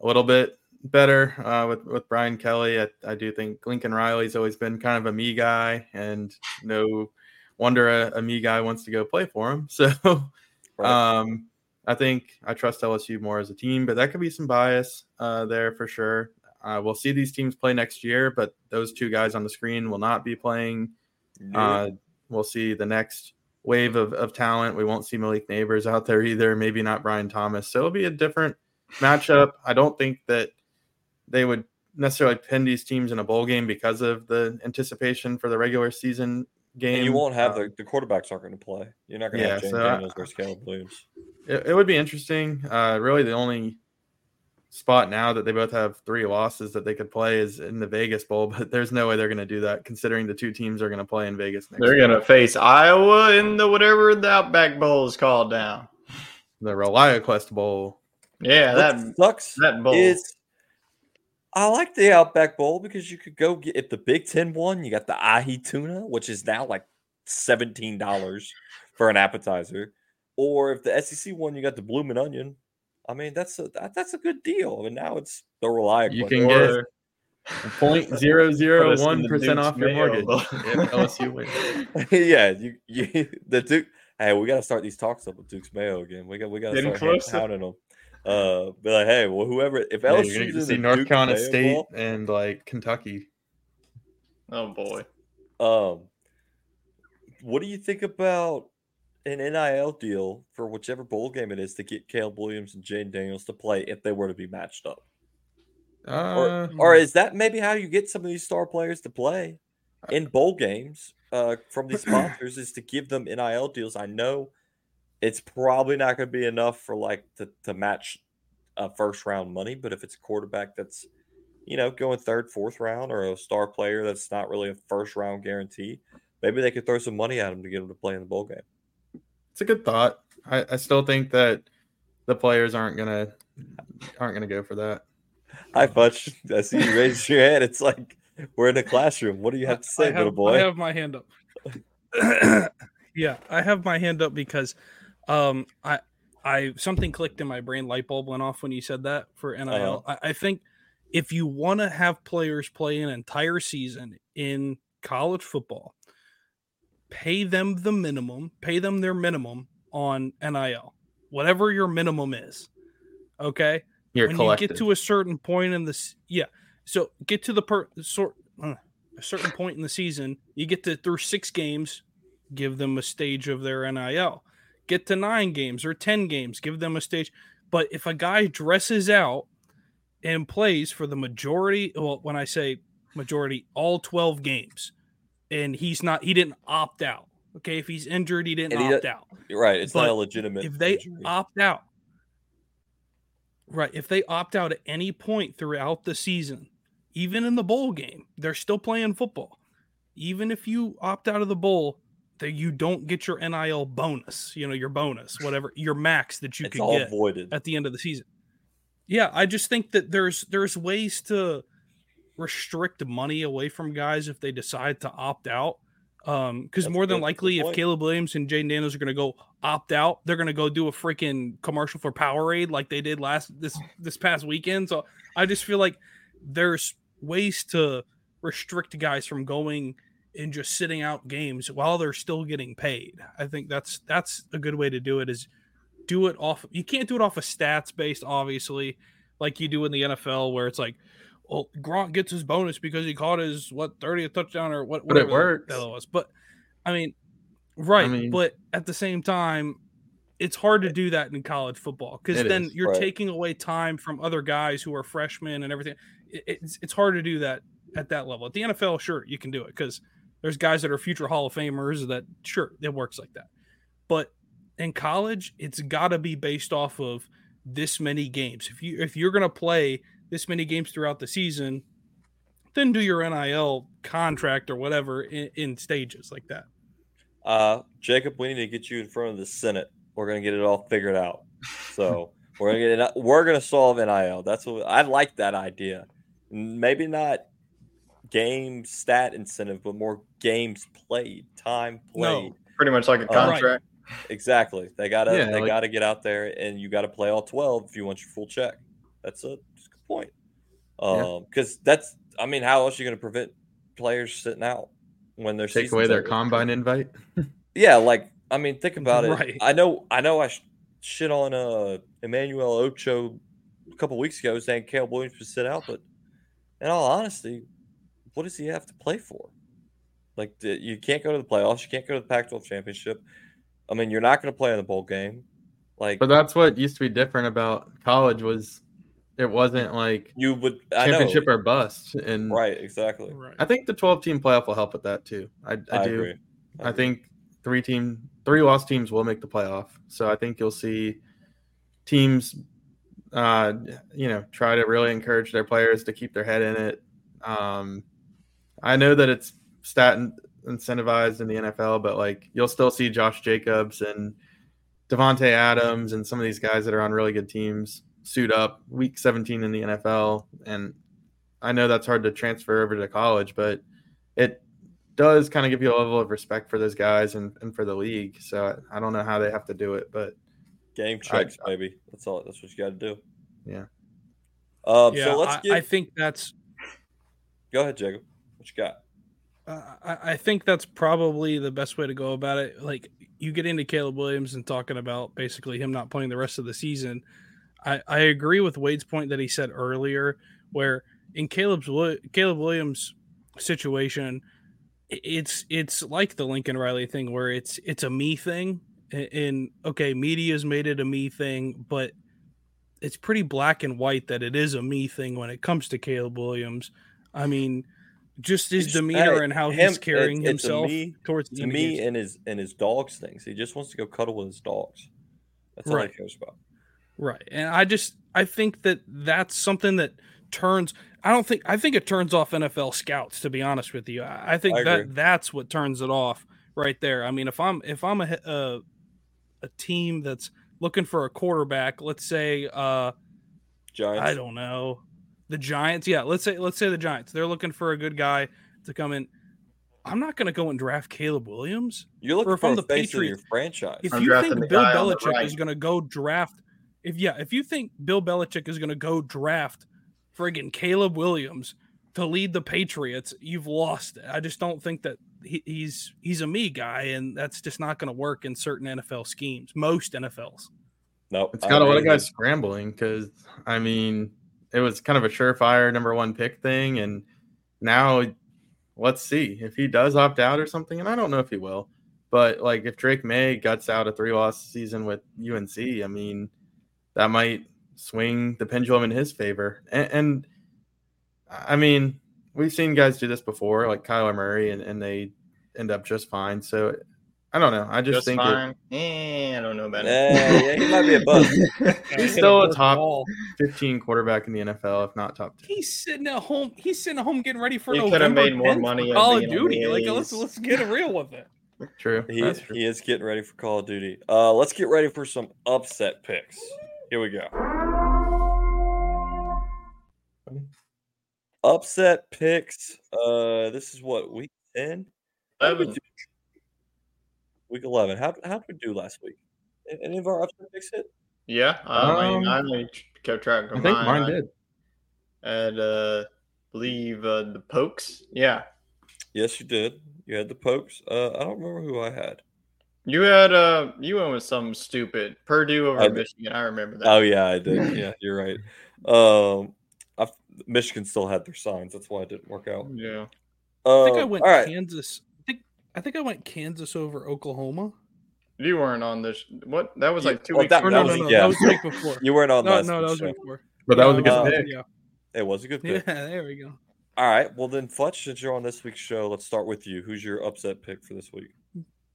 Speaker 5: a little bit better uh, with with Brian Kelly. I, I, do think Lincoln Riley's always been kind of a me guy, and no wonder a, a me guy wants to go play for him. So, right. um, I think I trust LSU more as a team, but that could be some bias uh, there for sure. Uh, we'll see these teams play next year, but those two guys on the screen will not be playing. Uh, we'll see the next wave of, of talent. We won't see Malik Nabers out there either. Maybe not Brian Thomas. So it'll be a different matchup. I don't think that they would necessarily pin these teams in a bowl game because of the anticipation for the regular season game.
Speaker 3: And you won't have um, the, the quarterbacks aren't going to play. You're not going to yeah, have James so Daniels I, versus Caleb Williams.
Speaker 5: It, it, would be interesting. Uh, really, the only spot now that they both have three losses that they could play is in the Vegas Bowl, but there's no way they're going to do that considering the two teams are going to play in Vegas
Speaker 4: next They're going to face Iowa in the whatever the Outback Bowl is called now.
Speaker 5: The ReliaQuest Bowl.
Speaker 4: Yeah, that
Speaker 3: sucks. That bowl is I like the Outback Bowl because you could go get if the Big Ten one, you got the ahi tuna, which is now like seventeen dollars for an appetizer, or if the SEC one, you got the blooming onion. I mean, that's a that, that's a good deal. I mean, now it's the reliable.
Speaker 5: You can get point zero zero one percent off your mortgage. LSU wins.
Speaker 3: yeah, you, you the Duke. Hey, we got to start these talks up with Duke's Mayo again. We got we got to start pounding them. Uh, be like, hey, well, whoever if yeah, LSU
Speaker 5: to see North Carolina State ball, and like Kentucky.
Speaker 4: Oh boy.
Speaker 3: Um, what do you think about an NIL deal for whichever bowl game it is to get Caleb Williams and Jayden Daniels to play if they were to be matched up? Uh, or, or is that maybe how you get some of these star players to play in bowl games uh, from these sponsors is to give them NIL deals? I know it's probably not going to be enough for like to, to match a first round money. But if it's a quarterback that's, you know, going third, fourth round or a star player that's not really a first round guarantee, maybe they could throw some money at him to get him to play in the bowl game.
Speaker 5: It's a good thought. I, I still think that the players aren't gonna aren't gonna go for that.
Speaker 3: Hi, Futch. I see you raise your hand. It's like we're in a classroom. What do you have to say,
Speaker 6: have,
Speaker 3: little boy?
Speaker 6: I have my hand up. yeah, I have my hand up because um, I, I something clicked in my brain. Light bulb went off when you said that for NIL. Uh-huh. I, I think if you want to have players play an entire season in college football, pay them the minimum, pay them their minimum on NIL, whatever your minimum is. Okay.
Speaker 5: You're
Speaker 6: when
Speaker 5: collected.
Speaker 6: you get to a certain point in this, yeah. So get to the per sort uh, a certain point in the season, you get to through six games, give them a stage of their NIL get to nine games or 10 games, give them a stage. But if a guy dresses out and plays for the majority, well, when I say majority, all 12 games, and he's not, he didn't opt out. Okay. If he's injured, he didn't he opt out.
Speaker 3: Right. It's but not a legitimate.
Speaker 6: If they injury. opt out, right. If they opt out at any point throughout the season, even in the bowl game, they're still playing football. Even if you opt out of the bowl, that you don't get your NIL bonus, you know, your bonus, whatever, your max that you
Speaker 3: it's
Speaker 6: can get
Speaker 3: voided.
Speaker 6: at the end of the season. Yeah, I just think that there's there's ways to restrict money away from guys if they decide to opt out. Um, because more than likely, if Caleb Williams and Jayden Daniels are going to go opt out, they're going to go do a freaking commercial for Powerade like they did last this this past weekend. So I just feel like there's ways to restrict guys from going in just sitting out games while they're still getting paid. I think that's that's a good way to do it is do it off you can't do it off of stats based obviously like you do in the NFL where it's like well Gronk gets his bonus because he caught his what 30th touchdown or what
Speaker 5: But it
Speaker 6: whatever
Speaker 5: works.
Speaker 6: it was. But I mean right,
Speaker 5: mean-
Speaker 6: but at the same time it's hard to do that in college football because then
Speaker 5: is,
Speaker 6: you're
Speaker 3: right.
Speaker 6: taking away time from other guys who are freshmen and everything. It- It's it's hard to do that at that level. At the NFL, sure you can do it because there's guys that are future Hall of Famers that sure it works like that. But in college, it's got to be based off of this many games. If you if you're to play this many games throughout the season, then do your NIL contract or whatever in, in stages like that.
Speaker 3: Uh, Jacob, we need to get you in front of the Senate. We're gonna get it all figured out. So we're gonna get it. We're gonna solve NIL. That's what I like that idea. Maybe not game stat incentive, but more games played, time played.
Speaker 6: No.
Speaker 4: Pretty much like a
Speaker 3: Uh,
Speaker 4: contract.
Speaker 3: Exactly. They gotta
Speaker 5: Yeah,
Speaker 3: they
Speaker 5: like-
Speaker 3: gotta get out there and you gotta play all twelve if you want your full check. That's a, that's a good point.
Speaker 5: Yeah.
Speaker 3: Um, because that's I mean, how else are you gonna prevent players sitting out when they're
Speaker 5: Take away their combine invite.
Speaker 3: Yeah, like I mean, think about it.
Speaker 6: Right.
Speaker 3: I know, I know. I sh- shit on uh Emmanuel Acho a couple weeks ago saying Caleb Williams would sit out, but in all honesty, what does he have to play for? Like, you can't go to the playoffs. You can't go to the Pac-12 championship. I mean, you're not going to play in the bowl game. Like,
Speaker 5: But that's what used to be different about college was it wasn't like
Speaker 3: you would. I know.
Speaker 5: championship or bust. And
Speaker 3: Right. Exactly.
Speaker 6: Right.
Speaker 5: I think the 12 team playoff will help with that too. I, I,
Speaker 3: I,
Speaker 5: do.
Speaker 3: agree.
Speaker 5: I
Speaker 3: agree.
Speaker 5: think three team, three lost teams will make the playoff. So I think you'll see teams, uh, you know, try to really encourage their players to keep their head in it. Um, I know that it's stat incentivized in the NFL, but like you'll still see Josh Jacobs and Davante Adams and some of these guys that are on really good teams suit up week 17 in the NFL. And I know that's hard to transfer over to college, but it does kind of give you a level of respect for those guys and, and for the league. So I, I don't know how they have to do it, but
Speaker 3: game
Speaker 5: I-
Speaker 3: checks, baby. That's all. That's what you got to do.
Speaker 5: Yeah.
Speaker 3: Um.
Speaker 6: yeah,
Speaker 3: so let's
Speaker 6: I,
Speaker 3: get.
Speaker 6: I think that's
Speaker 3: go ahead, Jacob. What you got?
Speaker 6: Uh, I, I think that's probably the best way to go about it. Like you get into Caleb Williams and talking about basically him not playing the rest of the season. I, I agree with Wade's point that he said earlier, where in Caleb's Caleb Williams situation, it's it's like the Lincoln Riley thing where it's it's a me thing. a- And okay, media's made it a me thing, but it's pretty black and white that it is a me thing when it comes to Caleb Williams. I mean, just his
Speaker 3: It's-
Speaker 6: demeanor and how
Speaker 3: him-
Speaker 6: he's carrying
Speaker 3: it- it's a
Speaker 6: himself
Speaker 3: me-
Speaker 6: towards
Speaker 3: to me and his and his dogs things. He just wants to go cuddle with his dogs. That's all
Speaker 6: Right.
Speaker 3: he cares about.
Speaker 6: Right. And I just I think that that's something that turns I don't think I think it turns off NFL scouts to be honest with you. I, I think
Speaker 3: I
Speaker 6: that that's what turns it off right there. I mean, if I'm if I'm a a, a team that's looking for a quarterback, let's say uh
Speaker 3: Giants.
Speaker 6: I don't know. The Giants, yeah, let's say let's say the Giants. They're looking for a good guy to come in. I'm not going to go and draft Caleb Williams.
Speaker 3: You're looking
Speaker 6: or if
Speaker 3: for
Speaker 6: I'm
Speaker 3: the
Speaker 6: the
Speaker 3: face of your
Speaker 6: Patriots-
Speaker 3: franchise.
Speaker 6: If
Speaker 4: I'm
Speaker 6: you think Bill
Speaker 4: guy on the
Speaker 6: Belichick
Speaker 4: right.
Speaker 6: is going to go draft, if yeah, if you think Bill Belichick is going to go draft friggin' Caleb Williams to lead the Patriots, you've lost it. I just don't think that he, he's he's a me guy, and that's just not going to work in certain NFL schemes. Most NFLs.
Speaker 3: no,
Speaker 5: it's
Speaker 3: I
Speaker 5: got a lot of guys scrambling because, I mean, it was kind of a surefire number one pick thing. And now let's see if he does opt out or something. And I don't know if he will. But like if Drake Maye guts out a three loss season with UNC, I mean, that might swing the pendulum in his favor. And, and I mean, we've seen guys do this before, like Kyler Murray, and, and they end up just fine. So I don't know. I just,
Speaker 4: Just
Speaker 5: think it-
Speaker 4: fine. Eh, I don't know about it.
Speaker 3: Eh, yeah, he might be a bust.
Speaker 5: He's still a top-
Speaker 6: wall.
Speaker 5: 15 quarterback in the NFL, if not top 10.
Speaker 6: He's sitting at home. He's sitting at home getting ready for
Speaker 4: He could
Speaker 6: November.
Speaker 4: have made more money
Speaker 6: for Call of Duty.
Speaker 4: the
Speaker 6: Like let's let's get real with it.
Speaker 5: True.
Speaker 3: He,
Speaker 5: That's true.
Speaker 3: he is getting ready for Call of Duty. Uh, let's get ready for some upset picks. Here we go. Upset picks. Uh, this is what week ten. How did we
Speaker 4: Eleven.
Speaker 3: do? Week eleven. How how did we do last week? Any of our upset picks hit?
Speaker 4: Yeah, I mean,
Speaker 5: Um,
Speaker 4: I only kept track of
Speaker 5: I think
Speaker 4: mine.
Speaker 5: mine
Speaker 4: I
Speaker 5: did.
Speaker 4: had, uh, believe uh, the Pokes. Yeah,
Speaker 3: Yes, you did. You had the Pokes. Uh, I don't remember who I had.
Speaker 4: You had uh you went with something stupid. Purdue over
Speaker 3: I.
Speaker 4: Michigan. I remember that.
Speaker 3: Oh yeah, I did. Yeah, you're right. Um, I, Michigan still had their signs. That's why it didn't work out.
Speaker 4: yeah.
Speaker 6: I think I
Speaker 3: Um,
Speaker 6: went
Speaker 3: all right.
Speaker 6: Kansas. I think I went Kansas over Oklahoma.
Speaker 4: You weren't on this. What? That was like two
Speaker 3: well,
Speaker 4: weeks
Speaker 3: that-
Speaker 6: Or
Speaker 4: ago.
Speaker 6: no,
Speaker 3: was-
Speaker 6: no, no,
Speaker 3: yeah.
Speaker 6: that was week before.
Speaker 3: You weren't on this.
Speaker 6: no,
Speaker 3: last
Speaker 6: no, that was
Speaker 3: show.
Speaker 6: week before.
Speaker 5: But that was a good
Speaker 3: uh,
Speaker 5: pick.
Speaker 6: Yeah,
Speaker 3: It was a good pick.
Speaker 6: yeah, there we go.
Speaker 3: All right. Well, then, Fletch, since you're on this week's show, let's start with you. Who's your upset pick for this week?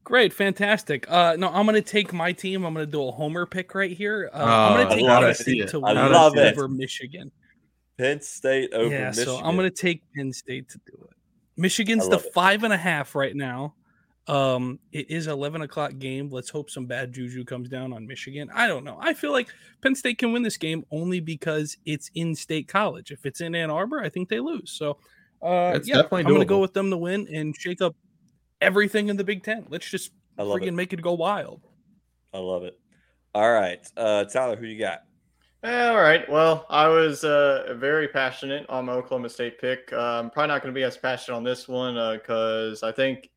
Speaker 6: Great, fantastic. Uh, no, I'm gonna take my team. I'm gonna do a homer pick right here. Uh, I'm
Speaker 5: Oh,
Speaker 6: gonna take Penn. State to win
Speaker 3: love it.
Speaker 6: over Michigan.
Speaker 3: Penn State over Michigan.
Speaker 6: yeah,
Speaker 3: Michigan.
Speaker 6: so I'm gonna take Penn State to do it. Michigan's the
Speaker 3: it.
Speaker 6: five and a half right now. Um, it is 11 o'clock game. Let's hope some bad juju comes down on Michigan. I don't know. I feel like Penn State can win this game only because it's in state college. If it's in Ann Arbor, I think they lose. So, uh,
Speaker 5: It's
Speaker 6: yeah,
Speaker 5: definitely
Speaker 6: I'm gonna go with them to win and shake up everything in the Big Ten. Let's just freaking
Speaker 3: it.
Speaker 6: make it go wild.
Speaker 3: I love it. All right, uh, Tyler, who you got?
Speaker 4: Eh, all right. Well, I was uh, very passionate on my Oklahoma State pick. Uh, I'm probably not going to be as passionate on this one because I think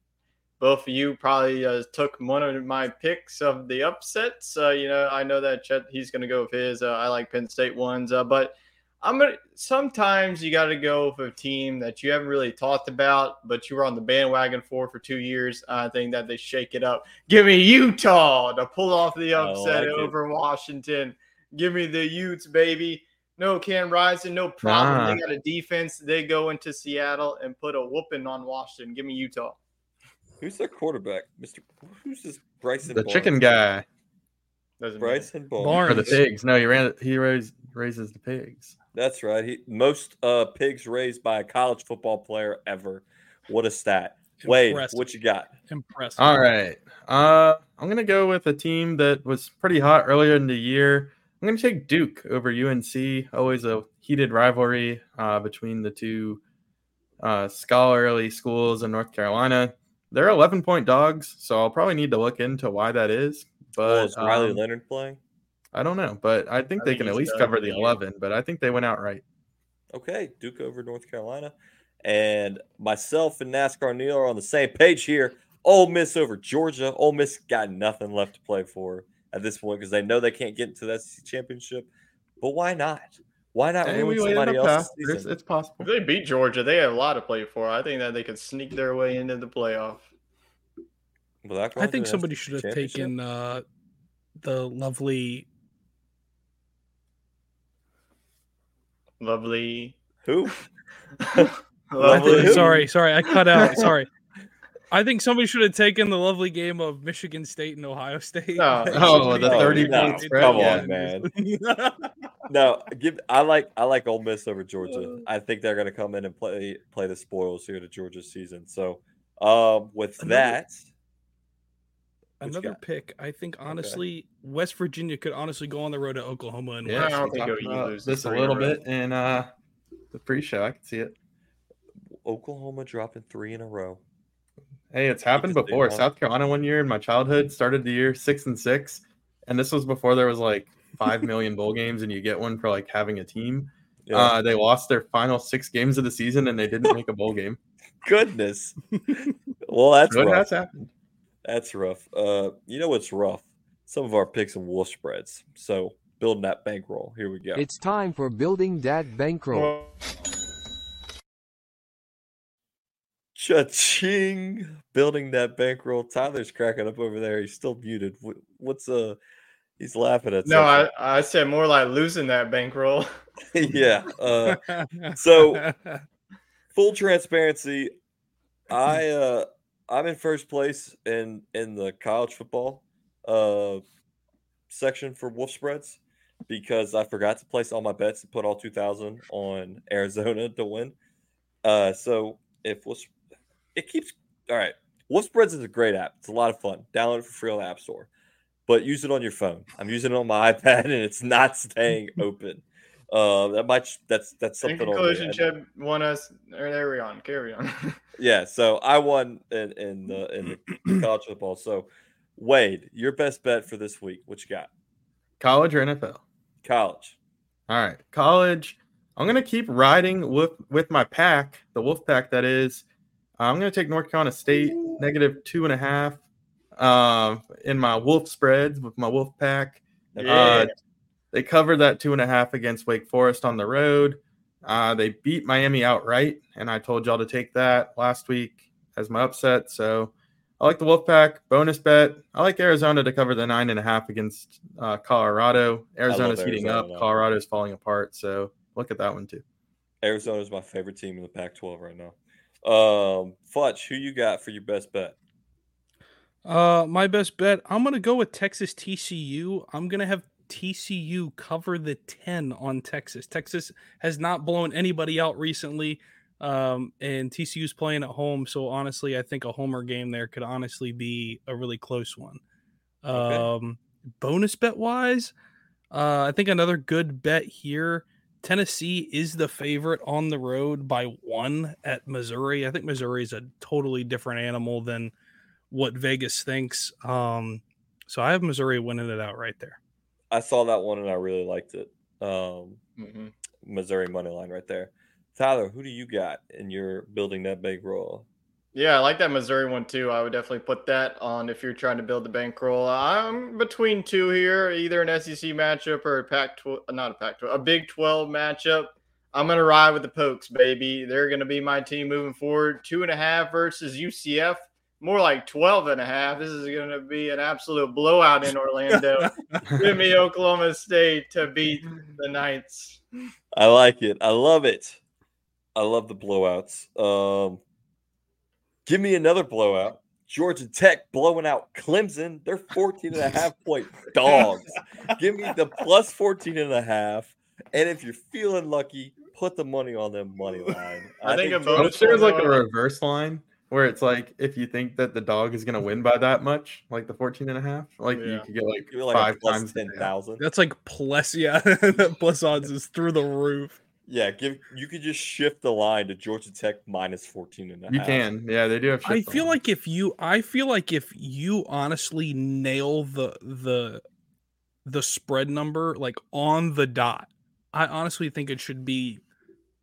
Speaker 4: both of you probably uh, took one of my picks of the upsets. Uh, you know, I know that Chet he's going to go with his. Uh, I like Penn State ones, uh, but I'm gonna. Sometimes you got to go with a team that you haven't really talked about, but you were on the bandwagon for for two years. I think that they shake it up. Give me Utah to pull off the upset
Speaker 3: like
Speaker 4: over Washington. Give me the Utes, baby. No Cam Rising, no problem.
Speaker 5: Nah.
Speaker 4: They got a defense. They go into Seattle and put a whooping on Washington. Give me Utah.
Speaker 3: Who's their quarterback, Mister? Who's this? Bryson.
Speaker 5: The
Speaker 3: Barnes?
Speaker 5: chicken guy
Speaker 4: Doesn't.
Speaker 3: Bryson Barnes.
Speaker 6: Barnes.
Speaker 5: for the pigs. No, he ran. He raised, raises the pigs.
Speaker 3: That's right. He most uh, pigs raised by a college football player ever. What a stat! Wade, what you got?
Speaker 6: Impressive.
Speaker 5: All right. Uh, I'm gonna go with a team that was pretty hot earlier in the year. I'm gonna take Duke over UNC. Always a heated rivalry uh, between the two uh, scholarly schools in North Carolina. They're 11 point dogs, so I'll probably need to look into why that is.
Speaker 3: Oh,
Speaker 5: But
Speaker 3: is Riley
Speaker 5: um,
Speaker 3: Leonard playing?
Speaker 5: I don't know, but I think
Speaker 4: I
Speaker 5: they
Speaker 4: think
Speaker 5: can at least cover the
Speaker 4: the year.
Speaker 5: 11. But I think they went out right.
Speaker 3: Okay, Duke over North Carolina, and myself and NASCAR Neil are on the same page here. Ole Miss over Georgia. Ole Miss got nothing left to play for at this point because they know they can't get into that SEC championship. But why not? Why not
Speaker 5: Hey,
Speaker 3: ruin
Speaker 5: we waited
Speaker 3: somebody
Speaker 5: up
Speaker 3: else's
Speaker 5: past. It's, it's possible.
Speaker 4: If they beat Georgia, they have a lot to play for. I think that they could sneak their way into the playoff.
Speaker 3: Without
Speaker 6: I think somebody should have taken uh, the lovely.
Speaker 4: Lovely.
Speaker 3: who? Lovely
Speaker 6: think,
Speaker 3: who?
Speaker 6: sorry, sorry, I cut out. Sorry. I think somebody should have taken the lovely game of Michigan State and Ohio State.
Speaker 4: No.
Speaker 5: Oh, the
Speaker 3: No,
Speaker 5: 30
Speaker 3: no,
Speaker 5: point spread.
Speaker 3: come
Speaker 5: yeah.
Speaker 3: on, man. No, give. I like I like Ole Miss over Georgia. I think they're going to come in and play play the spoils here to Georgia's season. So, um, with
Speaker 6: Another-
Speaker 3: that,
Speaker 6: Another pick. I think honestly, West Virginia could honestly go on the road to Oklahoma and
Speaker 5: Yeah,
Speaker 4: I don't think
Speaker 5: talked
Speaker 4: OU
Speaker 5: about
Speaker 4: loses
Speaker 5: this a
Speaker 4: three in a
Speaker 5: little bit in uh, the pre-show. I can see it.
Speaker 3: Oklahoma dropping three in a row.
Speaker 5: Hey, it's happened
Speaker 3: Because
Speaker 5: before. South Carolina one year in my childhood started the year six and six, and this was before there was like five million bowl games, and you get one for like having a team.
Speaker 3: Yeah.
Speaker 5: Uh, they lost their final six games of the season, and they didn't make a bowl game.
Speaker 3: Goodness. well, that's
Speaker 5: What
Speaker 3: rough.
Speaker 5: has happened?
Speaker 3: That's rough. Uh, you know what's rough? Some of our picks and wolf spreads. So building that bankroll. Here we go.
Speaker 7: It's time for building that bankroll.
Speaker 3: Cha-ching! Building that bankroll. Tyler's cracking up over there. He's still muted. What's uh? He's laughing at.
Speaker 4: no, I,
Speaker 3: something.
Speaker 4: I said more like losing that bankroll.
Speaker 3: yeah. Uh, so full transparency, I uh I'm in first place in in the college football uh section for wolf spreads because I forgot to place all my bets and put all 2000 on Arizona to win. Uh so if wolf it keeps all right. Wolf spreads is a great app. It's a lot of fun. Download it for free on the App Store. But use it on your phone. I'm using it on my iPad and it's not staying open. Uh, that might that's that's something. on
Speaker 4: conclusion,
Speaker 3: there.
Speaker 4: Chad won us. Or there we on. Carry on.
Speaker 3: Yeah, so I won in, in the in the college football. So Wade, your best bet for this week. What you got?
Speaker 5: College or NFL?
Speaker 3: College.
Speaker 5: All right, college. I'm gonna keep riding with with my pack, the Wolf pack that is, I'm going to take North Carolina State negative two and a half uh, in my Wolf spreads with my Wolf pack.
Speaker 4: Yeah.
Speaker 5: Uh, they covered that two and a half against Wake Forest on the road. Uh, they beat Miami outright, and I told y'all to take that last week as my upset. So I like the Wolfpack bonus bet. I like Arizona to cover the nine and a half against uh, Colorado. Arizona's heating
Speaker 3: Arizona.
Speaker 5: up. Colorado's falling apart. So look at that one too.
Speaker 3: Arizona's my favorite team in the Pac-12 right now. Um, Futch, who you got for your best bet?
Speaker 6: Uh, my best bet. I'm gonna go with Texas TCU. I'm gonna have TCU cover the ten on Texas. Texas has not blown anybody out recently, um, and TCU's playing at home. So honestly, I think a homer game there could honestly be a really close one.
Speaker 3: Okay.
Speaker 6: Um, bonus bet wise, uh, I think another good bet here. Tennessee is the favorite on the road by one at Missouri. I think Missouri is a totally different animal than what Vegas thinks. Um, so I have Missouri winning it out right there.
Speaker 3: I saw that one and I really liked it. Um,
Speaker 4: Mhm.
Speaker 3: Missouri money line right there. Tyler, who do you got in your building that bankroll?
Speaker 4: Yeah, I like that Missouri one too. I would definitely put that on if you're trying to build the bankroll. I'm between two here, either an SEC matchup or a Pac 12, not a Pac 12, a Big 12 matchup. I'm going to ride with the Pokes, baby. They're going to be my team moving forward. Two and a half versus UCF, more like 12 and a half. This is going to be an absolute blowout in Orlando. Give me Oklahoma State to beat the Knights.
Speaker 3: I like it. I love it. I love the blowouts. Um, give me another blowout. Georgia Tech blowing out Clemson. They're 14 and a half point dogs. Give me the plus 14 and a half. And if you're feeling lucky, put the money on them money line.
Speaker 4: I think a
Speaker 3: Georgia-
Speaker 4: bonus
Speaker 5: if there's like a reverse line where it's like if you think that the dog is going to win by that much, like the 14 and a half, like you could get like
Speaker 3: give me like
Speaker 5: five
Speaker 3: plus
Speaker 5: times
Speaker 3: 10,000.
Speaker 6: That's like plus, yeah, plus odds is through the roof.
Speaker 3: Yeah, give you could just shift the line to Georgia Tech minus 14 and a half.
Speaker 5: You can. Yeah, they do have
Speaker 6: I feel
Speaker 5: lines.
Speaker 6: like if you, I feel like if you honestly nail the the the spread number like on the dot, I honestly think it should be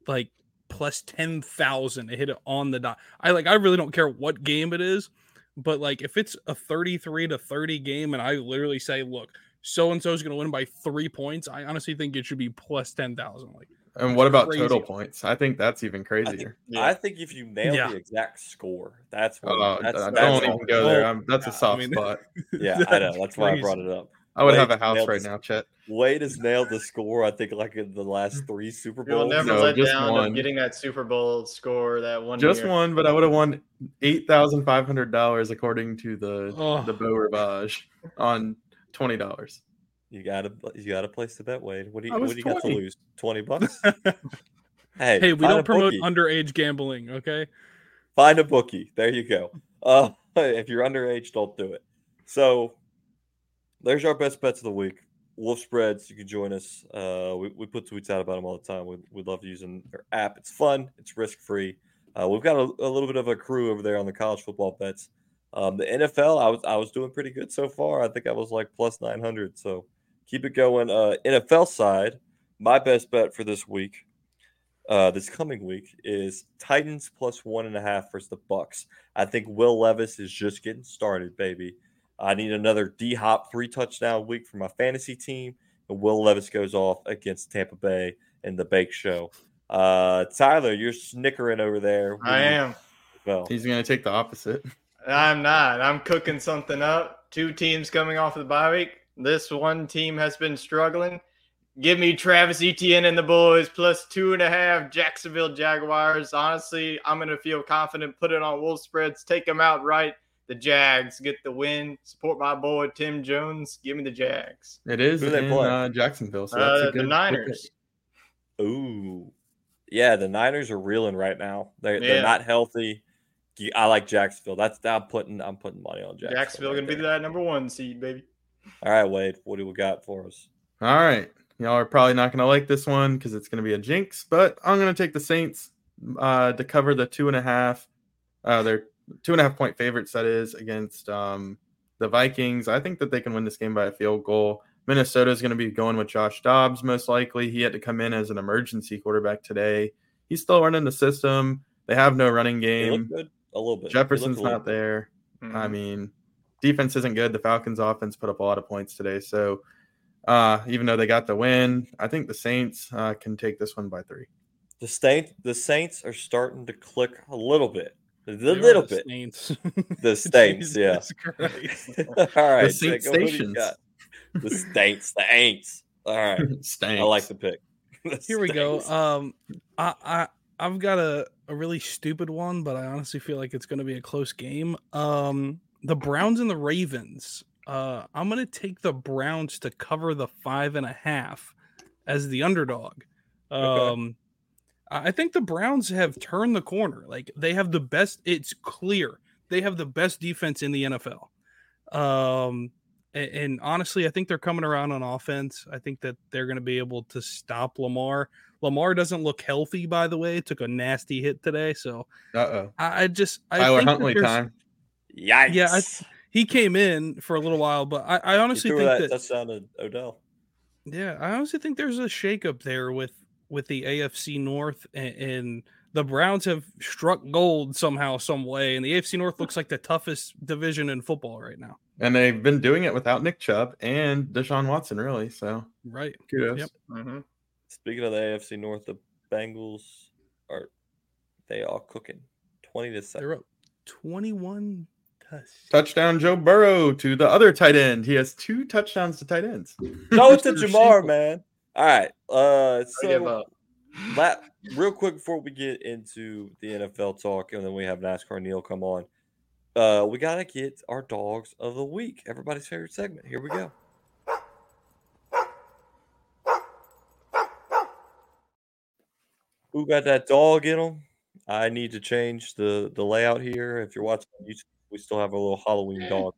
Speaker 6: like plus ten thousand to hit it on the dot. I like, I really don't care what game it is, but like if it's a thirty-three to thirty game, and I literally say, look, so and so is going to win by three points, I honestly think it should be plus ten thousand. Like,
Speaker 5: And what about
Speaker 6: crazy.
Speaker 5: total points? I think that's even
Speaker 3: I think,
Speaker 5: crazier.
Speaker 4: Yeah.
Speaker 3: I think if you nail
Speaker 6: Yeah.
Speaker 3: the exact score, that's what
Speaker 5: Oh,
Speaker 3: that's,
Speaker 5: don't
Speaker 3: that's
Speaker 5: even
Speaker 3: all-
Speaker 5: go there. I'm, that's a
Speaker 6: yeah, I
Speaker 5: soft
Speaker 6: mean-
Speaker 5: spot.
Speaker 3: Yeah, I know. That's why I brought it up.
Speaker 5: I would
Speaker 3: Wade
Speaker 5: have a house right
Speaker 3: this-
Speaker 5: now, Chet.
Speaker 3: Wade has nailed the score. I think like in the last three Super
Speaker 4: You'll
Speaker 3: Bowls.
Speaker 4: never
Speaker 5: No,
Speaker 4: let
Speaker 5: just
Speaker 4: down
Speaker 5: one.
Speaker 4: of getting that Super Bowl score that one
Speaker 5: Just
Speaker 4: year.
Speaker 5: one, but I would have won eight thousand five hundred dollars according to the
Speaker 6: Oh.
Speaker 5: the Beau Rivage on twenty dollars.
Speaker 3: You gotta you gotta place the bet, Wade. What do you what do you got to lose? Twenty bucks? hey,
Speaker 6: hey, we don't promote
Speaker 3: bookie.
Speaker 6: underage gambling, okay?
Speaker 3: Find a bookie. There you go. Uh, if you're underage, don't do it. So there's our best bets of the week. Wolf spreads. You can join us. Uh, we, we put tweets out about them all the time. We, we love using their app. It's fun. It's risk free. Uh, we've got a, a little bit of a crew over there on the college football bets. Um, the NFL, I was I was doing pretty good so far. I think I was like plus nine hundred. So keep it going. Uh, NFL side, my best bet for this week, uh, this coming week, is Titans plus one and a half versus the Bucs. I think Will Levis is just getting started, baby. I need another D Hop three touchdown week for my fantasy team, and Will Levis goes off against Tampa Bay in the Bake Show. Uh, Tyler, you're snickering over there.
Speaker 4: I am.
Speaker 3: Well,
Speaker 5: He's gonna take the opposite.
Speaker 4: I'm not. I'm cooking something up. Two teams coming off of the bye week. This one team has been struggling. Give me Travis Etienne and the boys plus two and a half Jacksonville Jaguars. Honestly, I'm going to feel confident. Put it on Wolf spreads. Take them out right. The Jags get the win. Support my boy Tim Jones. Give me the Jags.
Speaker 5: It is
Speaker 3: Who they
Speaker 5: in
Speaker 3: play?
Speaker 5: uh, Jacksonville, so that's
Speaker 4: Uh,
Speaker 5: a good
Speaker 4: the Niners.
Speaker 5: pick.
Speaker 3: Ooh, yeah, the Niners are reeling right now. They're they're not healthy. I like Jacksonville. That's I'm putting I'm putting money on Jacksonville.
Speaker 4: Jacksonville
Speaker 3: right
Speaker 4: going to be that number one seed, baby.
Speaker 3: All right, Wade. What do we got for us?
Speaker 5: All right. Y'all are probably not going to like this one because it's going to be a jinx, but I'm going to take the Saints uh, to cover the two and a half. Uh, they're two and a half point favorites, that is, against um, the Vikings. I think that they can win this game by a field goal. Minnesota is going to be going with Josh Dobbs, most likely. He had to come in as an emergency quarterback today. He's still running the system. They have no running game.
Speaker 3: good. a little bit.
Speaker 5: Jefferson's
Speaker 3: little-
Speaker 5: not there. I
Speaker 4: Mhm.
Speaker 5: mean, defense isn't good. The Falcons' offense put up a lot of points today. So, uh, even though they got the win, I think the Saints uh, can take this one by three.
Speaker 3: The Saints, the Saints are starting to click a little bit, a
Speaker 6: They
Speaker 3: little
Speaker 6: the
Speaker 3: bit.
Speaker 6: Saints.
Speaker 3: The Saints, yeah.
Speaker 6: Jesus Christ.
Speaker 3: All right,
Speaker 5: Saint
Speaker 3: Jacob, who do you
Speaker 5: Stations.
Speaker 3: got? The Saints, the Aints. All right,
Speaker 5: Stanks.
Speaker 3: I like the pick. The
Speaker 6: Here we go. Um, I, I I've got a, a really stupid one, but I honestly feel like it's going to be a close game. Um, the Browns and the Ravens. Uh, I'm going to take the Browns to cover the five and a half as the underdog. Um, I I think the Browns have turned the corner. Like they have the best. It's clear they have the best defense in the NFL. Um, and, and honestly, I think they're coming around on offense. I think that they're going to be able to stop Lamar. Lamar doesn't look healthy, by the way. Took a nasty hit today, so
Speaker 5: Uh oh.
Speaker 6: I, I just I
Speaker 5: Tyler Huntley time.
Speaker 3: Yikes!
Speaker 6: Yeah, I- he came in for a little while, but I, I honestly think
Speaker 3: that,
Speaker 6: that
Speaker 3: touchdown to Odell.
Speaker 6: yeah, I honestly think there's a shakeup there with with the AFC North and, and the Browns have struck gold somehow, some way, and the AFC North looks like the toughest division in football right now.
Speaker 5: And they've been doing it without Nick Chubb and Deshaun Watson, really. So
Speaker 6: Right.
Speaker 5: kudos.
Speaker 6: Yep.
Speaker 4: Mhm.
Speaker 3: Speaking of the AFC North, the Bengals are they are cooking twenty to seven.
Speaker 6: They're up 21 to
Speaker 5: Touchdown Joe Burrow to the other tight end. He has two touchdowns to tight ends.
Speaker 3: Throw it to
Speaker 6: Ja'Marr,
Speaker 3: man. All right. Uh,
Speaker 4: I
Speaker 3: so la- real quick before we get into the NFL talk, and then we have NASCAR Neil come on. Uh, we gotta get our dogs of the week. Everybody's favorite segment. Here we go. Who got that dog in them? I need to change the the layout here. If you're watching YouTube, we still have a little Halloween eh. dog.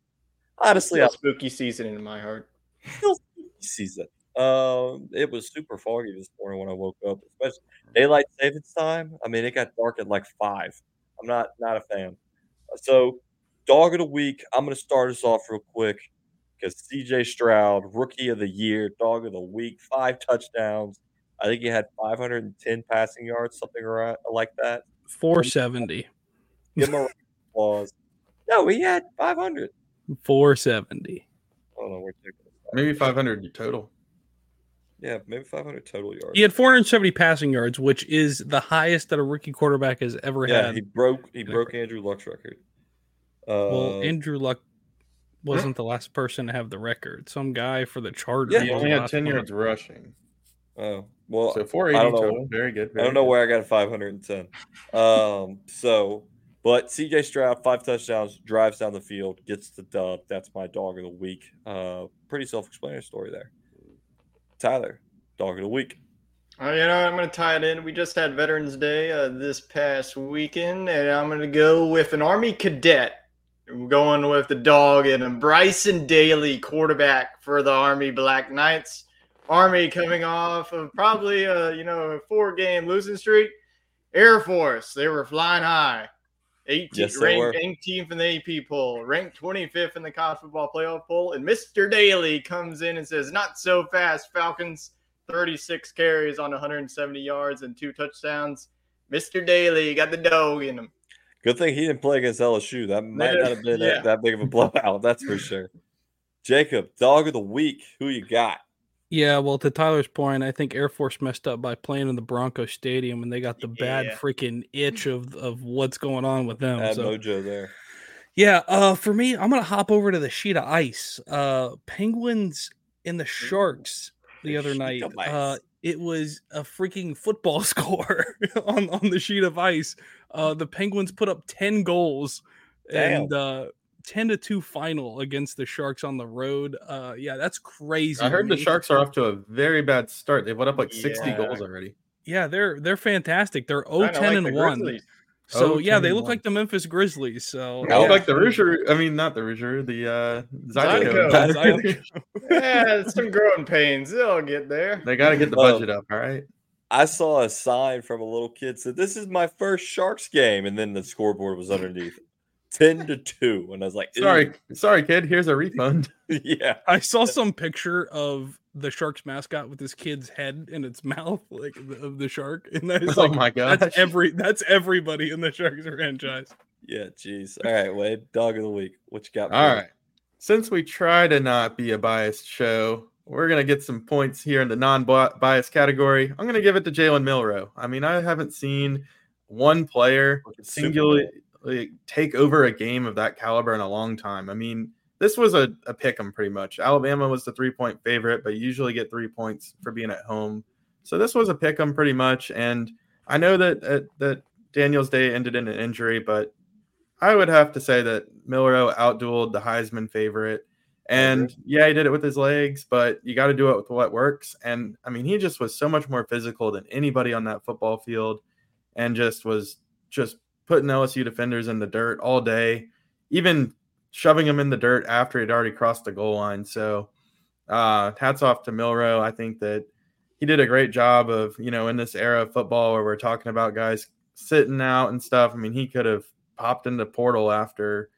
Speaker 3: Honestly, I
Speaker 4: Still spooky season in my heart.
Speaker 3: still season. Um, it was super foggy this morning when I woke up, especially mm. daylight savings time. I mean, it got dark at like five. I'm not not a fan. Uh, so, dog of the week. I'm going to start us off real quick because C.J. Stroud, rookie of the year, dog of the week, five touchdowns. I think he had 510 passing yards, something around like that.
Speaker 6: 470.
Speaker 3: Give him a round of applause. No, he had 500.
Speaker 6: 470.
Speaker 3: I don't know. We're.
Speaker 5: Maybe 500 total.
Speaker 3: Yeah, maybe 500 total yards.
Speaker 6: He had 470 passing yards, which is the highest that a rookie quarterback has ever
Speaker 3: Yeah,
Speaker 6: had.
Speaker 3: he broke he broke Andrew Luck's record. Uh,
Speaker 6: well, Andrew Luck wasn't the last person to have the record. Some guy for the Chargers.
Speaker 3: Yeah,
Speaker 5: He only had 10
Speaker 6: one.
Speaker 5: yards rushing.
Speaker 3: oh well,
Speaker 5: So 480 total. Very good.
Speaker 3: I don't know
Speaker 5: good.
Speaker 3: where I got 510. Um, so but CJ Stroud, five touchdowns, drives down the field, gets the dub. That's my dog of the week. Uh, pretty self-explanatory story there. Tyler, dog of the week.
Speaker 4: Uh, you know, I'm going to tie it in. We just had Veterans Day uh, this past weekend, and I'm going to go with an Army cadet. I'm going with the dog and a Bryson Daily quarterback for the Army Black Knights. Army coming off of probably a you know a four game losing streak. Air Force, they were flying high. 18th,
Speaker 3: Yes,
Speaker 4: ranked 18th in the AP poll, ranked 25th in the college football playoff poll, and Mr. Daily comes in and says, "Not so fast, Falcons." 36 carries on 170 yards and two touchdowns. Mr. Daily got the dog in him.
Speaker 3: Good thing he didn't play against LSU. That might not have been
Speaker 4: Yeah.
Speaker 3: that, that big of a blowout. That's for sure. Jacob, dog of the week. Who you got?
Speaker 6: Yeah, well, to Tyler's point, I think Air Force messed up by playing in the Bronco Stadium, and they got the bad
Speaker 4: Yeah.
Speaker 6: freaking itch of of what's going on with them.
Speaker 3: Bad
Speaker 6: so
Speaker 3: mojo there.
Speaker 6: Yeah, uh, for me, I'm gonna hop over to the sheet of ice. Uh, Penguins and the Sharks the
Speaker 3: the
Speaker 6: other night. Uh, it was a freaking football score on on the sheet of ice. Uh, the Penguins put up ten goals
Speaker 3: Damn.
Speaker 6: and uh, ten to two final against the Sharks on the road. Uh, yeah, that's crazy.
Speaker 5: I heard the. Sharks are off to a very bad start. They've put up like 60
Speaker 4: Yeah.
Speaker 5: goals already.
Speaker 6: Yeah, they're they're fantastic. They're 0 10
Speaker 4: like
Speaker 6: and one.
Speaker 4: Grizzlies.
Speaker 6: So
Speaker 5: Oh,
Speaker 6: yeah, they look
Speaker 5: one.
Speaker 6: like the Memphis Grizzlies. So
Speaker 5: I look
Speaker 6: yeah.
Speaker 5: like the Rouger. I mean, not the Rouger, the uh, Zydeco.
Speaker 4: Zydeco. Yeah, some growing pains. They'll get there.
Speaker 5: they got to get the budget up. All right.
Speaker 3: I saw a sign from a little kid said, "This is my first Sharks game," and then the scoreboard was underneath, ten to two, and I was like, "Ew."
Speaker 5: Sorry, sorry, kid. Here's a refund.
Speaker 3: yeah."
Speaker 6: I saw some picture of the Sharks mascot with this kid's head in its mouth, like the, of the shark, and that is
Speaker 5: oh
Speaker 6: like
Speaker 5: my god.
Speaker 6: that's every that's everybody in the Sharks franchise.
Speaker 3: Yeah, jeez. All right, Wade, dog of the week. What you got? for
Speaker 5: All
Speaker 3: me?
Speaker 5: right. Since we try to not be a biased show, we're going to get some points here in the non biased category. I'm going to give it to Jalen Milroe. I mean, I haven't seen one player
Speaker 3: Look at Super Bowl.
Speaker 5: singularly take over a game of that caliber in a long time. I mean, this was a, a pick 'em pretty much. Alabama was the three point favorite, but you usually get three points for being at home. So this was a pick 'em pretty much. And I know that uh, that Daniel's day ended in an injury, but I would have to say that Milroe outdueled the Heisman favorite. And yeah, he did it with his legs, but you got to do it with what works. And I mean, he just was so much more physical than anybody on that football field and just was just putting LSU defenders in the dirt all day, even shoving them in the dirt after he'd already crossed the goal line. So, uh, hats off to Milroe. I think that he did a great job of, you know, in this era of football where we're talking about guys sitting out and stuff. I mean, he could have popped into portal after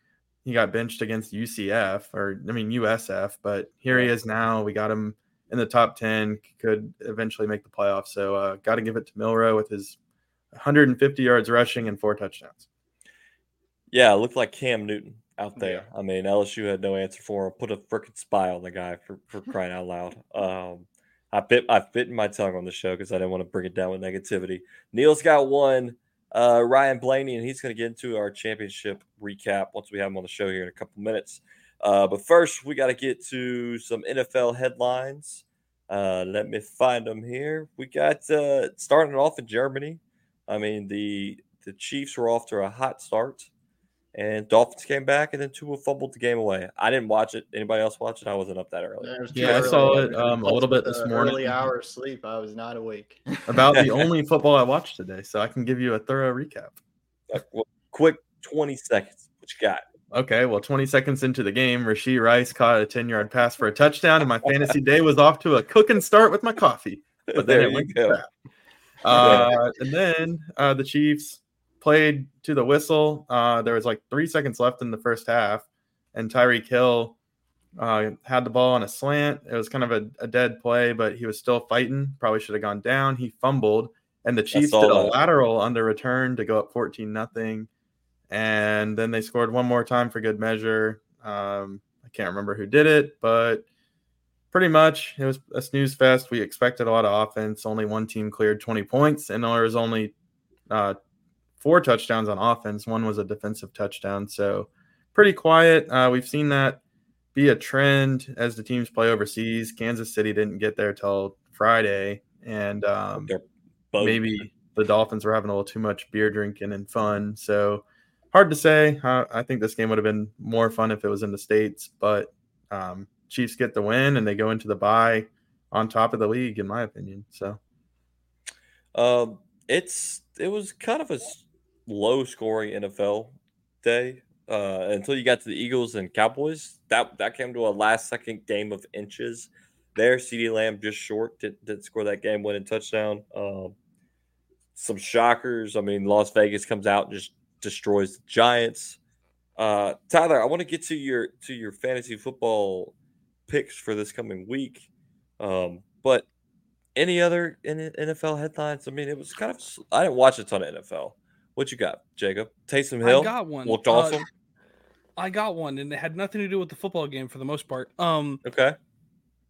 Speaker 5: he got benched against UCF or, I mean, USF, but here he is now. We got him in the top 10, could eventually make the playoffs. So, uh, got to give it to Milroe with his 150 yards rushing and four touchdowns.
Speaker 3: Yeah, it looked like Cam Newton out there. I mean, LSU had no answer for him. Put a freaking spy on the guy for, for crying out loud. Um, I bit I bitten my tongue on the show because I didn't want to bring it down with negativity. Neil's got one. Uh, Ryan Blaney, and he's going to get into our championship recap once we have him on the show here in a couple minutes. Uh, but first, we got to get to some NFL headlines. Uh, let me find them here. We got uh, starting off in Germany. I mean, the the Chiefs were off to a hot start, and Dolphins came back, and then Tua fumbled the game away. I didn't watch it. Anybody else watch it? I wasn't up that early.
Speaker 4: It was
Speaker 5: Yeah, I saw it, um, a little bit this
Speaker 4: Uh,
Speaker 5: morning.
Speaker 4: Early hour of sleep. I was not awake.
Speaker 5: About the only football I watched today. So I can give you a thorough recap.
Speaker 3: Uh, well, quick, twenty seconds. What you got?
Speaker 5: Okay, well, 20 seconds into the game, Rashee Rice caught a 10 yard pass for a touchdown, and my fantasy day was off to a cooking start with my coffee. But then
Speaker 3: there
Speaker 5: it
Speaker 3: you
Speaker 5: went to
Speaker 3: go.
Speaker 5: crap. Uh, and then uh, the Chiefs played to the whistle. Uh, there was like three seconds left in the first half, and Tyreek Hill uh, had the ball on a slant. It was kind of a, a dead play, but he was still fighting. Probably should have gone down. He fumbled, and the Chiefs did a
Speaker 3: that.
Speaker 5: lateral on the return to go up 14 nothing. And then they scored one more time for good measure. Um, I can't remember who did it, but pretty much it was a snooze fest. We expected a lot of offense. Only one team cleared 20 points, and there was only uh, four touchdowns on offense. One was a defensive touchdown. So pretty quiet. Uh, we've seen that be a trend as the teams play overseas. Kansas City didn't get there till Friday, and um, maybe the Dolphins were having a little too much beer drinking and fun. So hard to say. Uh, I think this game would have been more fun if it was in the states, but um, Chiefs get the win and they go into the bye on top of the league, in my opinion. So
Speaker 3: Um, it's it was kind of a low scoring NFL day uh, until you got to the Eagles and Cowboys. That that came to a last second game of inches. There, CeeDee Lamb just short did did score that game winning touchdown. Um, some shockers. I mean, Las Vegas comes out and just destroys the Giants. Uh, Tyler, I want to get to your to your fantasy football picks for this coming week. Um, but any other NFL headlines? I mean, it was kind of. I didn't watch a ton of NFL. What you got, Jacob? Taysom Hill
Speaker 6: I got one.
Speaker 3: looked
Speaker 6: Uh,
Speaker 3: awesome.
Speaker 6: I got one, and it had nothing to do with the football game for the most part. Um,
Speaker 3: okay,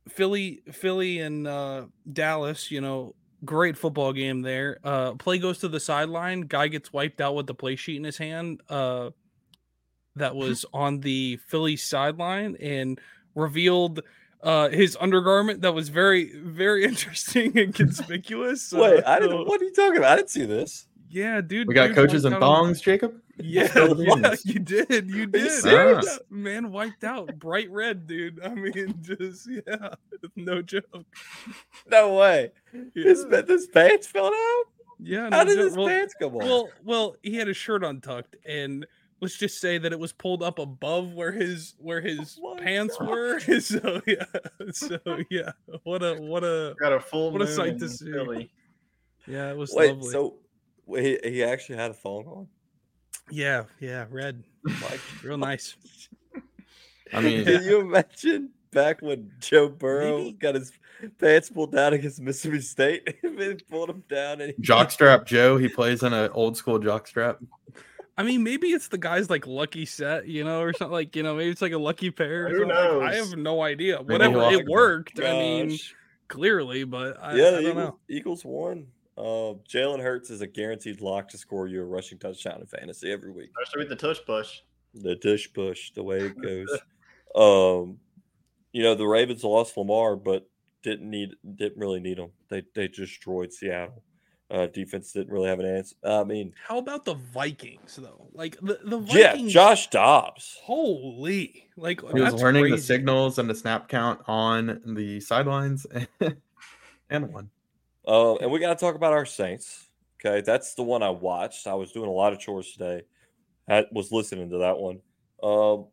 Speaker 6: Philly, Philly, and uh, Dallas. You know, great football game there. Uh, play goes to the sideline. Guy gets wiped out with the play sheet in his hand. Uh, that was on the Philly sideline and revealed uh, his undergarment. That was very, very interesting and conspicuous.
Speaker 3: wait.
Speaker 6: Uh,
Speaker 3: I didn't. What are you talking about? I didn't see this.
Speaker 6: Yeah, dude.
Speaker 5: we got
Speaker 6: dude
Speaker 5: coaches and
Speaker 6: wiped out
Speaker 5: thongs, Jacob.
Speaker 6: Yeah, yeah, you did. You did.
Speaker 3: serious?
Speaker 6: Yeah, Man wiped out, bright red, dude. I mean, just yeah, no joke.
Speaker 3: No way. His,
Speaker 6: Yeah,
Speaker 3: his pants fell out.
Speaker 6: yeah
Speaker 3: How
Speaker 6: no
Speaker 3: did
Speaker 6: joke.
Speaker 3: his
Speaker 6: well,
Speaker 3: pants come on?
Speaker 6: well, well, he had his shirt untucked, and let's just say that it was pulled up above where his where his
Speaker 3: Oh
Speaker 6: pants
Speaker 3: God.
Speaker 6: were. So yeah, so yeah, what a what a
Speaker 4: Got a full
Speaker 6: What a sight to see.
Speaker 4: Philly.
Speaker 6: yeah, it was
Speaker 3: wait.
Speaker 6: lovely.
Speaker 3: So he, he actually had a phone on.
Speaker 6: yeah, yeah, red,
Speaker 3: Like,
Speaker 6: real nice.
Speaker 5: I mean,
Speaker 3: Can you imagine back when Joe Burrow
Speaker 6: Maybe-
Speaker 3: got his pants pulled down against Mississippi State? they pulled him down and he,
Speaker 5: jockstrap Joe, he plays in an old school jockstrap.
Speaker 6: I mean, maybe it's the guy's like lucky set, you know, or something like you know, maybe it's like a lucky pair. or
Speaker 4: Who
Speaker 6: something. Like, I have no idea.
Speaker 5: Maybe
Speaker 6: Whatever
Speaker 5: he'll-
Speaker 6: it worked. I mean, clearly, but I,
Speaker 3: yeah,
Speaker 6: I
Speaker 3: the
Speaker 6: don't
Speaker 3: Eagles,
Speaker 6: know.
Speaker 3: Eagles won. Uh, Jalen Hurts is a guaranteed lock to score you a rushing touchdown in fantasy every week.
Speaker 4: Especially with the tush push.
Speaker 3: The dish push, the way it goes. um, you know the Ravens lost Lamar, but didn't need didn't really need him. They they destroyed Seattle. Uh, defense didn't really have an answer. I mean,
Speaker 6: How about the Vikings though? Like the the Vikings, yeah,
Speaker 3: Josh Dobbs.
Speaker 6: Holy, like
Speaker 5: He was
Speaker 6: that's
Speaker 5: learning the signals and the snap count on the sidelines and one.
Speaker 3: Uh, and we got to talk about our Saints. Okay, that's the one I watched. I was doing a lot of chores today. I was listening to that one. Um,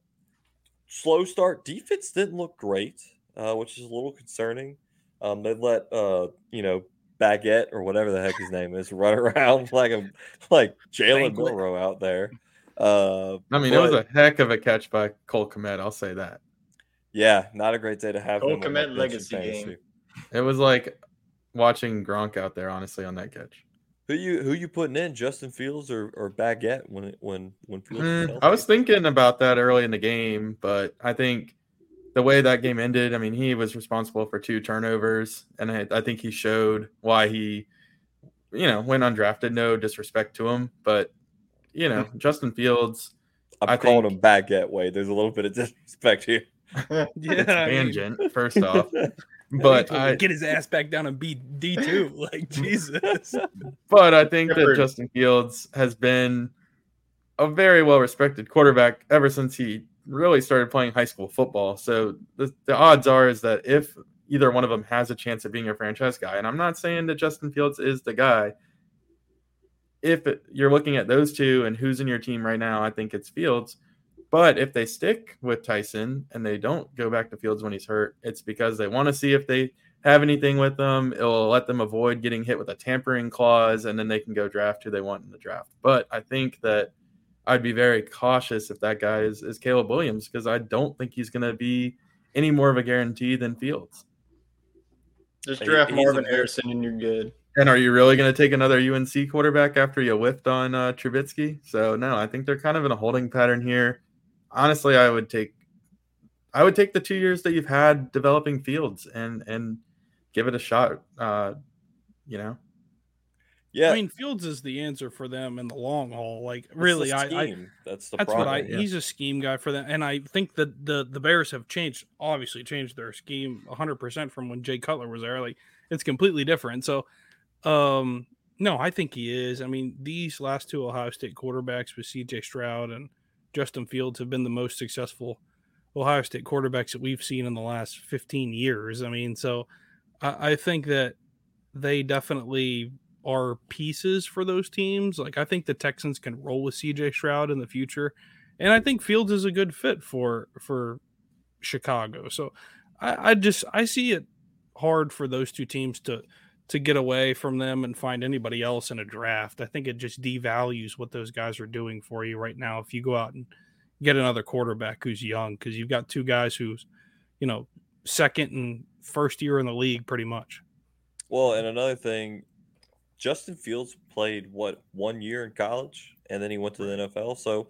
Speaker 3: slow start. Defense didn't look great, uh, which is a little concerning. Um, they let uh, you know Baguette or whatever the heck his name is run around like a like Jalen
Speaker 6: Banquet.
Speaker 3: Milroe out there. Uh,
Speaker 5: I mean, it was a heck of a catch by Cole Kmet. I'll say that.
Speaker 3: yeah, not a great day to have
Speaker 4: Cole
Speaker 3: him on my
Speaker 4: Kmet
Speaker 3: bench in
Speaker 4: legacy
Speaker 3: fantasy.
Speaker 4: game.
Speaker 5: It was like watching Gronk out there, honestly, on that catch.
Speaker 3: Who you who you putting in, Justin Fields or, or Baguette when when when Fields?
Speaker 5: Mm, I was thinking about that early in the game, but I think the way that game ended, I mean, he was responsible for two turnovers, and I, I think he showed why he, you know, went undrafted. No disrespect to him, but you know, hmm. Justin Fields,
Speaker 3: I'm
Speaker 5: I
Speaker 3: calling
Speaker 5: think-
Speaker 3: him Baguette way. There's a little bit of disrespect here.
Speaker 6: Yeah,
Speaker 5: it's
Speaker 6: I mean,
Speaker 5: tangent first off, but I,
Speaker 6: get his ass back down and beat D two. Like Jesus.
Speaker 5: But I think that Justin Fields has been a very well respected quarterback ever since he really started playing high school football. So the, the odds are is that if either one of them has a chance of being a franchise guy, and I'm not saying that Justin Fields is the guy. If you're looking at those two and who's in your team right now, I think it's Fields. But if they stick with Tyson and they don't go back to Fields when he's hurt, it's because they want to see if they have anything with them. It'll let them avoid getting hit with a tampering clause, and then they can go draft who they want in the draft. But I think that I'd be very cautious if that guy is, is Caleb Williams because I don't think he's going to be any more of a guarantee than Fields.
Speaker 4: Just draft
Speaker 3: he's
Speaker 4: Marvin Harrison and you're good.
Speaker 5: And are you really going to take another UNC quarterback after you whiffed on uh, Trubisky? So no, I think they're kind of in a holding pattern here. Honestly, I would take, I would take the two years that you've had developing Fields and and give it a shot. Uh, you know,
Speaker 3: Yeah,
Speaker 6: I mean, Fields is the answer for them in the long haul. Like,
Speaker 3: the
Speaker 6: really, I, I,
Speaker 3: that's the
Speaker 6: that's
Speaker 3: problem.
Speaker 6: what I.
Speaker 5: yeah.
Speaker 6: He's a scheme guy for them, and I think that the the Bears have changed, obviously changed their scheme 100 percent from when Jay Cutler was there. Like, it's completely different. So, um, no, I think he is. I mean, these last two Ohio State quarterbacks with C.J. Stroud and Justin Fields have been the most successful Ohio State quarterbacks that we've seen in the last 15 years. I mean, so I, I think that they definitely are pieces for those teams. Like I think the Texans can roll with CJ Stroud in the future, and I think Fields is a good fit for for Chicago. So I, I just I see it hard for those two teams to to get away from them and find anybody else in a draft. I think it just devalues what those guys are doing for you right now. If you go out and get another quarterback who's young, because you've got two guys who's you know second and first year in the league pretty much.
Speaker 3: Well, and another thing, Justin Fields played what one year in college, and then he went to the NFL. So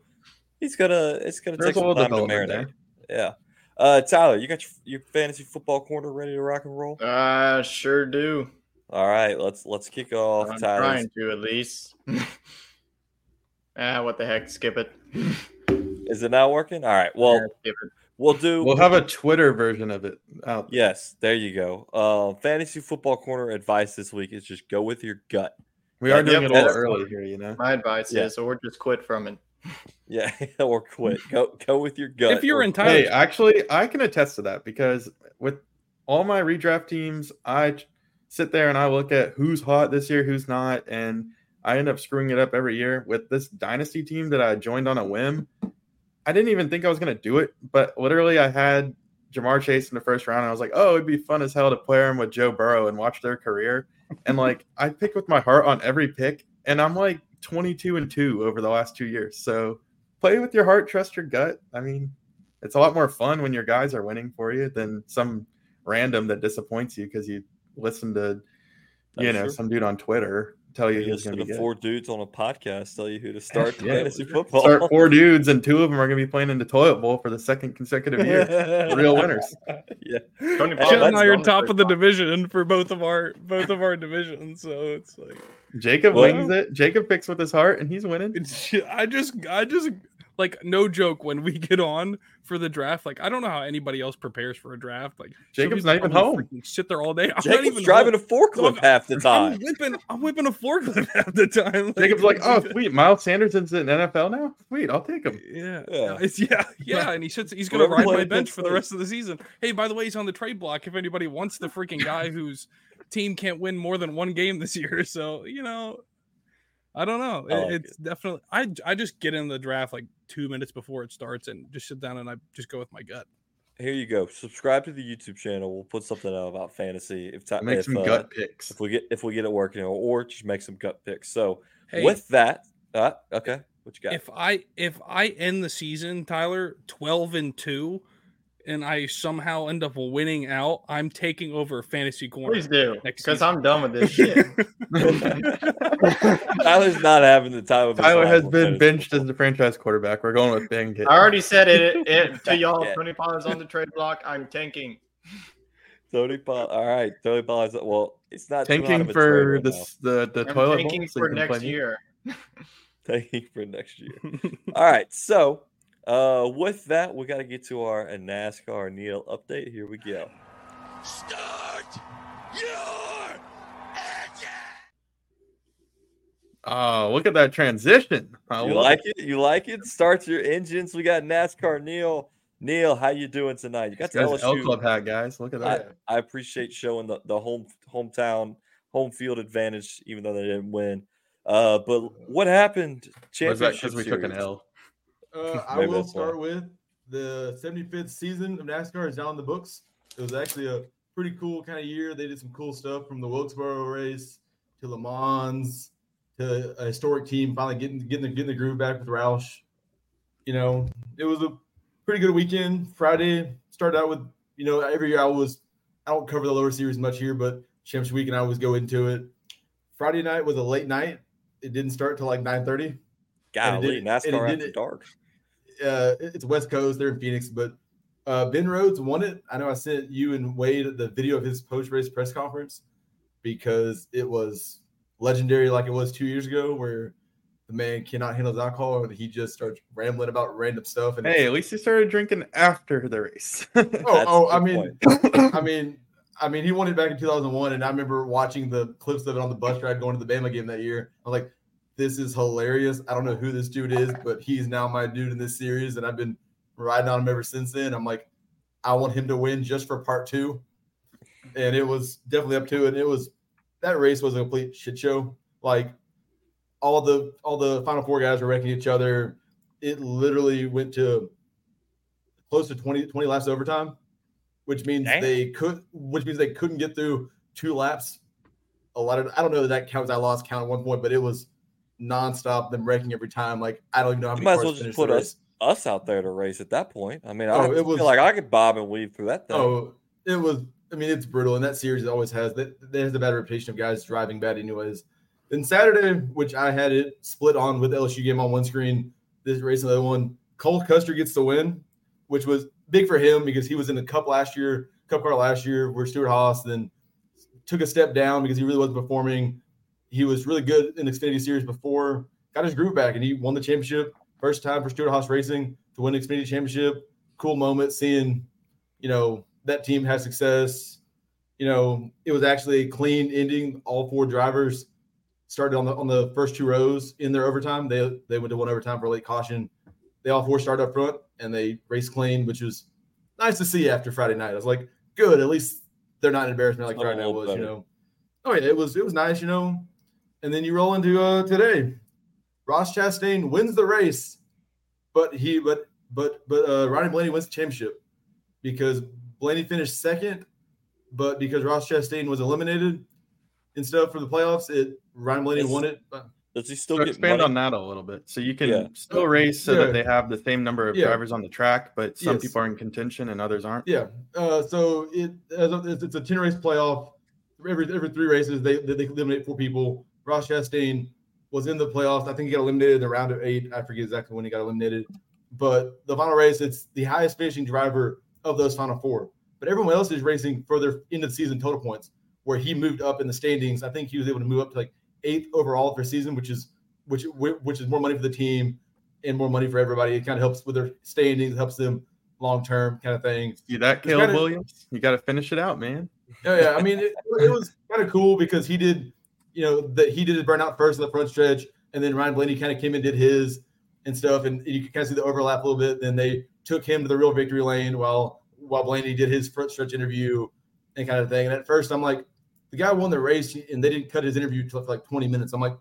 Speaker 3: he's gonna it's gonna
Speaker 5: There's
Speaker 3: take
Speaker 5: a
Speaker 3: some
Speaker 5: little
Speaker 3: time to
Speaker 5: development
Speaker 3: marinate. Yeah. Uh, Tyler, you got your, your fantasy football corner ready to rock and roll?
Speaker 4: I sure do.
Speaker 3: All right, let's let's kick off.
Speaker 4: I'm
Speaker 3: Tyler's
Speaker 4: trying to at least. ah, what the heck? Skip it.
Speaker 3: Is it not working? All right. Well,
Speaker 4: Yeah, skip it.
Speaker 3: We'll do.
Speaker 5: we'll have a Twitter version of it out.
Speaker 3: yes, there you go. Uh, fantasy football corner advice this week is just go with your gut.
Speaker 5: We are doing
Speaker 4: Yep,
Speaker 5: it a little early here, you know.
Speaker 4: My advice
Speaker 3: Yeah.
Speaker 4: is, or just quit from it.
Speaker 3: Yeah, or quit. Go go with your gut.
Speaker 6: If you're
Speaker 3: or-
Speaker 6: in Tyler's
Speaker 5: Hey, actually, I can attest to that because with all my redraft teams, I sit there and I look at who's hot this year, who's not, and I end up screwing it up every year. With this dynasty team that I joined on a whim, I didn't even think I was going to do it, but literally, I had Ja'Marr Chase in the first round. And I was like, oh, it'd be fun as hell to pair him with Joe Burrow and watch their career. And like, I pick with my heart on every pick, and I'm like 22 and two over the last two years. So play with your heart, trust your gut. I mean, it's a lot more fun when your guys are winning for you than some random that disappoints you because you listen to you
Speaker 3: That's
Speaker 5: know
Speaker 3: true.
Speaker 5: some dude on Twitter tell you
Speaker 3: You
Speaker 5: who's going
Speaker 3: to
Speaker 5: to be good.
Speaker 3: four dudes on a podcast tell you who to start
Speaker 5: Yeah.
Speaker 3: fantasy football.
Speaker 5: Start four dudes, and two of them are going to be playing in the toilet bowl for the second consecutive year. Real winners.
Speaker 3: yeah.
Speaker 4: Tony
Speaker 6: Chet and
Speaker 3: that's
Speaker 6: I are top of the
Speaker 4: trade
Speaker 6: division for both of our both of our divisions, so it's like
Speaker 5: Jacob
Speaker 3: Well-
Speaker 5: wings it. Jacob picks with his heart, and he's winning.
Speaker 6: I just I just like no joke when we get on for the draft. Like I don't know how anybody else prepares for a draft. Like
Speaker 5: Jacob's not even home.
Speaker 6: freaking Sit there all day. I'm not
Speaker 3: Jacob's
Speaker 6: even
Speaker 3: driving
Speaker 6: home.
Speaker 3: a forklift
Speaker 6: I'm-
Speaker 3: half the
Speaker 6: I'm
Speaker 3: time.
Speaker 6: whipping I'm whipping a forklift half the time.
Speaker 5: Jacob's like, oh, sweet. Miles Sanders is in NFL now? Sweet. I'll take him.
Speaker 6: Yeah,
Speaker 3: Yeah.
Speaker 6: yeah, it's yeah, yeah, and he sits. He's gonna ride my bench for the rest of the season. Hey, by the way, he's on the trade block. If anybody wants the freaking guy whose team can't win more than one game this year, so you know, I don't know.
Speaker 3: I
Speaker 6: It-
Speaker 3: like
Speaker 6: it's definitely. I I just get in the draft like two minutes before it starts and just sit down and I just go with my gut.
Speaker 3: Here you go. Subscribe to the YouTube channel. We'll put something out about fantasy if, ti-
Speaker 5: Make
Speaker 3: if,
Speaker 5: some
Speaker 3: uh,
Speaker 5: gut picks.
Speaker 3: if we get if we get it working, or, or just make some gut picks. So
Speaker 6: Hey,
Speaker 3: with that, uh, okay, what you got?
Speaker 6: if I if I end the season, Tyler, twelve and two, and I somehow end up winning out, I'm taking over fantasy corner.
Speaker 4: Please do, because. I'm done with this shit.
Speaker 3: Tyler's not having the time of his
Speaker 5: Tyler has been
Speaker 3: fantasy
Speaker 5: benched as the franchise quarterback. We're going with Ben
Speaker 4: I already said it, it to y'all.
Speaker 3: Yeah.
Speaker 4: Tony Pollard's on the trade block. I'm tanking.
Speaker 3: Tony Paul. All right, Tony Paul. Is, well, it's not
Speaker 5: Tanking
Speaker 3: of a trade
Speaker 5: for
Speaker 3: right
Speaker 5: the, the, the
Speaker 4: I'm
Speaker 5: toilet
Speaker 4: tanking
Speaker 5: bowl. so
Speaker 4: for
Speaker 5: you
Speaker 4: next year.
Speaker 3: Tanking for next year. All right, so uh, with that, we got to get to our uh, NASCAR Neil update. Here we go. Start your engine.
Speaker 5: Oh, look at that transition. I
Speaker 3: You like it? You like it? Start your engines. We got NASCAR Neil. Neil, how you doing tonight? You got the
Speaker 5: Guys, L
Speaker 3: LSU.
Speaker 5: Club hat, guys. Look at that.
Speaker 3: I appreciate showing the, the home hometown home field advantage, even though they didn't win. Uh, but what happened?
Speaker 5: Was that
Speaker 3: Championship
Speaker 5: because we took an? L?
Speaker 8: Uh, I will
Speaker 3: that's why.
Speaker 8: start with the 75th season of NASCAR is now in the books. It was actually a pretty cool kind of year. They did some cool stuff from the Wilkesboro race to Le Mans to a historic team finally getting getting the, getting the groove back with Roush. You know, it was a pretty good weekend. Friday started out with you know every year I was I don't cover the lower series much here, but championship weekend I always go into it. Friday night was a late night. It didn't start till like 9:30.
Speaker 3: Golly,
Speaker 8: didn't- and it
Speaker 3: NASCAR after dark.
Speaker 8: Uh, it's West Coast. They're in Phoenix, but uh, Ben Rhodes won it. I know I sent you and Wade the video of his post race press conference because it was legendary, like it was two years ago, where the man cannot handle his alcohol and he just starts rambling about random stuff. And
Speaker 5: Hey, at least he started drinking after the race.
Speaker 8: oh, oh, I mean, I mean, I mean, he won it back in 2001, and I remember watching the clips of it on the bus ride going to the Bama game that year. I was like, "This is hilarious." I don't know who this dude is, but he's now my dude in this series, and I've been riding on him ever since then. I'm like, I want him to win just for part two, and it was definitely up to it. It was that race was a complete shit show. Like all the all the final four guys were wrecking each other. It literally went to close to 20, 20 laps overtime, which means
Speaker 3: Damn.
Speaker 8: they could which means they couldn't get through two laps. A lot of I don't know that that counts. I lost count at one point, but it was nonstop them wrecking every time. Like I don't even know how
Speaker 3: You
Speaker 8: many
Speaker 3: might as well just put us us out there to race at that point. I mean, I
Speaker 8: Oh,
Speaker 3: feel
Speaker 8: it was-
Speaker 3: like I could bob and weave through that thing.
Speaker 8: Oh, it was. I mean, it's brutal, and that series always has. That there's a bad reputation of guys driving bad, anyways. Then Saturday, which I had it split on with LSU game on one screen, this race another one. Cole Custer gets the win, which was big for him because he was in the Cup last year, Cup car last year, where Stewart-Haas then took a step down because he really wasn't performing. He was really good in the Xfinity Series before, got his groove back, and he won the championship. First time for Stewart-Haas Racing to win the Xfinity Championship. Cool moment seeing, you know, that team has success. You know, it was actually a clean ending. All four drivers started on the on the first two rows in their overtime. They they went to one overtime for late caution. They all four started up front and they raced clean, which was nice to see after Friday night. I was like, good. At least they're not an embarrassment like Friday night was, you know. Oh yeah, it was it was nice, you know. And then you roll into uh today. Ross Chastain wins the race, but he but but but uh Ronnie Blaney wins the championship because Blaney finished second, but because Ross Chastain was eliminated and stuff for the playoffs, it Ryan Blaney
Speaker 3: Yes.
Speaker 8: won it.
Speaker 3: Does he still
Speaker 5: So
Speaker 3: get
Speaker 5: expand
Speaker 3: money?
Speaker 5: on that a little bit. So you can
Speaker 3: Yeah.
Speaker 5: still race so
Speaker 8: Yeah.
Speaker 5: that they have the same number of
Speaker 8: Yeah.
Speaker 5: drivers on the track, but some
Speaker 8: Yes.
Speaker 5: people are in contention and others aren't.
Speaker 8: Yeah. Uh, so it as a- it's, it's a ten race playoff. Every every three races they they, they eliminate four people. Ross Chastain was in the playoffs. I think he got eliminated in the round of eight. I forget exactly when he got eliminated. But the final race, it's the highest finishing driver of those final four. But everyone else is racing further into the season total points, where he moved up in the standings. I think he was able to move up to like eighth overall for season, which is which which is more money for the team and more money for everybody. It kind of helps with their standings, helps them long term kind of thing.
Speaker 5: See that, Caleb
Speaker 8: kinda-
Speaker 5: Williams? You got to finish it out, man.
Speaker 8: Oh yeah, I mean it, it was kind of cool because he did, you know, that he did his burnout first in the front stretch, and then Ryan Blaney kind of came and did his and stuff, and you can kind of see the overlap a little bit. Then they took him to the real victory lane while while Blaney did his front stretch interview and kind of thing. And at first, I'm like, the guy won the race, and they didn't cut his interview to like 20 minutes. I'm like,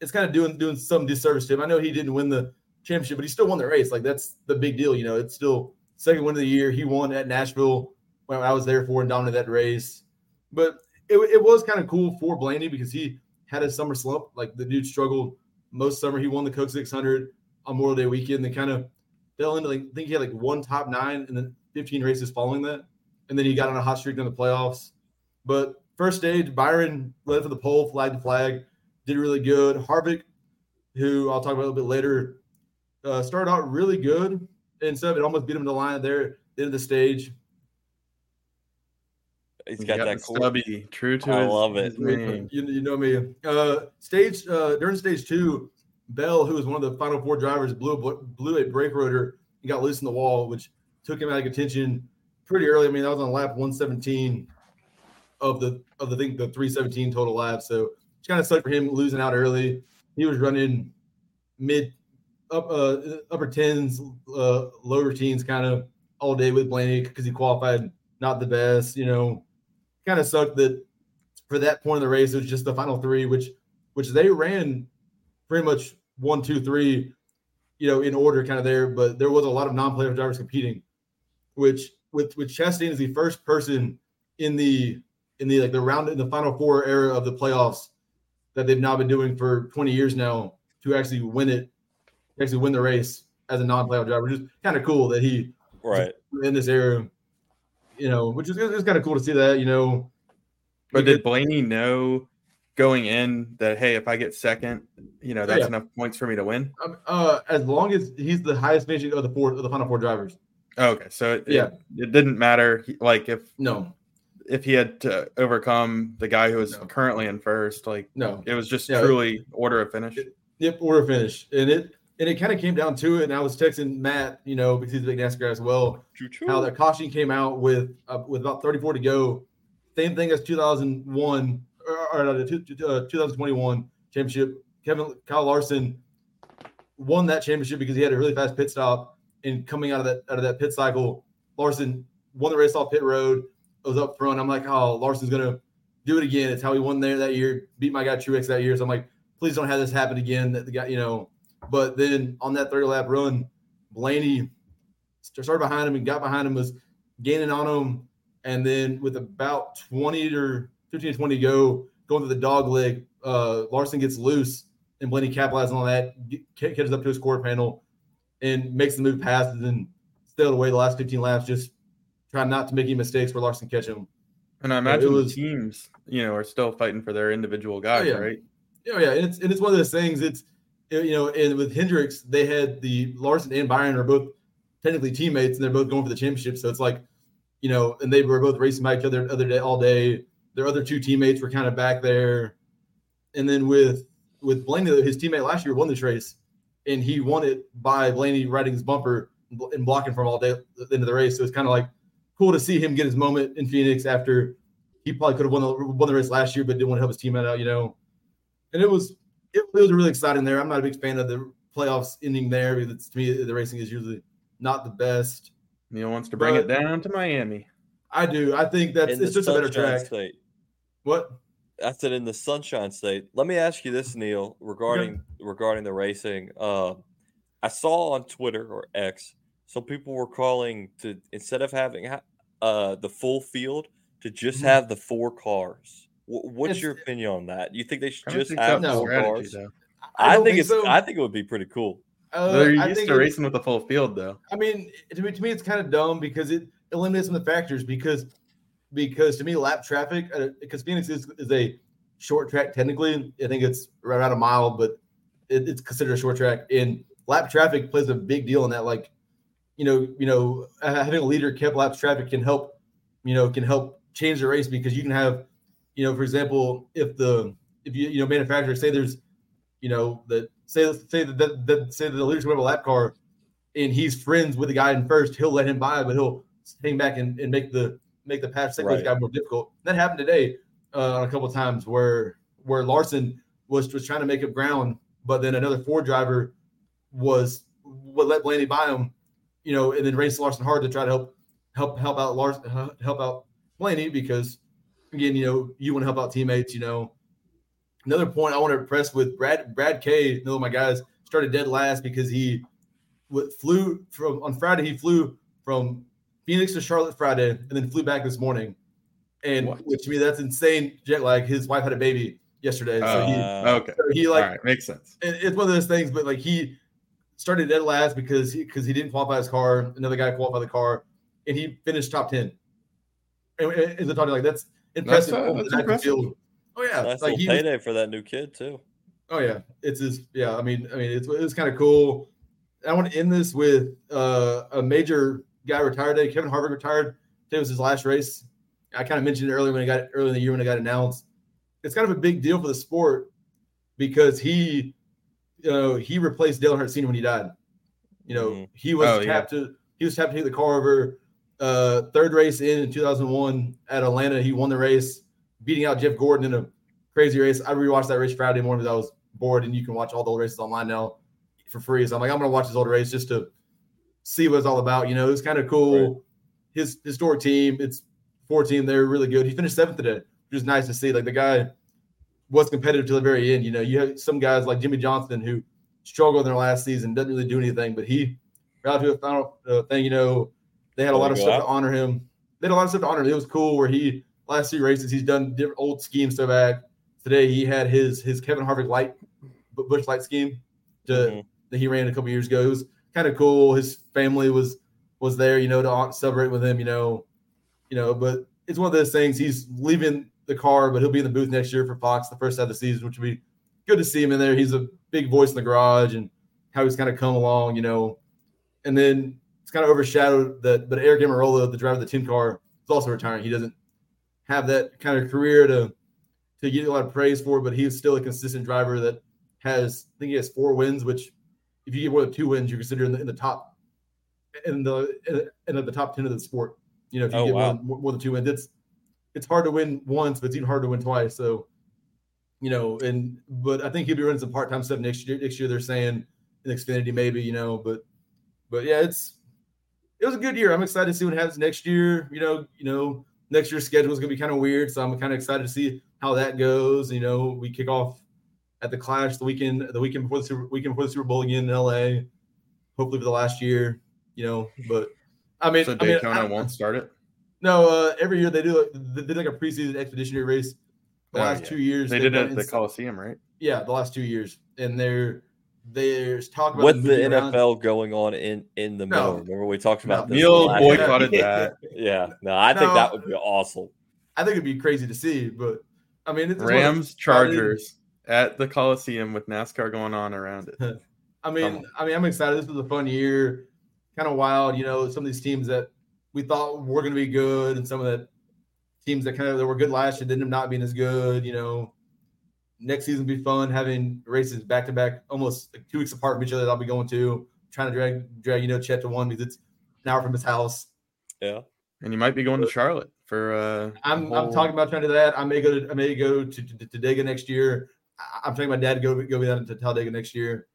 Speaker 8: it's kind of doing doing some disservice to him. I know he didn't win the championship, but he still won the race. Like that's the big deal, you know. It's still second win of the year. He won at Nashville when I was there for and dominated that race. But it, it was kind of cool for Blaney because he had a summer slump. Like the dude struggled most summer. He won the Coke 600 on Memorial Day weekend. They kind of fell into like I think he had like one top nine and then 15 races following that, and then he got on a hot streak in the playoffs. But first stage, Byron led for the pole, flag to flag, did really good. Harvick, who I'll talk about a little bit later, uh, started out really good and stuff. It almost beat him to the line there at the end of the stage.
Speaker 3: He's
Speaker 5: He's
Speaker 3: got,
Speaker 5: got
Speaker 3: that
Speaker 5: the
Speaker 3: cool.
Speaker 5: stubby, true to
Speaker 3: I
Speaker 5: his,
Speaker 3: love it.
Speaker 5: his.
Speaker 8: You, you know me. Uh, stage uh, during stage two, Bell, who was one of the final four drivers, blew a, blew a brake rotor and got loose in the wall, which took him out of contention pretty early. I mean, that was on lap 117 of the of the thing the 317 total laps. So it's kind of sucked for him losing out early. He was running mid up uh, upper tens, uh, lower teens, kind of all day with Blaney because he qualified not the best. You know, kind of sucked that for that point of the race it was just the final three, which which they ran pretty much one, two, three, you know, in order kind of there. But there was a lot of non-player drivers competing, which with with Chastain is the first person in the in the like the round in the final four era of the playoffs that they've now been doing for 20 years now to actually win it, actually win the race as a non-playoff driver. Just kind of cool that he
Speaker 3: Right.
Speaker 8: in this era, you know, which is it's kind of cool to see that, you know.
Speaker 5: But did Blaney know going in that hey, if I get second, you know that's
Speaker 8: yeah.
Speaker 5: enough points for me to win?
Speaker 8: Um, uh, as long as he's the highest finishing of the four of the final four drivers.
Speaker 5: Oh, okay, so it,
Speaker 8: Yeah.
Speaker 5: it, it didn't matter. Like if
Speaker 8: No,
Speaker 5: if he had to overcome the guy who was
Speaker 8: No.
Speaker 5: currently in first, like
Speaker 8: no.
Speaker 5: it was just
Speaker 8: Yeah.
Speaker 5: truly order of finish.
Speaker 8: Yep, order of finish, and it and it kind of came down to it. And I was texting Matt, you know, because he's a big NASCAR guy as well. How the caution came out with uh, with about 34 to go, same thing as 2001 or, or no, the two- two- uh, 2021 championship. Kevin Kyle Larson won that championship because he had a really fast pit stop. And coming out of that out of that pit cycle, Larson won the race off pit road. Was up front. I'm like, oh, Larson's gonna do it again. It's how he won there that year. Beat my guy Truex that year. So I'm like, please don't have this happen again. That the guy, you know. But then on that 30 lap run, Blaney started behind him and got behind him, was gaining on him. And then with about 20 or 15 to 20 to go, going to the dog leg, uh, Larson gets loose and Blaney capitalizes on that, get- catches up to his quarter panel and makes the move past and then stayed away the last 15 laps, just trying not to make any mistakes where Larson catch him.
Speaker 5: And I imagine
Speaker 8: was-
Speaker 5: the teams, you know, are still fighting for their individual guys,
Speaker 8: yeah.
Speaker 5: right?
Speaker 8: Yeah, yeah, and it's and it's one of those things. It's you know, and with Hendricks, they had the Larson and Byron are both technically teammates, and they're both going for the championship. So it's like, you know, and they were both racing by each other other day all day. Their other two teammates were kind of back there, and then with with Blaney, his teammate last year won this race, and he won it by Blaney riding his bumper and blocking from all day at the end of the race. So it's kind of like cool to see him get his moment in Phoenix after he probably could have won the won the race last year, but didn't want to help his teammate out, you know and it was it, it was really exciting there. I'm not a big fan of the playoffs ending there because it's, to me the racing is usually not the best.
Speaker 5: Neil wants to bring it down to Miami.
Speaker 8: I do. I think that's
Speaker 3: In
Speaker 8: it's just a better track.
Speaker 3: State.
Speaker 8: What?
Speaker 3: I said in the Sunshine State. Let me ask you this, Neil, regarding regarding the racing. Uh, I saw on Twitter or X, some people were calling to instead of having uh, the full field to just
Speaker 8: Mhm.
Speaker 3: have the four cars. W- what's
Speaker 8: It's-
Speaker 3: your opinion on that? Do you think they should just
Speaker 5: think
Speaker 3: have
Speaker 5: that's
Speaker 8: no.
Speaker 3: four cars?
Speaker 5: though.
Speaker 3: I,
Speaker 8: don't
Speaker 3: think, it's.
Speaker 8: so.
Speaker 3: I think it would be pretty cool.
Speaker 8: Uh,
Speaker 5: They're
Speaker 8: I
Speaker 5: used
Speaker 8: think
Speaker 5: to
Speaker 8: it-
Speaker 5: racing with a full field, though.
Speaker 8: I mean, to me, to me, it's kind of dumb because it eliminates some of the factors. Because, because to me, lap traffic, because Phoenix is, is a short track technically. I think it's right around a mile, but it, it's considered a short track. And lap traffic plays a big deal in that. Like, you know, you know, having a leader kept laps traffic can help, you know, can help change the race because you can have, you know, for example, if the if you you know manufacturers say there's, you know, that say say that, that, that say that the leader's going to have a lap car, and he's friends with the guy in first, he'll let him by, but he'll hang back and, and make the make the pass second
Speaker 3: Right.
Speaker 8: guy more difficult. That happened today uh, a couple of times where where Larson was was trying to make up ground, but then another Ford driver was would let Blaney by him, you know, and then race Larson hard to try to help help help out Larson help out Blaney because again, you know, you want to help out teammates, you know. Another point I want to press with Brad Brad K, one of my guys, started dead last because he flew from on Friday. He flew from Phoenix to Charlotte Friday and then flew back this morning. And
Speaker 5: What?
Speaker 8: which to me, that's insane jet lag. His wife had a baby yesterday, so
Speaker 5: Oh,
Speaker 8: he
Speaker 3: Uh,
Speaker 5: okay.
Speaker 8: so he like
Speaker 5: All right, makes sense.
Speaker 8: it- it's one of those things, but like he started dead last because he because he didn't qualify his car. Another guy qualified the car, and he finished top ten. And, and, and the talking like that's impressive.
Speaker 5: uh, that's
Speaker 8: the back of the
Speaker 5: impressive.
Speaker 8: field. Oh yeah,
Speaker 3: nice
Speaker 8: like
Speaker 3: little
Speaker 8: he was,
Speaker 3: payday for that new kid too.
Speaker 8: Oh yeah, it's his. Yeah, I mean, I mean, it's it was kind of cool. I want to end this with uh, a major guy retired today. Kevin Harvick retired. Today was his last race. I kind of mentioned it earlier when it got early in the year when it got announced. It's kind of a big deal for the sport because he, you know, he replaced Dale Earnhardt Sr. when he died. You know,
Speaker 3: Mhm.
Speaker 8: he was
Speaker 5: Oh, yeah.
Speaker 8: tapped to he was tapped to take the car over. Uh, third race in in 2001 at Atlanta, he won the race, beating out Jeff Gordon in a crazy race. I rewatched that race Friday morning because I was bored, and you can watch all the old races online now for free. So I'm like, I'm gonna watch this old race just to see what it's all about. You know, it's kind of cool. His historic team, it's four team, they're really good. He finished seventh today, which is nice to see. Like the guy was competitive till the very end. You know, you have some guys like Jimmie Johnson who struggled in their last season, doesn't really do anything, but he got to a final uh, thing. You know, they had a lot of
Speaker 3: go
Speaker 8: stuff to honor him. They had a lot of stuff to honor him. It was cool where he last three races he's done different old schemes so back. Today he had his his Kevin Harvick light Bu- Busch light scheme to,
Speaker 3: Mhm.
Speaker 8: that he ran a couple years ago. It was kind of cool. His family was was there, you know, to celebrate with him. You know, you know, but it's one of those things. He's leaving the car, but he'll be in the booth next year for Fox the first half of the season, which would be good to see him in there. He's a big voice in the garage and how he's kind of come along, you know. And then kind of overshadowed that, but Aric Almirola, the driver of the team car, is also retiring. He doesn't have that kind of career to to get a lot of praise for, but he's still a consistent driver that has, I think he has four wins, which if you get more than two wins, you're considered in the, in the top in the in the top ten of the sport. You know, if you
Speaker 3: Oh,
Speaker 8: get
Speaker 3: wow.
Speaker 8: more, than, more than two wins, it's it's hard to win once, but it's even harder to win twice. So, you know, and but I think he'll be running some part time stuff next year. Next year, they're saying in Xfinity maybe, you know, but but yeah, it's it was a good year. I'm excited to see what happens next year. You know, you know, next year's schedule is gonna be kind of weird, so I'm kind of excited to see how that goes. You know, we kick off at the Clash the weekend, the weekend before the Super, weekend before the Super Bowl again in LA. Hopefully for the last year, you know. But I mean,
Speaker 5: So
Speaker 8: I mean,
Speaker 5: Daytona
Speaker 8: I-
Speaker 5: won't start it.
Speaker 8: no, uh, every year they do like they did like a preseason expeditionary race. The
Speaker 5: Oh,
Speaker 8: last
Speaker 5: yeah.
Speaker 8: two years
Speaker 5: They
Speaker 8: they've
Speaker 5: did it at the Coliseum, right?
Speaker 8: Yeah, the last two years, and they're there's talk about
Speaker 3: With the
Speaker 8: moving around.
Speaker 3: NFL going on in in the
Speaker 8: No.
Speaker 3: middle. Remember we talked about
Speaker 8: No.
Speaker 3: this
Speaker 5: Neil boycotted that.
Speaker 3: Yeah, no, I think that would be awesome.
Speaker 8: I think it'd be crazy to see, but I mean, it's one of-
Speaker 5: Rams Chargers at the Coliseum with NASCAR going on around it.
Speaker 8: I mean, I mean, I'm excited. This was a fun year, kind of wild. You know, some of these teams that we thought were going to be good, and some of the teams that kind of that were good last year ended up not being as good. You know, next season will be fun having races back to back, almost like two weeks apart from each other. That I'll be going to trying to drag drag you know Chet to one because it's an hour from his house.
Speaker 3: Yeah.
Speaker 5: And you might be going to Charlotte for uh
Speaker 8: I'm
Speaker 5: the
Speaker 8: I'm talking about trying to do that. I may go to I may go to to, to Dega next year. I- I'm talking my dad to go go with that to Talladega next year.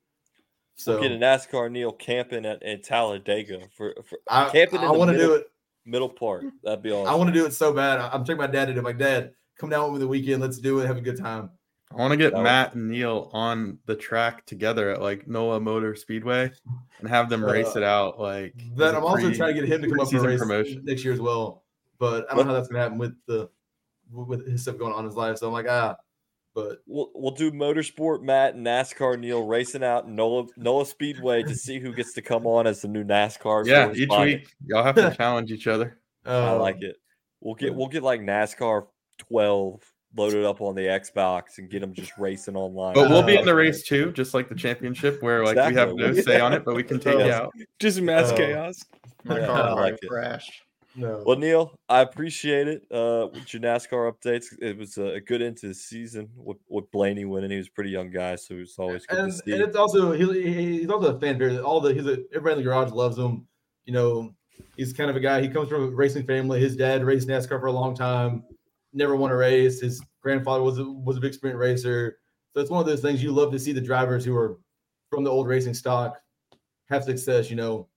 Speaker 8: So
Speaker 3: Get a NASCAR Neil camping at in Talladega for, for
Speaker 8: I,
Speaker 3: camping in
Speaker 8: I want to do it.
Speaker 3: middle part. That'd be awesome.
Speaker 8: I want to do it so bad. I- I'm taking my dad to do it. Like, Dad, come down with me the weekend. Let's do it. Have a good time.
Speaker 5: I want to get
Speaker 3: That would-
Speaker 5: Matt and Neil on the track together at like NOLA Motor Speedway and have them race
Speaker 8: Uh,
Speaker 5: it out. Like
Speaker 8: Then
Speaker 5: as a
Speaker 8: I'm also trying to get him to come up for a race
Speaker 5: promotion.
Speaker 8: next year as well. But I don't know how that's gonna happen with the with his stuff going on in his life. So I'm like, ah. But
Speaker 3: We'll, we'll do motorsport Matt and NASCAR Neil racing out in NOLA, NOLA Speedway to see who gets to come on as the new NASCAR.
Speaker 5: Yeah, each
Speaker 3: spot.
Speaker 5: week y'all have to challenge each other.
Speaker 3: I
Speaker 8: uh,
Speaker 3: like it. We'll get we'll get like NASCAR twelve load it up on the Xbox and get them just racing online.
Speaker 5: But we'll be
Speaker 8: Uh,
Speaker 5: in the race too, just like the championship, where like we have
Speaker 3: Exactly.
Speaker 5: no say on it, but we can take you
Speaker 3: Yes.
Speaker 5: out.
Speaker 6: Just mass
Speaker 8: Oh.
Speaker 6: chaos.
Speaker 4: My
Speaker 3: Yeah,
Speaker 4: car
Speaker 3: I like
Speaker 4: like
Speaker 3: it.
Speaker 4: crashed.
Speaker 8: No.
Speaker 3: Well, Neil, I appreciate it. Uh, with your NASCAR updates, it was a a good end to the season with, with Blaney winning. He was a pretty young guy, so it was always good
Speaker 8: and,
Speaker 3: to see.
Speaker 8: and it's also he, he- he's also a fan favorite. All the he's a, everybody in the garage loves him. You know, he's kind of a guy. He comes from a racing family. His dad raced NASCAR for a long time. Never won a race. His grandfather was a, was a big sprint racer. So it's one of those things you love to see the drivers who are from the old racing stock have success. You know,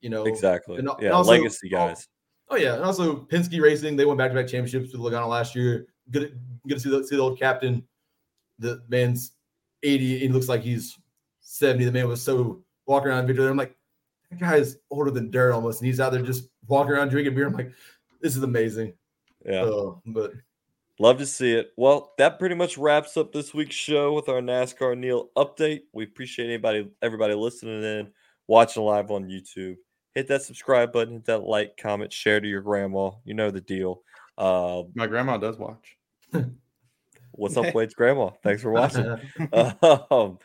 Speaker 8: you know
Speaker 3: exactly.
Speaker 8: and-
Speaker 3: yeah,
Speaker 8: and also-
Speaker 3: legacy guys.
Speaker 8: Oh yeah, and also Penske Racing. They went back to back championships with Logano last year. Good, good to see the, see the old captain. The man's eighty. He looks like he's seventy. The man was so walking around Victor. I'm like, that guy is older than dirt almost, and he's out there just walking around drinking beer. I'm like, this is amazing.
Speaker 3: Yeah.
Speaker 8: Uh, but
Speaker 3: Love to see it. Well, that pretty much wraps up this week's show with our NASCAR Neil update. We appreciate anybody, everybody listening in, watching live on YouTube. Hit that subscribe button, hit that like, comment, share to your grandma. You know the deal. Uh,
Speaker 5: My grandma does watch.
Speaker 3: what's up, Wade's grandma? Thanks for watching. um,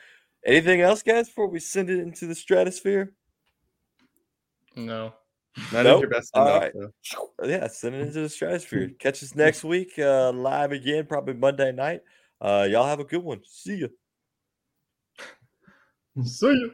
Speaker 3: anything else, guys, before we send it into the stratosphere?
Speaker 4: No.
Speaker 5: That is
Speaker 3: Nope.
Speaker 5: your best
Speaker 3: All
Speaker 5: enough.
Speaker 3: right.
Speaker 5: though.
Speaker 3: Yeah, send it into the stratosphere. Catch us next week uh, live again, probably Monday night. Uh, y'all have a good one. See ya.
Speaker 4: See you.